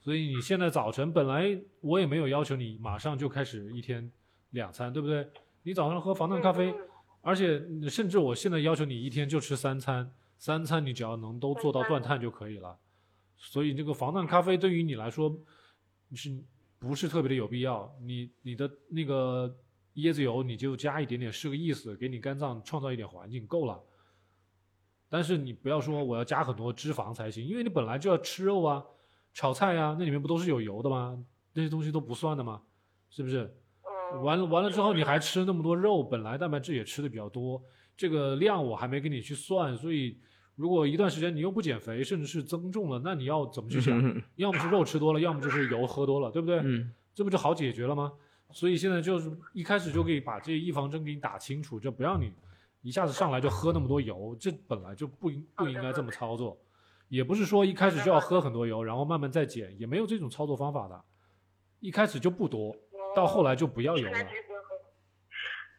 [SPEAKER 1] 所以你现在早晨本来我也没有要求你马上就开始一天两餐，对不对？你早上喝防弹咖啡，而且甚至我现在要求你一天就吃三餐，三餐你只要能都做到断碳就可以了。所以这个防弹咖啡对于你来说是不是特别的有必要？你你的那个椰子油你就加一点点是个意思，给你肝脏创造一点环境够了。但是你不要说我要加很多脂肪才行，因为你本来就要吃肉啊，炒菜呀、那里面不都是有油的吗？那些东西都不算的吗？是不是？完了完了之后，你还吃那么多肉，本来蛋白质也吃的比较多，这个量我还没给你去算，所以如果一段时间你又不减肥，甚至是增重了，那你要怎么去想？
[SPEAKER 2] 嗯
[SPEAKER 1] 要么是肉吃多了，要么就是油喝多了，对不对？
[SPEAKER 2] 嗯
[SPEAKER 1] 这不就好解决了吗？所以现在就是一开始就可以把这预防针给你打清楚，就不让你一下子上来就喝那么多油，这本来就不应不应该这么操作，也不是说一开始就要喝很多油，然后慢慢再减，也没有这种操作方法的，一开始就不多，到后来就不要油了。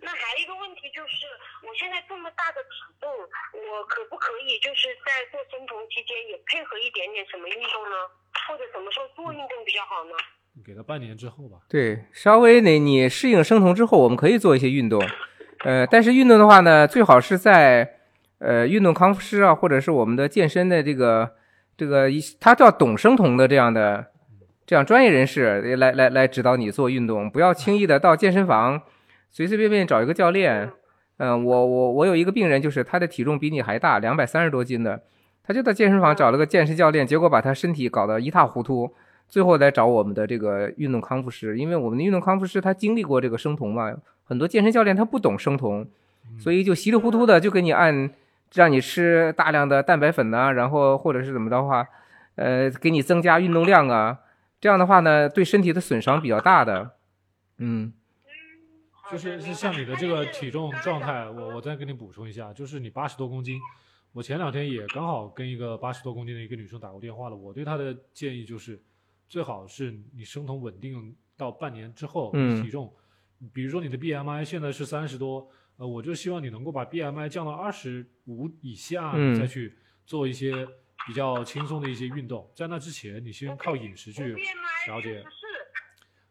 [SPEAKER 3] 那还有一个问题就是，我现在这么大的体重，我可不可以就是在做生酮期间也配合一点点什么运动呢？或者什么时候做运动比较好呢？
[SPEAKER 1] 你给他半年之后吧，
[SPEAKER 2] 对，稍微呢，你适应生酮之后，我们可以做一些运动，呃，但是运动的话呢，最好是在呃运动康复师啊，或者是我们的健身的这个这个一，他叫懂生酮的这样的这样专业人士来来来指导你做运动，不要轻易的到健身房随随便便找一个教练。嗯，我我我有一个病人，就是他的体重比你还大，两百三十多斤的，他就在健身房找了个健身教练，结果把他身体搞得一塌糊涂，最后来找我们的这个运动康复师，因为我们的运动康复师他经历过这个生酮嘛，很多健身教练他不懂生酮，所以就稀里糊涂的就给你按让你吃大量的蛋白粉呐、然后或者是怎么的话，呃，给你增加运动量啊，这样的话呢，对身体的损伤比较大的，嗯。
[SPEAKER 1] 就是是像你的这个体重状态，我我再给你补充一下，就是你八十多公斤，我前两天也刚好跟一个八十多公斤的一个女生打过电话了，我对她的建议就是，最好是你生酮稳定到半年之后，
[SPEAKER 2] 嗯
[SPEAKER 1] 体重，比如说你的 BMI 现在是三十多，呃，我就希望你能够把 BMI 降到二十五以下，再去做一些比较轻松的一些运动，在那之前，你先靠饮食去了解。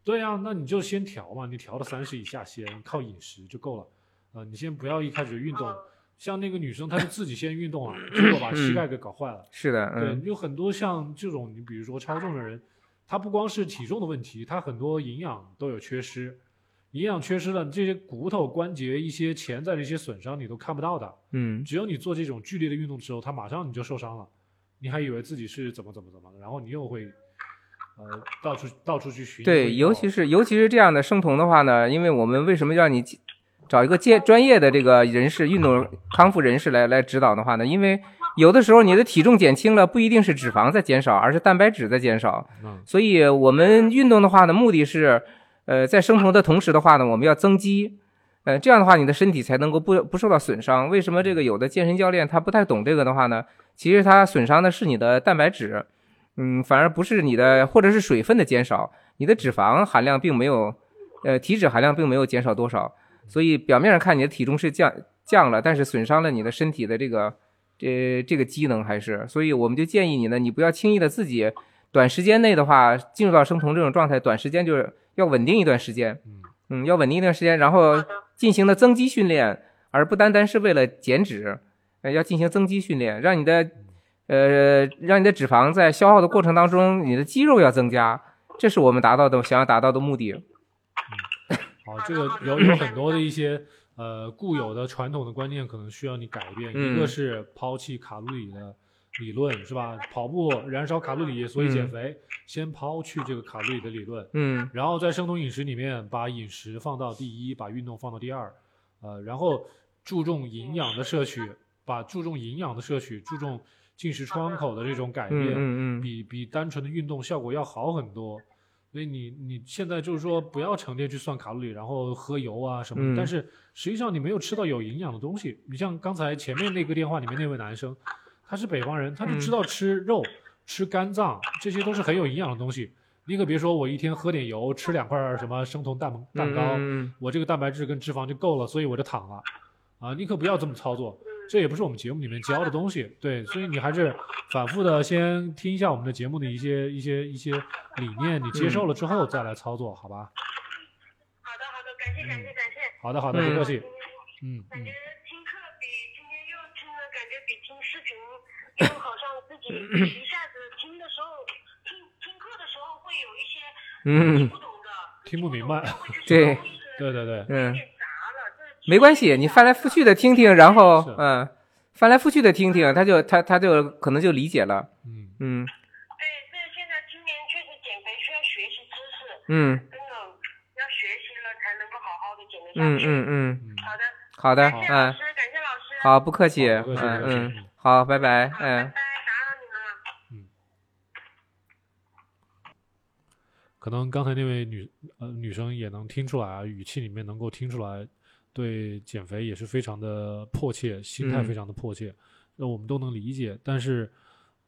[SPEAKER 3] 是
[SPEAKER 1] 对呀、那你就先调嘛，你调到三十以下先，靠饮食就够了。呃，你先不要一开始运动，
[SPEAKER 3] 嗯
[SPEAKER 1] 像那个女生，她就自己先运动啊，结果把膝盖给搞坏了。
[SPEAKER 2] 是的，
[SPEAKER 1] 对，
[SPEAKER 2] 嗯
[SPEAKER 1] 有很多像这种，你比如说超重的人，他不光是体重的问题，他很多营养都有缺失，营养缺失了，这些骨头、关节一些潜在的一些损伤你都看不到的。
[SPEAKER 2] 嗯
[SPEAKER 1] 只有你做这种剧烈的运动之后，它马上你就受伤了，你还以为自己是怎么怎么怎么，然后你又会呃到处到处去寻
[SPEAKER 2] 对，尤其
[SPEAKER 1] 是
[SPEAKER 2] 是尤其是这样的生酮的话呢，因为我们为什么让你找一个健专业的这个人士、运动康复人士来来指导的话呢？因为有的时候你的体重减轻了，不一定是脂肪在减少，而是蛋白质在减少。
[SPEAKER 1] 嗯
[SPEAKER 2] 所以我们运动的话呢，目的是，呃，在生酮的同时的话呢，我们要增肌，呃，这样的话你的身体才能够不不受到损伤。为什么这个有的健身教练他不太懂这个的话呢？其实他损伤的是你的蛋白质，嗯，反而不是你的或者是水分的减少，你的脂肪含量并没有，呃，体脂含量并没有减少多少。所以表面上看你的体重是降降了，但是损伤了你的身体的这个这这个机能还是，所以我们就建议你呢，你不要轻易的自己短时间内的话进入到生酮这种状态，短时间就是要稳定一段时间，
[SPEAKER 1] 嗯
[SPEAKER 2] 嗯，要稳定一段时间，然后进行的增肌训练，而不单单是为了减脂，呃，要进行增肌训练，让你的呃让你的脂肪在消耗的过程当中，你的肌肉要增加，这是我们达到的想要达到的目的。
[SPEAKER 1] 嗯好，这个有有很多的一些呃固有的传统的观念，可能需要你改变。
[SPEAKER 2] 嗯
[SPEAKER 1] 一个是抛弃卡路里的理论，是吧？跑步燃烧卡路里，所以减肥，先抛去这个卡路里的理论。
[SPEAKER 2] 嗯
[SPEAKER 1] 然后在生酮饮食里面，把饮食放到第一，把运动放到第二，呃，然后注重营养的摄取，把注重营养的摄取，注重进食窗口的这种改变，
[SPEAKER 2] 嗯嗯嗯
[SPEAKER 1] 比比单纯的运动效果要好很多。所以你你现在就是说不要成天去算卡路里，然后喝油啊什么的，
[SPEAKER 2] 嗯
[SPEAKER 1] 但是实际上你没有吃到有营养的东西。你像刚才前面那个电话里面那位男生，他是北方人，他就知道
[SPEAKER 2] 嗯
[SPEAKER 1] 吃肉、吃肝脏，这些都是很有营养的东西。你可别说我一天喝点油，吃两块什么生酮蛋蛋糕，
[SPEAKER 2] 嗯
[SPEAKER 1] 我这个蛋白质跟脂肪就够了，所以我就躺了。啊，你可不要这么操作，这也不是我们节目里面教的东西。对，所以你还是反复的先听一下我们的节目的一些一些一些理念，你接受了之后再来操作，好吧？
[SPEAKER 3] 好的好的，感谢感谢感谢。
[SPEAKER 1] 好的好的，不
[SPEAKER 2] 嗯
[SPEAKER 1] 客气。嗯嗯
[SPEAKER 3] 感觉听课比今天又听了，感觉比听视频，又好像自己 一下子听的时候，听听课的时候会有一些
[SPEAKER 2] 嗯
[SPEAKER 3] 不懂的，
[SPEAKER 1] 听不明白
[SPEAKER 2] 对
[SPEAKER 1] 对对对，
[SPEAKER 2] 嗯没关系，你翻来覆去的听听，然后嗯，翻来覆去的听听，他就他他就可能就理解了。
[SPEAKER 1] 嗯。
[SPEAKER 2] 嗯。
[SPEAKER 3] 对，这现在今年确实减肥需要学习知识，
[SPEAKER 2] 嗯。
[SPEAKER 3] 真的要学习了才能够好好的减肥
[SPEAKER 2] 嗯
[SPEAKER 3] 下去。
[SPEAKER 2] 嗯嗯，
[SPEAKER 1] 嗯，
[SPEAKER 3] 好的，
[SPEAKER 2] 好的，
[SPEAKER 3] 感谢老
[SPEAKER 2] 嗯。
[SPEAKER 3] 师，，感谢老师。
[SPEAKER 2] 好，不客气，
[SPEAKER 1] 不客气
[SPEAKER 2] 嗯
[SPEAKER 1] 不客气。
[SPEAKER 2] 嗯，好，拜拜，
[SPEAKER 3] 好，拜
[SPEAKER 2] 嗯。
[SPEAKER 3] 拜，。打扰你们了。嗯。
[SPEAKER 1] 可能刚才那位女呃女生也能听出来啊，语气里面能够听出来，对减肥也是非常的迫切，心态
[SPEAKER 2] 嗯
[SPEAKER 1] 非常的迫切，那、我们都能理解。但是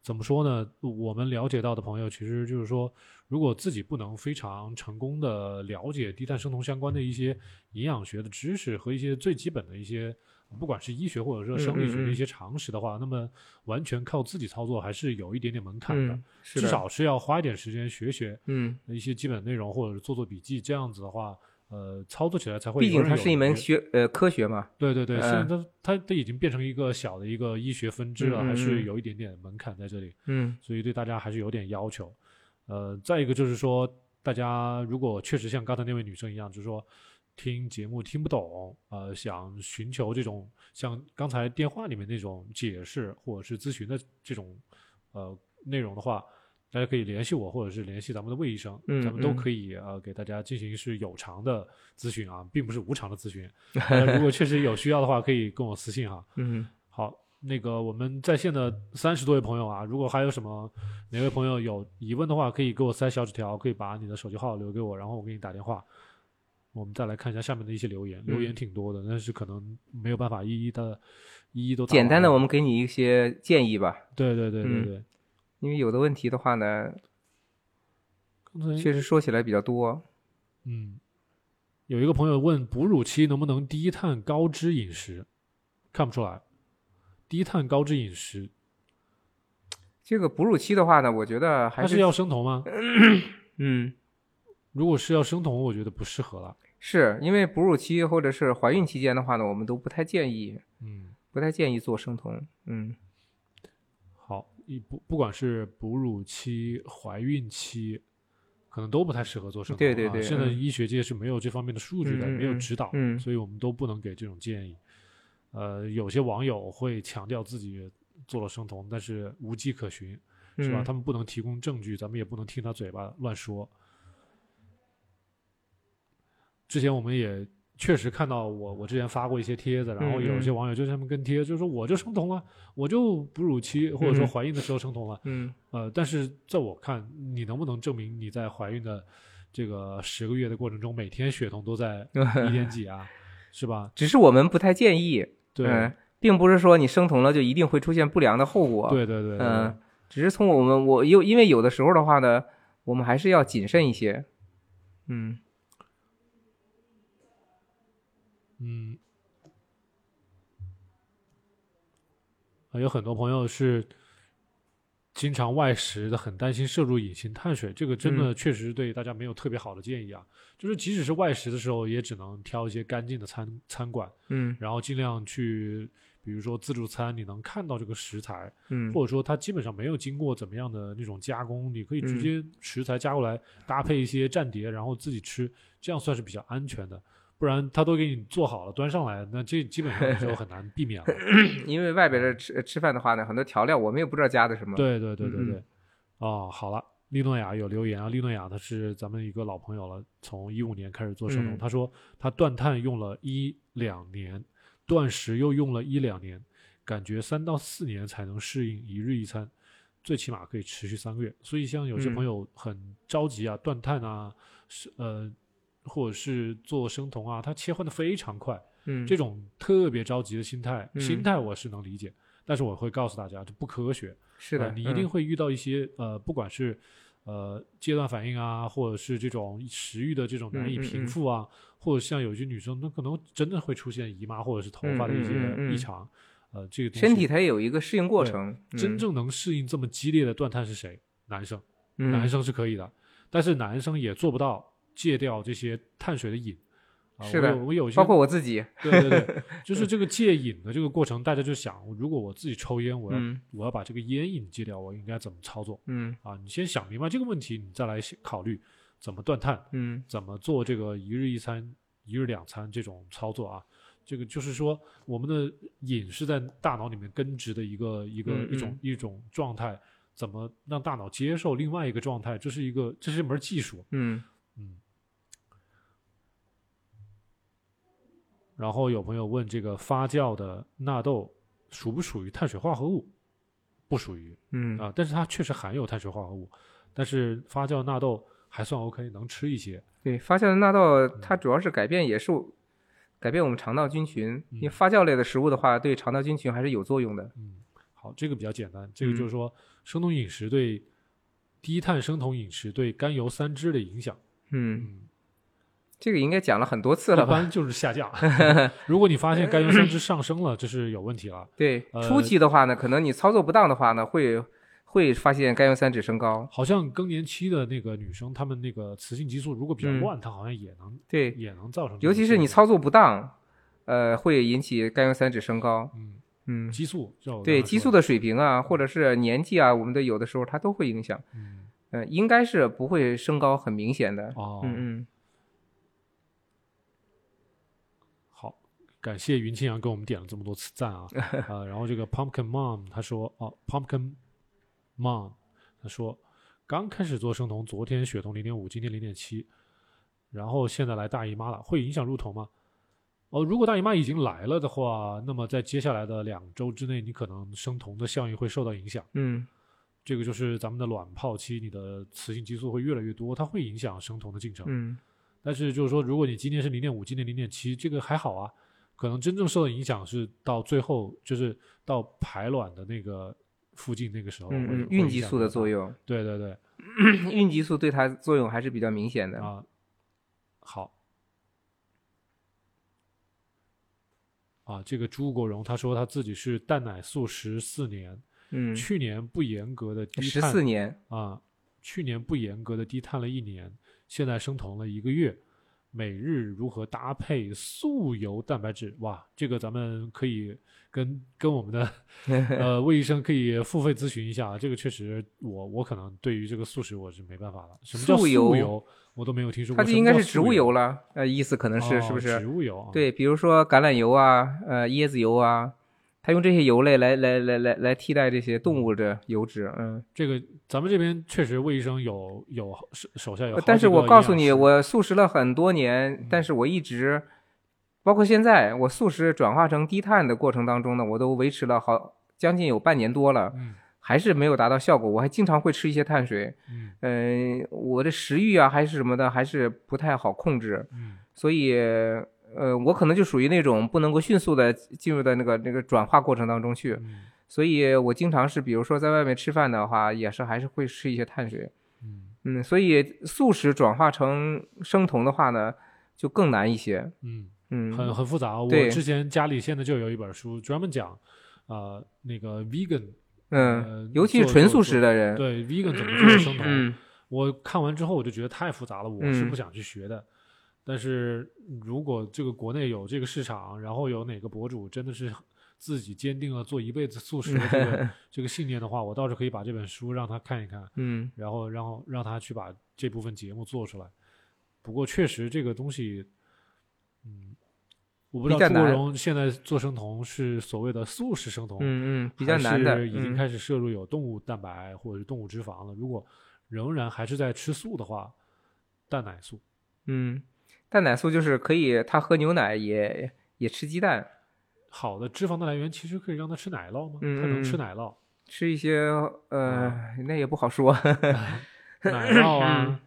[SPEAKER 1] 怎么说呢？我们了解到的朋友，其实就是说，如果自己不能非常成功的了解低碳生酮相关的一些营养学的知识和一些最基本的一些，不管是医学或者说生理学的一些常识的话，那么完全靠自己操作还是有一点点门槛的，至少是要花一点时间学学
[SPEAKER 2] 嗯，
[SPEAKER 1] 一些基本内容，或者是做做笔记，这样子的话，呃，操作起来才会。
[SPEAKER 2] 毕竟它是一门。学呃科学嘛。
[SPEAKER 1] 对对对，
[SPEAKER 2] 嗯
[SPEAKER 1] 现在它它它已经变成一个小的一个医学分支了，还是
[SPEAKER 2] 嗯
[SPEAKER 1] 有一点点门槛在这里，
[SPEAKER 2] 嗯
[SPEAKER 1] 所以对大家还是有点要求。呃，再一个就是说，大家如果确实像刚才那位女生一样，就是说听节目听不懂，呃，想寻求这种像刚才电话里面那种解释或者是咨询的这种呃内容的话，大家可以联系我，或者是联系咱们的魏医生，
[SPEAKER 2] 嗯
[SPEAKER 1] 咱们都
[SPEAKER 2] 嗯。
[SPEAKER 1] 可以呃给大家进行是有偿的咨询啊，并不是无偿的咨询。呃如果确实有需要的话，可以跟我私信哈。
[SPEAKER 2] 嗯。
[SPEAKER 1] 好，那个我们在线的三十多位朋友啊，如果还有什么哪位朋友有疑问的话，可以给我塞小纸条，可以把你的手机号留给我，然后我给你打电话。我们再来看一下下面的一些留言，留言挺多的，但是可能没有办法一一的，一一都
[SPEAKER 2] 简单的，我们给你一些建议吧，
[SPEAKER 1] 对对对对
[SPEAKER 2] 嗯。
[SPEAKER 1] 对，
[SPEAKER 2] 因为有的问题的话呢，确实说起来比较多。
[SPEAKER 1] 嗯，有一个朋友问哺乳期能不能低碳高脂饮食，看不出来，低碳高脂饮食，
[SPEAKER 2] 这个哺乳期的话呢，我觉得还
[SPEAKER 1] 它是要生酮吗？
[SPEAKER 2] 嗯，
[SPEAKER 1] 如果是要生酮，我觉得不适合了。
[SPEAKER 2] 是因为哺乳期或者是怀孕期间的话呢，我们都不太建议，
[SPEAKER 1] 嗯，
[SPEAKER 2] 不太建议做生酮。嗯
[SPEAKER 1] 好，一不不管是哺乳期、怀孕期，可能都不太适合做生酮。
[SPEAKER 2] 对对对
[SPEAKER 1] 啊现在
[SPEAKER 2] 嗯
[SPEAKER 1] 医学界是没有这方面的数据的，没有指导，
[SPEAKER 2] 嗯
[SPEAKER 1] 所以我们都不能给这种建议。呃，有些网友会强调自己做了生酮，但是无迹可寻，是吧？
[SPEAKER 2] 嗯
[SPEAKER 1] 他们不能提供证据，咱们也不能听他嘴巴乱说。之前我们也确实看到我，我之前发过一些帖子，然后有
[SPEAKER 2] 嗯
[SPEAKER 1] 些网友就这么跟帖，就说我就生酮了，我就哺乳期或者说
[SPEAKER 2] 嗯
[SPEAKER 1] 怀孕的时候生酮了，
[SPEAKER 2] 嗯
[SPEAKER 1] 呃，但是在我看，你能不能证明你在怀孕的这个十个月的过程中，每天血酮都在 一点几啊，是吧？
[SPEAKER 2] 只是我们不太建议。
[SPEAKER 1] 对，
[SPEAKER 2] 嗯，并不是说你生酮了就一定会出现不良的后果。
[SPEAKER 1] 对对对对，
[SPEAKER 2] 嗯，只是从我们我又因为有的时候的话呢，我们还是要谨慎一些。嗯
[SPEAKER 1] 嗯，啊有很多朋友是经常外食的，很担心摄入隐形碳水，这个真的确实对大家没有特别好的建议啊。就是即使是外食的时候，也只能挑一些干净的餐餐馆，
[SPEAKER 2] 嗯
[SPEAKER 1] 然后尽量去，比如说自助餐，你能看到这个食材，
[SPEAKER 2] 嗯
[SPEAKER 1] 或者说它基本上没有经过怎么样的那种加工，你可以直
[SPEAKER 2] 嗯
[SPEAKER 1] 接食材加过来，搭配一些蘸碟，然后自己吃，这样算是比较安全的。不然他都给你做好了端上来，那这基本上就很难避免了。
[SPEAKER 2] 因为外边的吃吃饭的话呢，很多调料我们也不知道加的什么。
[SPEAKER 1] 对对对对
[SPEAKER 2] 嗯
[SPEAKER 1] 对。哦，好了，利诺雅有留言啊，利诺雅他是咱们一个老朋友了，从一五年开始做生酮，
[SPEAKER 2] 嗯
[SPEAKER 1] 他说他断碳用了一两年，断食又用了一两年，感觉三到四年才能适应一日一餐，最起码可以持续三个月。所以像有些
[SPEAKER 2] 嗯
[SPEAKER 1] 朋友很着急啊，断碳啊，是呃，或者是做生酮啊，它切换的非常快，
[SPEAKER 2] 嗯，
[SPEAKER 1] 这种特别着急的心态，
[SPEAKER 2] 嗯。
[SPEAKER 1] 心态我是能理解，但是我会告诉大家，这不科学。
[SPEAKER 2] 是的，
[SPEAKER 1] 呃你一定
[SPEAKER 2] 嗯
[SPEAKER 1] 会遇到一些呃，不管是呃阶段反应啊，或者是这种食欲的这种难以平复啊，或者像有些女生，那可能真的会出现姨妈或者是头发的一些
[SPEAKER 2] 嗯
[SPEAKER 1] 异常，呃，这个
[SPEAKER 2] 身体它有一个适应过程。嗯。
[SPEAKER 1] 真正能适应这么激烈的断碳是谁？男生，
[SPEAKER 2] 嗯。
[SPEAKER 1] 男生是可以的，但是男生也做不到戒掉这些碳水的瘾。啊
[SPEAKER 2] 是的
[SPEAKER 1] 我有我有些
[SPEAKER 2] 包括我自己。
[SPEAKER 1] 对对对，就是这个戒瘾的这个过程，大家就想，如果我自己抽烟，我要、
[SPEAKER 2] 嗯
[SPEAKER 1] 我要把这个烟瘾戒掉，我应该怎么操作
[SPEAKER 2] 嗯
[SPEAKER 1] 啊？你先想明白这个问题，你再来考虑怎么断碳，
[SPEAKER 2] 嗯
[SPEAKER 1] 怎么做这个一日一餐、一日两餐这种操作啊。这个就是说，我们的瘾是在大脑里面根植的一个一个、
[SPEAKER 2] 嗯
[SPEAKER 1] 一种
[SPEAKER 2] 嗯
[SPEAKER 1] 一种状态，怎么让大脑接受另外一个状态，这是一个这是一门技术。
[SPEAKER 2] 嗯
[SPEAKER 1] 然后有朋友问这个发酵的纳豆属不属于碳水化合物？不属于
[SPEAKER 2] 嗯
[SPEAKER 1] 啊，但是它确实含有碳水化合物，但是发酵纳豆还算 OK，能吃一些。
[SPEAKER 2] 对，发酵的纳豆
[SPEAKER 1] 嗯
[SPEAKER 2] 它主要是改变也是改变我们肠道菌群，因为
[SPEAKER 1] 嗯
[SPEAKER 2] 发酵类的食物的话，对肠道菌群还是有作用的。
[SPEAKER 1] 嗯，好，这个比较简单，这个就是
[SPEAKER 2] 嗯
[SPEAKER 1] 说生酮饮食对低碳生酮饮食对甘油三酯的影响。
[SPEAKER 2] 嗯，
[SPEAKER 1] 嗯，
[SPEAKER 2] 这个应该讲了很多次了吧？
[SPEAKER 1] 一 般就是下降。如果你发现甘油三酯上升了，这是有问题了。
[SPEAKER 2] 对，
[SPEAKER 1] 呃
[SPEAKER 2] 初期的话呢，可能你操作不当的话呢，会会发现甘油三酯升高。
[SPEAKER 1] 好像更年期的那个女生，她们那个雌性激素如果比较
[SPEAKER 2] 嗯
[SPEAKER 1] 乱，它好像也能
[SPEAKER 2] 对，
[SPEAKER 1] 也能造成。
[SPEAKER 2] 尤其是你操作不当，呃，会引起甘油三酯升高。
[SPEAKER 1] 嗯
[SPEAKER 2] 嗯，
[SPEAKER 1] 激素，
[SPEAKER 2] 对激素的水平啊，或者是年纪啊，我们的有的时候它都会影响。
[SPEAKER 1] 嗯
[SPEAKER 2] 呃，应该是不会升高很明显的。
[SPEAKER 1] 哦，
[SPEAKER 2] 嗯嗯
[SPEAKER 1] 好，感谢云清扬给我们点了这么多次赞啊，啊，然后这个 Pumpkin Mom 他说哦，Pumpkin Mom 他说刚开始做生酮，昨天血酮零点五，今天零点七，然后现在来大姨妈了，会影响入酮吗？哦，如果大姨妈已经来了的话，那么在接下来的两周之内，你可能生酮的效应会受到影响。
[SPEAKER 2] 嗯
[SPEAKER 1] 这个就是咱们的卵泡期，你的雌性激素会越来越多，它会影响生酮的进程。
[SPEAKER 2] 嗯
[SPEAKER 1] 但是就是说，如果你今天是零点五，今天零点七，这个还好啊。可能真正受到影响是到最后，就是到排卵的那个附近那个时候会，
[SPEAKER 2] 嗯嗯，孕激素的。作用，
[SPEAKER 1] 对对对，
[SPEAKER 2] 孕激素对它作用还是比较明显的。
[SPEAKER 1] 啊，好。啊，这个朱国荣他说他自己是蛋奶素十四年，
[SPEAKER 2] 嗯，
[SPEAKER 1] 去年不严格的低碳
[SPEAKER 2] 十四年，
[SPEAKER 1] 啊，去年不严格的低碳了一年，现在生酮了一个月，每日如何搭配素油蛋白质？哇，这个咱们可以跟跟我们的 呃魏医生可以付费咨询一下，这个确实我我可能对于这个素食我是没办法了。什么叫素
[SPEAKER 2] 素油
[SPEAKER 1] 油？我都没有听说过。
[SPEAKER 2] 它就应该是植物
[SPEAKER 1] 油
[SPEAKER 2] 油了，呃，意思可能是、是不
[SPEAKER 1] 哦
[SPEAKER 2] 是？
[SPEAKER 1] 植物油啊？
[SPEAKER 2] 对，比如说橄榄油啊，呃，椰子油啊，它用这些油类来来来来来替代这些动物的油脂，嗯。
[SPEAKER 1] 这个咱们这边确实魏医生有有手手下有
[SPEAKER 2] 但是我告诉你，我素食了很多年，但是我一直，包括现在，我素食转化成低碳的过程当中呢，我都维持了好将近有半年多了，
[SPEAKER 1] 嗯
[SPEAKER 2] 还是没有达到效果。我还经常会吃一些碳水，
[SPEAKER 1] 嗯
[SPEAKER 2] 嗯、我的食欲啊还是什么的，还是不太好控制，
[SPEAKER 1] 嗯
[SPEAKER 2] 所以。呃，我可能就属于那种不能够迅速的进入到那个那个转化过程当中去，
[SPEAKER 1] 嗯
[SPEAKER 2] 所以我经常是，比如说在外面吃饭的话，也是还是会吃一些碳水。
[SPEAKER 1] 嗯
[SPEAKER 2] 嗯，所以素食转化成生酮的话呢，就更难一些。
[SPEAKER 1] 嗯。
[SPEAKER 2] 嗯，
[SPEAKER 1] 很很复杂。我之前家里现在就有一本书专门讲，呃，那个 vegan，
[SPEAKER 2] 嗯
[SPEAKER 1] 呃，
[SPEAKER 2] 尤其是纯素食的人，
[SPEAKER 1] 对 vegan 怎么做 生酮，
[SPEAKER 2] 嗯
[SPEAKER 1] 我看完之后我就觉得太复杂了，我是
[SPEAKER 2] 嗯
[SPEAKER 1] 不想去学的。但是如果这个国内有这个市场，然后有哪个博主真的是自己坚定了做一辈子素食的这个 这个信念的话，我倒是可以把这本书让他看一看，
[SPEAKER 2] 嗯
[SPEAKER 1] 然后然后让他去把这部分节目做出来。不过确实这个东西，嗯，我不知道朱国荣现在做生酮是所谓的素食生酮，
[SPEAKER 2] 嗯嗯，比较难的，
[SPEAKER 1] 还是已经
[SPEAKER 2] 嗯
[SPEAKER 1] 开始摄入有动物蛋白或者是动物脂肪了。如果仍然还是在吃素的话，蛋奶素，
[SPEAKER 2] 嗯，蛋奶素就是可以，他喝牛奶也也吃鸡蛋，
[SPEAKER 1] 好的脂肪的来源其实可以让他吃奶酪吗？
[SPEAKER 2] 嗯
[SPEAKER 1] 他能吃
[SPEAKER 2] 嗯
[SPEAKER 1] 奶酪，
[SPEAKER 2] 吃一些呃，
[SPEAKER 1] 啊
[SPEAKER 2] 那也不好说。
[SPEAKER 1] 奶酪
[SPEAKER 2] 嗯
[SPEAKER 1] 啊，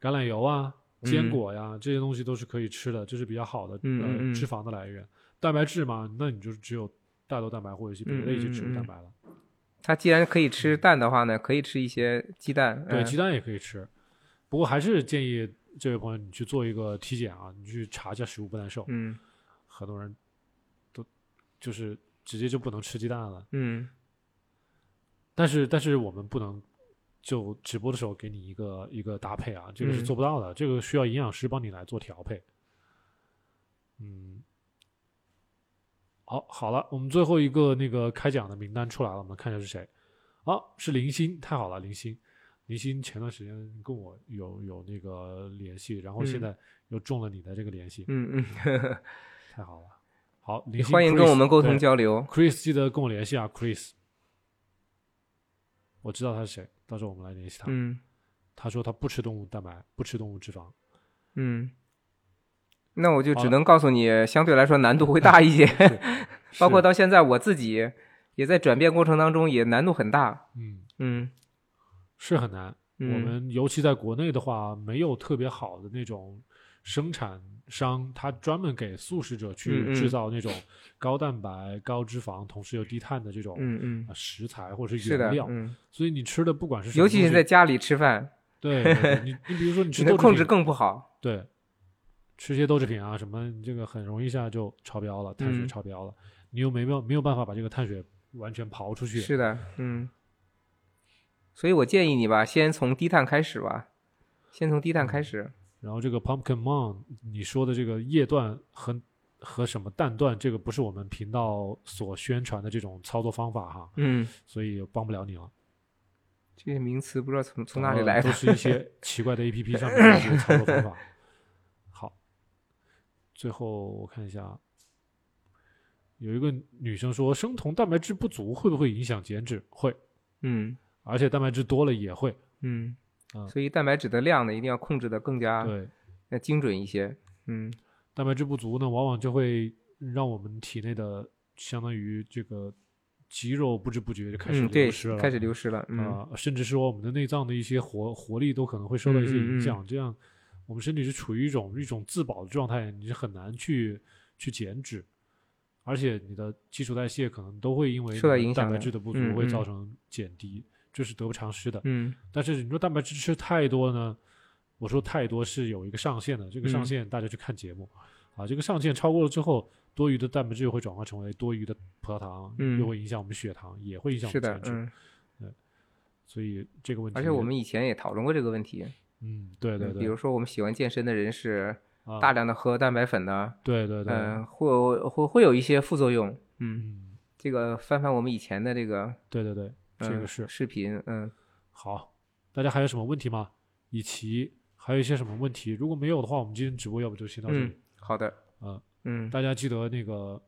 [SPEAKER 1] 橄榄油啊，坚果呀，这些东西都是可以吃的，这是比较好的呃脂肪的来源。蛋白质嘛，那你就只有大豆蛋白或者一些别的一些植物蛋白了。
[SPEAKER 2] 他既然可以吃蛋的话呢，可以吃一些鸡蛋。
[SPEAKER 1] 对，
[SPEAKER 2] 嗯
[SPEAKER 1] 鸡蛋也可以吃，不过还是建议这位朋友你去做一个体检啊，你去查一下食物不耐受。
[SPEAKER 2] 嗯
[SPEAKER 1] 很多人都就是直接就不能吃鸡蛋了。
[SPEAKER 2] 嗯
[SPEAKER 1] 但是但是我们不能就直播的时候给你一个一个搭配啊，这个是
[SPEAKER 2] 嗯
[SPEAKER 1] 做不到的，这个需要营养师帮你来做调配。嗯，好，好了，我们最后一个那个开奖的名单出来了，我们看一下是谁。好，是林星，太好了，林鑫，林鑫前段时间跟我有有那个联系，然后现
[SPEAKER 2] 嗯
[SPEAKER 1] 在又中了你的这个联系，
[SPEAKER 2] 嗯嗯，
[SPEAKER 1] 太好了。好，林鑫
[SPEAKER 2] 欢迎跟我们沟通交流。
[SPEAKER 1] Chris 记得跟我联系啊，Chris，我知道他是谁，到时候我们来联系他。
[SPEAKER 2] 嗯
[SPEAKER 1] 他说他不吃动物蛋白，不吃动物脂肪。
[SPEAKER 2] 嗯，那我就只能告诉你，相对来说难度会大一些。包括到现在我自己也在转变过程当中，也难度很大。
[SPEAKER 1] 嗯
[SPEAKER 2] 嗯
[SPEAKER 1] 是很难。
[SPEAKER 2] 嗯
[SPEAKER 1] 我们尤其在国内的话，没有特别好的那种生产商，他专门给素食者
[SPEAKER 2] 嗯
[SPEAKER 1] 去
[SPEAKER 2] 嗯
[SPEAKER 1] 制造那种高蛋白、高脂肪，同时又低碳的这种
[SPEAKER 2] 嗯嗯
[SPEAKER 1] 呃，食材或者是原料。，
[SPEAKER 2] 嗯，
[SPEAKER 1] 所以你吃的不管是什么
[SPEAKER 2] 尤其是在家里吃饭，
[SPEAKER 1] 对 你你比如说你吃
[SPEAKER 2] 的
[SPEAKER 1] 豆制品
[SPEAKER 2] 控制更不好。
[SPEAKER 1] 对，吃些豆制品啊什么，你这个很容易一下就超标了，碳水
[SPEAKER 2] 嗯
[SPEAKER 1] 超标了，你又没有没有办法把这个碳水完全刨出去。
[SPEAKER 2] 是的，嗯。所以我建议你吧，先从低碳开始吧，先从低碳开始。
[SPEAKER 1] 然后这个 pumpkin mon，你说的这个液段和和什么蛋段，这个不是我们频道所宣传的这种操作方法哈，
[SPEAKER 2] 嗯
[SPEAKER 1] 所以帮不了你了。
[SPEAKER 2] 这些名词不知道从从哪里
[SPEAKER 1] 呃
[SPEAKER 2] 来的
[SPEAKER 1] 都。是一些 奇怪的 A P P 上面的一些操作方法。好，最后我看一下，啊，有一个女生说，生酮蛋白质不足会不会影响减脂？会，
[SPEAKER 2] 嗯
[SPEAKER 1] 而且蛋白质多了也会。
[SPEAKER 2] 嗯
[SPEAKER 1] 啊，
[SPEAKER 2] 所以蛋白质的量呢，一定要控制的更加
[SPEAKER 1] 对，
[SPEAKER 2] 要精准一些。嗯
[SPEAKER 1] 蛋白质不足呢，往往就会让我们体内的相当于这个肌肉不知不觉就开始流失了，，
[SPEAKER 2] 开始流失了。嗯
[SPEAKER 1] 啊、甚至说我们的内脏的一些活活力都可能会受到一些影响，这样我们身体是处于一种一种自保的状态，你是很难去去减脂，而且你的基础代谢可能都会因为蛋白质的不足会造成减低，这是得不偿失的。
[SPEAKER 2] 嗯
[SPEAKER 1] 但是你说蛋白质吃太多呢？我说太多是有一个上限的，这个上
[SPEAKER 2] 嗯
[SPEAKER 1] 限大家去看节目、啊，这个上限超过了之后，多余的蛋白质又会转化成为多余的葡萄糖，
[SPEAKER 2] 嗯
[SPEAKER 1] 又会影响我们血糖，也会影响我
[SPEAKER 2] 是的
[SPEAKER 1] 们，减脂。
[SPEAKER 2] 嗯，
[SPEAKER 1] 所以这个问题，
[SPEAKER 2] 而且我们以前也讨论过这个问题。
[SPEAKER 1] 嗯，对对对，
[SPEAKER 2] 嗯比如说我们喜欢健身的人是
[SPEAKER 1] 啊
[SPEAKER 2] 大量的喝蛋白粉呢，
[SPEAKER 1] 对对对，
[SPEAKER 2] 嗯，会会会有一些副作用。嗯，
[SPEAKER 1] 嗯，
[SPEAKER 2] 这个翻翻我们以前的这个
[SPEAKER 1] 对对对，这个
[SPEAKER 2] 嗯
[SPEAKER 1] 是
[SPEAKER 2] 视频，嗯
[SPEAKER 1] 好。大家还有什么问题吗？以及还有一些什么问题？如果没有的话，我们今天直播要不就先到这里
[SPEAKER 2] 嗯。，好的，
[SPEAKER 1] 嗯
[SPEAKER 2] 嗯，
[SPEAKER 1] 大家记得那个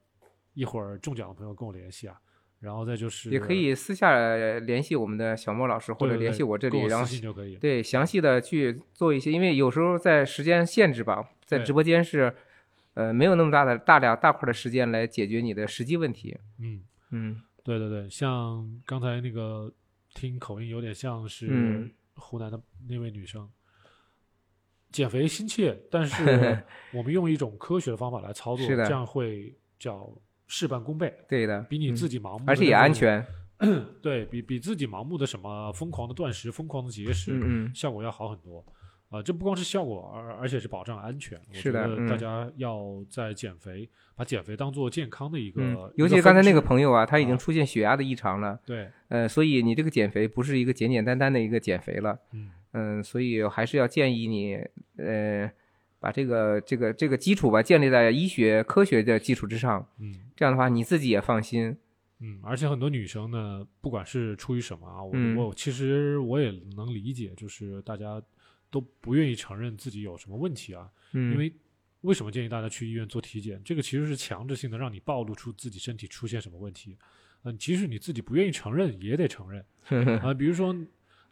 [SPEAKER 1] 一会儿中奖的朋友跟我联系啊，然后再就是
[SPEAKER 2] 也可以私下联系我们的小莫老师，或者联系我这里，然后
[SPEAKER 1] 私信就可以。
[SPEAKER 2] 对详细的去做一些，因为有时候在时间限制吧，在直播间是呃没有那么大的大量大块的时间来解决你的实际问题。
[SPEAKER 1] 嗯，
[SPEAKER 2] 嗯
[SPEAKER 1] 对对对，像刚才那个听口音有点像是
[SPEAKER 2] 嗯
[SPEAKER 1] 湖南的那位女生，减肥心切，但是 我们用一种科学的方法来操作，
[SPEAKER 2] 是的
[SPEAKER 1] 这样会叫事半功倍，
[SPEAKER 2] 对的，
[SPEAKER 1] 比你
[SPEAKER 2] 嗯
[SPEAKER 1] 自己盲目、
[SPEAKER 2] 而且也安，全。
[SPEAKER 1] 对比比自己盲目的什么疯狂的断食、疯狂的节食，
[SPEAKER 2] 嗯嗯
[SPEAKER 1] 效果要好很多。啊、这不光是效果，而而且是保障安全。
[SPEAKER 2] 是的
[SPEAKER 1] 大
[SPEAKER 2] 嗯。
[SPEAKER 1] 家要在减肥，把减肥当做健康的一个，
[SPEAKER 2] 嗯，尤其刚才那个朋友啊，他已经
[SPEAKER 1] 啊。
[SPEAKER 2] 出现血压的异常了，
[SPEAKER 1] 对，
[SPEAKER 2] 呃，所以你这个减肥不是一个简简单单的一个减肥了，
[SPEAKER 1] 嗯。
[SPEAKER 2] 嗯，所以还是要建议你，呃，把这个这个这个基础吧建立在医学科学的基础之上，
[SPEAKER 1] 嗯。
[SPEAKER 2] 这样的话你自己也放心。
[SPEAKER 1] 嗯，而且很多女生呢，不管是出于什么啊，我、
[SPEAKER 2] 嗯。
[SPEAKER 1] 我其实我也能理解，就是大家都不愿意承认自己有什么问题啊，
[SPEAKER 2] 嗯，
[SPEAKER 1] 因为为什么建议大家去医院做体检？这个其实是强制性的，让你暴露出自己身体出现什么问题。嗯、即使你自己不愿意承认，也得承认 啊、比如说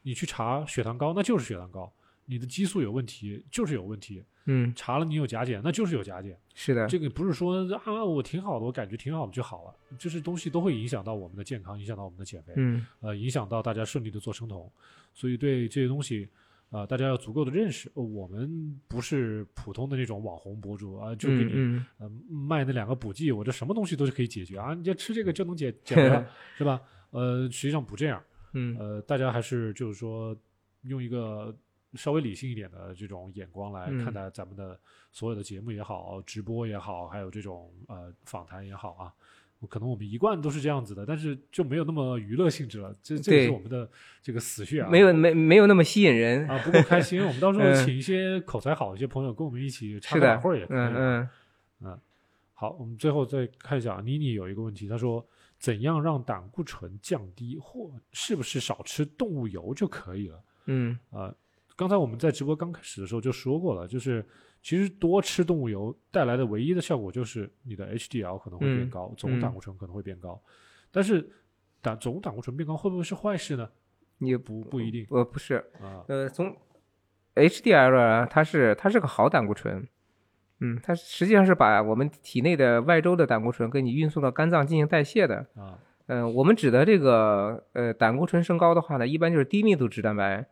[SPEAKER 1] 你去查血糖高，那就是血糖高；你的激素有问题，就是有问题。
[SPEAKER 2] 嗯，
[SPEAKER 1] 查了你有甲减，那就是有甲减。
[SPEAKER 2] 是的，
[SPEAKER 1] 这个不是说啊，我挺好的，我感觉挺好的就好了，就是东西都会影响到我们的健康，影响到我们的减肥，
[SPEAKER 2] 嗯
[SPEAKER 1] 呃，影响到大家顺利的做生酮，所以对这些东西，呃，大家要足够的认识。呃我们不是普通的那种网红博主啊、就给你、
[SPEAKER 2] 嗯
[SPEAKER 1] 呃卖那两个补剂，我这什么东西都是可以解决啊，你就吃这个就能解减肥了，是吧？呃，实际上不这样，
[SPEAKER 2] 嗯
[SPEAKER 1] 呃，大家还是就是说用一个稍微理性一点的这种眼光来看
[SPEAKER 2] 嗯
[SPEAKER 1] 待咱们的所有的节目也好，直播也好，还有这种呃访谈也好啊。可能我们一贯都是这样子的，但是就没有那么娱乐性质了。这这也是我们的这个死穴啊，
[SPEAKER 2] 没有没没有那么吸引人。
[SPEAKER 1] 啊不够开心。我们到时候
[SPEAKER 2] 嗯
[SPEAKER 1] 请一些口才好的一些朋友跟我们一起插个会儿也，可以。
[SPEAKER 2] 嗯嗯
[SPEAKER 1] 好，我们最后再看一下，妮妮有一个问题，她说怎样让胆固醇降低，或是不是少吃动物油就可以了？
[SPEAKER 2] 嗯
[SPEAKER 1] 啊，刚才我们在直播刚开始的时候就说过了，就是其实多吃动物油带来的唯一的效果就是你的 HDL 可能会变
[SPEAKER 2] 嗯
[SPEAKER 1] 高，总胆
[SPEAKER 2] 嗯
[SPEAKER 1] 固醇可能会变高，但是胆总胆固醇变高会不会是坏事呢？
[SPEAKER 2] 也
[SPEAKER 1] 不不一定
[SPEAKER 2] 呃不是，
[SPEAKER 1] 啊，
[SPEAKER 2] 呃从 HDL 啊，它是它是个好胆固醇。嗯，它实际上是把我们体内的外周的胆固醇给你运送到肝脏进行代谢的。
[SPEAKER 1] 啊，
[SPEAKER 2] 嗯、我们指的这个呃胆固醇升高的话呢，一般就是低密度脂蛋白。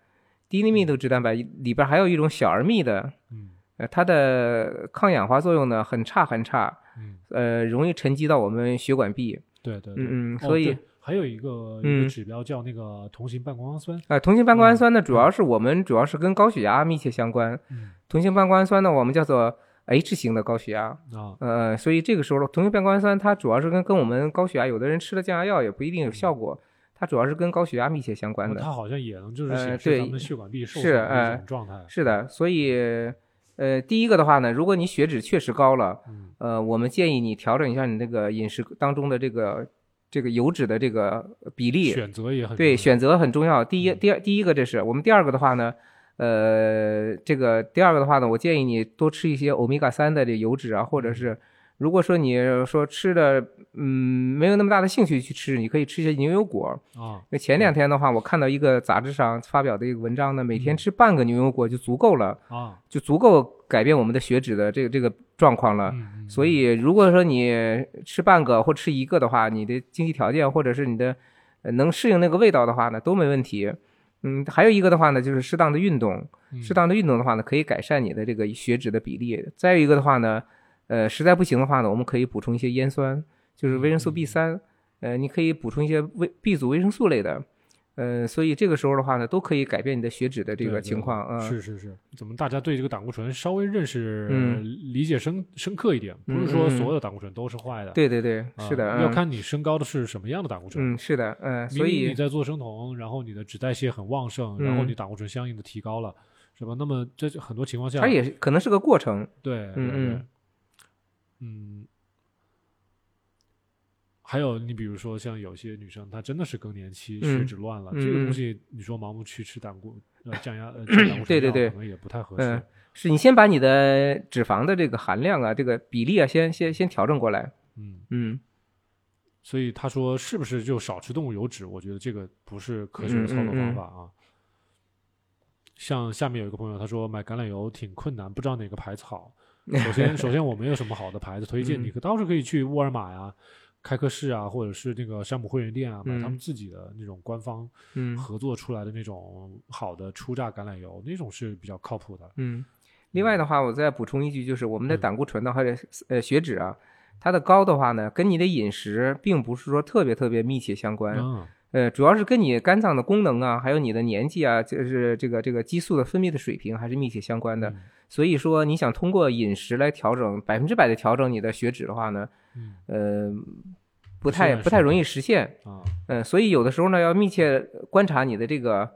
[SPEAKER 2] 低密度脂蛋白里边还有一种小而密的，
[SPEAKER 1] 嗯
[SPEAKER 2] 呃，它的抗氧化作用呢很差很差，
[SPEAKER 1] 嗯，
[SPEAKER 2] 呃，容易沉积到我们血管壁。
[SPEAKER 1] 对对对，
[SPEAKER 2] 嗯嗯，
[SPEAKER 1] 哦
[SPEAKER 2] 所以
[SPEAKER 1] 对还有一个一
[SPEAKER 2] 嗯
[SPEAKER 1] 个指标叫那个同型半胱氨酸，
[SPEAKER 2] 啊，同型半胱氨酸呢，主
[SPEAKER 1] 嗯
[SPEAKER 2] 要是我们主要是跟高血压密切相关。
[SPEAKER 1] 嗯
[SPEAKER 2] 同型半胱氨酸呢，我们叫做 H 型的高血压。
[SPEAKER 1] 啊，
[SPEAKER 2] 呃，所以这个时候同型半胱氨酸它主要是跟跟我们高血压，有的人吃了降压药也不一定有效果，它主要是跟高血压密切相关的。
[SPEAKER 1] 它好像也能就是
[SPEAKER 2] 呃
[SPEAKER 1] 显示
[SPEAKER 2] 对
[SPEAKER 1] 咱们血管壁受损的一
[SPEAKER 2] 呃
[SPEAKER 1] 种状态，
[SPEAKER 2] 是的，所以呃，第一个的话呢，如果你血脂确实高了，
[SPEAKER 1] 嗯
[SPEAKER 2] 呃，我们建议你调整一下你那个饮食当中的这个这个油脂的这个比例，
[SPEAKER 1] 选择也很
[SPEAKER 2] 对选择很重要。第一，
[SPEAKER 1] 嗯
[SPEAKER 2] 第二，第一个这是我们第二个的话呢，呃，这个第二个的话呢，我建议你多吃一些欧米伽三的这油脂啊，或者
[SPEAKER 1] 嗯
[SPEAKER 2] 是如果说你说吃的嗯没有那么大的兴趣去吃，你可以吃一些牛油果。
[SPEAKER 1] 啊，
[SPEAKER 2] 那前两天的话，我看到一个杂志上发表的一个文章呢，每天
[SPEAKER 1] 嗯
[SPEAKER 2] 吃半个牛油果就足够了，
[SPEAKER 1] 啊，
[SPEAKER 2] 就足够改变我们的血脂的这个这个状况了。所以，如果说你吃半个或吃一个的话，你的经济条件或者是你的呃能适应那个味道的话呢，都没问题。嗯，还有一个的话呢，就是适当的运动，
[SPEAKER 1] 嗯
[SPEAKER 2] 适当的运动的话呢，可以改善你的这个血脂的比例。再有一个的话呢，呃，实在不行的话呢，我们可以补充一些烟酸，就是维生素
[SPEAKER 1] 嗯
[SPEAKER 2] B 三，呃，你可以补充一些维 B 族维生素类的，呃，所以这个时候的话呢，都可以改变你的血脂的这个情况啊。
[SPEAKER 1] 是是是，怎么大家对这个胆固醇稍微认识、
[SPEAKER 2] 嗯
[SPEAKER 1] 理解深深刻一点？不是说所有的胆固醇都是坏的，
[SPEAKER 2] 对对对，
[SPEAKER 1] 啊，
[SPEAKER 2] 是的，嗯
[SPEAKER 1] 要看你升高的是什么样的胆固醇。
[SPEAKER 2] 嗯，是的，嗯，
[SPEAKER 1] 明
[SPEAKER 2] 所以
[SPEAKER 1] 你在做生酮，然后你的脂代谢很旺盛，然后
[SPEAKER 2] 嗯
[SPEAKER 1] 你胆固醇相应的提高了，是吧？那么这就很多情况下，
[SPEAKER 2] 它也可能是个过程。
[SPEAKER 1] 对，对
[SPEAKER 2] 嗯
[SPEAKER 1] 对
[SPEAKER 2] 嗯，
[SPEAKER 1] 嗯，还有你比如说像有些女生，她真的是更年期
[SPEAKER 2] 嗯
[SPEAKER 1] 血脂乱了，
[SPEAKER 2] 嗯
[SPEAKER 1] 这个东
[SPEAKER 2] 嗯
[SPEAKER 1] 西你说盲目去吃胆固呃降压呃 降胆固醇
[SPEAKER 2] 对对对
[SPEAKER 1] 药可能也不太合
[SPEAKER 2] 嗯
[SPEAKER 1] 适。
[SPEAKER 2] 是你先把你的脂肪的这个含量啊，这个比例啊，先先先调整过来。
[SPEAKER 1] 嗯，
[SPEAKER 2] 嗯
[SPEAKER 1] 所以他说是不是就少吃动物油脂？我觉得这个不是科学的操作
[SPEAKER 2] 嗯
[SPEAKER 1] 方法啊。像下面有一个朋友，他说买橄榄油挺困难，不知道哪个牌子好。首先，首先我没有什么好的牌子推荐，
[SPEAKER 2] 嗯
[SPEAKER 1] 你可倒是可以去沃尔玛呀、开克士啊，或者是那个山姆会员店啊，买他们
[SPEAKER 2] 嗯
[SPEAKER 1] 自己的那种官方
[SPEAKER 2] 嗯
[SPEAKER 1] 合作出来的那种好的初榨橄榄油，那种是比较靠谱的。
[SPEAKER 2] 嗯。另外的话，我再补充一句，就是我们的
[SPEAKER 1] 嗯
[SPEAKER 2] 胆固醇呢，或者呃血脂啊，它的高的话呢，跟你的饮食并不是说特别特别密切相关。
[SPEAKER 1] 嗯
[SPEAKER 2] 呃，主要是跟你肝脏的功能啊，还有你的年纪啊，就是这个这个激素的分泌的水平还是密切相关的。
[SPEAKER 1] 嗯
[SPEAKER 2] 所以说，你想通过饮食来调整百分之百的调整你的血脂的话呢，
[SPEAKER 1] 嗯
[SPEAKER 2] 呃，不太不太容易实现。
[SPEAKER 1] 啊，
[SPEAKER 2] 嗯，所以有的时候呢，要密切观察你的这个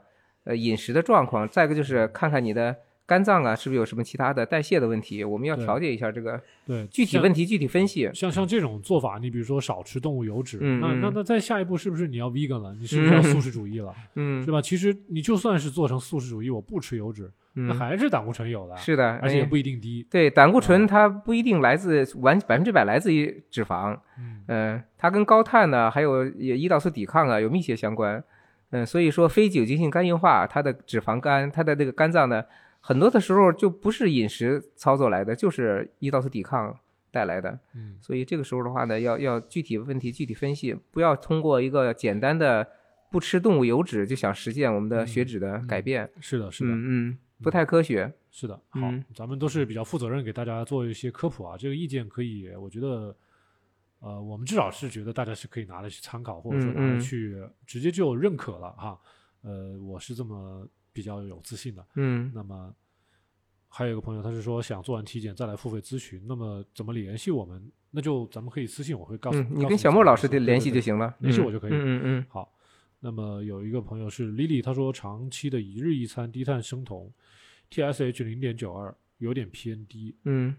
[SPEAKER 2] 呃饮食的状况，再一个就是看看你的肝脏啊是不是有什么其他的代谢的问题，我们要调节一下这个
[SPEAKER 1] 对，
[SPEAKER 2] 具体问题具体分析。
[SPEAKER 1] 像像这种做法，你比如说少吃动物油脂，那那那再下一步是不是你要 vegan 了？你是不是要
[SPEAKER 2] 嗯
[SPEAKER 1] 素食主义了？
[SPEAKER 2] 嗯
[SPEAKER 1] 是吧？其实你就算是做成素食主义，我不吃油脂，那
[SPEAKER 2] 嗯，
[SPEAKER 1] 还是胆固醇有的，
[SPEAKER 2] 是的，哎
[SPEAKER 1] 而且也不一定低。
[SPEAKER 2] 对胆固
[SPEAKER 1] 啊
[SPEAKER 2] 醇它不一定来自完百分之百来自于脂肪，
[SPEAKER 1] 嗯
[SPEAKER 2] 嗯，它跟高碳呢，还有也胰岛素抵抗啊有密切相关。嗯，所以说非酒精性肝硬化，它的脂肪肝，它的这个肝脏呢，很多的时候就不是饮食操作来的，就是胰岛素抵抗带来的。
[SPEAKER 1] 嗯
[SPEAKER 2] 所以这个时候的话呢，要要具体问题具体分析，不要通过一个简单的不吃动物油脂就想实现我们的血脂的改变。
[SPEAKER 1] 是的，是的，
[SPEAKER 2] 嗯嗯，不太科学。
[SPEAKER 1] 是的。好
[SPEAKER 2] 嗯，
[SPEAKER 1] 咱们都是比较负责任，给大家做一些科普啊。这个意见可以，我觉得，呃，我们至少是觉得大家是可以拿来去参考，或者说拿来去直接就认可了哈。呃，我是这么比较有自信的。
[SPEAKER 2] 嗯
[SPEAKER 1] 那么还有一个朋友，他是说想做完体检再来付费咨询，那么怎么联系我们？那就咱们可以私信，我会告诉
[SPEAKER 2] 嗯，你跟小莫老师
[SPEAKER 1] 的
[SPEAKER 2] 的联系就。行了，嗯
[SPEAKER 1] 联系我就可以
[SPEAKER 2] 嗯嗯嗯
[SPEAKER 1] 好，那么有一个朋友是 Lily，他说长期的一日一餐低碳生酮，TSH 零点九二有点偏低
[SPEAKER 2] 嗯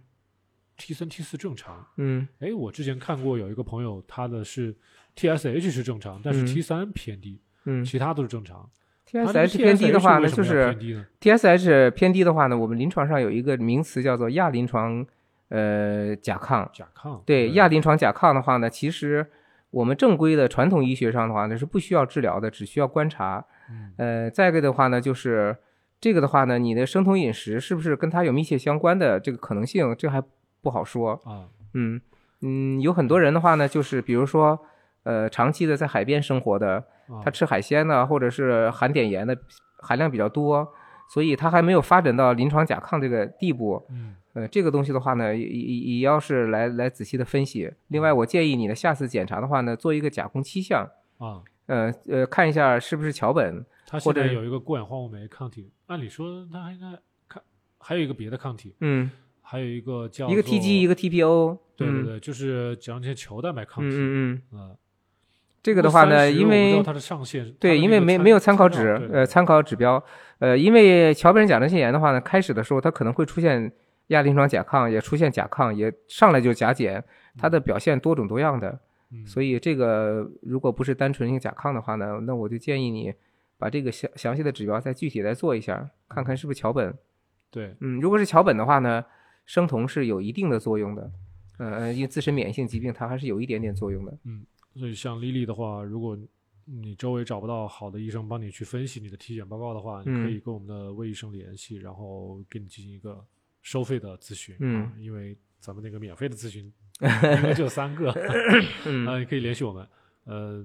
[SPEAKER 1] ，T 三 T 四正常。
[SPEAKER 2] 嗯
[SPEAKER 1] 哎，我之前看过有一个朋友，他的是 TSH 是正常，但是
[SPEAKER 2] 嗯
[SPEAKER 1] T 三偏低，
[SPEAKER 2] 嗯
[SPEAKER 1] 其他都是正常。
[SPEAKER 2] ，TSH 偏低的话呢，就是？TSH 偏低的话呢，我们临床上有一个名词叫做亚临床呃甲亢。
[SPEAKER 1] 甲亢。
[SPEAKER 2] 对亚临床甲亢的话呢，其实我们正规的传统医学上的话呢是不需要治疗的，只需要观察。
[SPEAKER 1] 嗯
[SPEAKER 2] 呃，再一个的话呢，就是这个的话呢，你的生酮饮食是不是跟它有密切相关的这个可能性，这还不好说。
[SPEAKER 1] 啊，
[SPEAKER 2] 嗯嗯，有很多人的话呢，就是比如说呃长期的在海边生活的，
[SPEAKER 1] 啊
[SPEAKER 2] 他吃海鲜呢，或者是含碘盐的含量比较多，所以他还没有发展到临床甲亢这个地步。
[SPEAKER 1] 嗯
[SPEAKER 2] 呃，这个东西的话呢，也也也要是来来仔细的分析。另外，我建议你呢，下次检查的话呢，做一个甲功七项，
[SPEAKER 1] 啊，
[SPEAKER 2] 呃呃，看一下是不是桥本。
[SPEAKER 1] 他现在
[SPEAKER 2] 或者
[SPEAKER 1] 有一个过氧化物酶抗体，按理说他还应该看，还有一个别的抗体，
[SPEAKER 2] 嗯，
[SPEAKER 1] 还有一个叫
[SPEAKER 2] 一个 TG，一个 TPO。嗯
[SPEAKER 1] 对对对，就是讲这些球蛋白抗体。
[SPEAKER 2] 嗯嗯嗯，
[SPEAKER 1] 啊，
[SPEAKER 2] 这个的话呢，因为对，因为没没有参考
[SPEAKER 1] 照
[SPEAKER 2] 指呃，参考指标，呃，因为桥本甲状腺炎的话呢，开始的时候它可能会出现亚临床甲亢，也出现甲亢，也上来就甲减，它的表现多种多样的，
[SPEAKER 1] 嗯，
[SPEAKER 2] 所以这个如果不是单纯性甲亢的话呢，那我就建议你把这个详详细的指标再具体来做一下，看看是不是桥本。
[SPEAKER 1] 对，
[SPEAKER 2] 嗯，如果是桥本的话呢，生酮是有一定的作用的。呃，因为自身免疫性疾病它还是有一点点作用的。
[SPEAKER 1] 所以像丽丽的话，如果你周围找不到好的医生帮你去分析你的体检报告的话，你可
[SPEAKER 2] 嗯
[SPEAKER 1] 以跟我们的魏医生联系，然后给你进行一个收费的咨询。
[SPEAKER 2] 嗯
[SPEAKER 1] 啊，因为咱们那个免费的咨询 应该就三个，
[SPEAKER 2] 嗯
[SPEAKER 1] 啊，你可以联系我们。呃，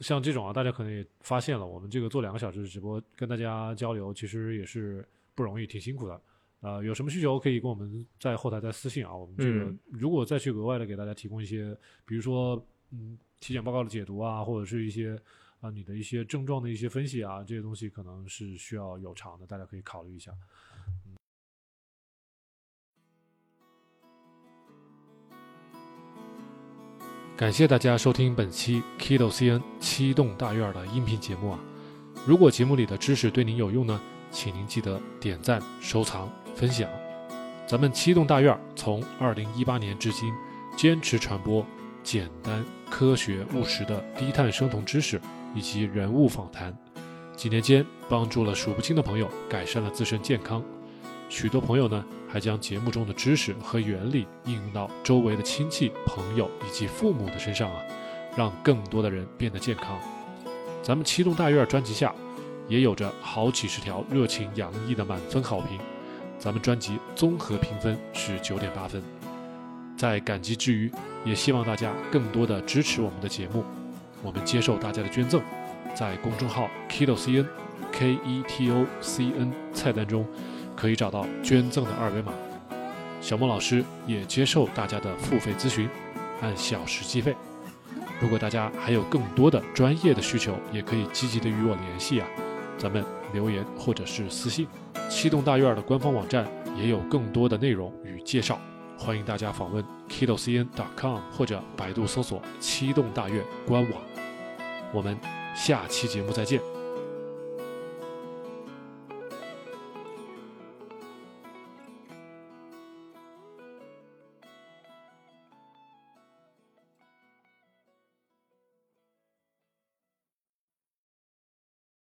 [SPEAKER 1] 像这种啊，大家可能也发现了，我们这个做两个小时直播跟大家交流，其实也是不容易，挺辛苦的。呃，有什么需求可以跟我们在后台再私信啊。我们这个
[SPEAKER 2] 嗯
[SPEAKER 1] 如果再去额外的给大家提供一些，比如说嗯体检报告的解读啊，或者是一些啊、你的一些症状的一些分析啊，这些东西可能是需要有偿的，大家可以考虑一下。嗯感谢大家收听本期 Kido CN 七栋大院的音频节目啊！如果节目里的知识对您有用呢，请您记得点赞、收藏、分享。咱们七栋大院从二零一八年至今，坚持传播简单、科学、务实的低碳生酮知识以及人物访谈，几年间帮助了数不清的朋友改善了自身健康。许多朋友呢，还将节目中的知识和原理应用到周围的亲戚、朋友以及父母的身上啊，让更多的人变得健康。咱们七栋大院专辑下，也有着好几十条热情洋溢的满分好评。咱们专辑综合评分是九点八分。在感激之余，也希望大家更多的支持我们的节目。我们接受大家的捐赠，在公众号 Keto CN K E T O C N 菜单中可以找到捐赠的二维码。小莫老师也接受大家的付费咨询，按小时计费。如果大家还有更多的专业的需求，也可以积极的与我联系啊，咱们留言或者是私信。七栋大院的官方网站也有更多的内容与介绍，欢迎大家访问 kidocn.com 或者百度搜索“七栋大院”官网。我们下期节目再见。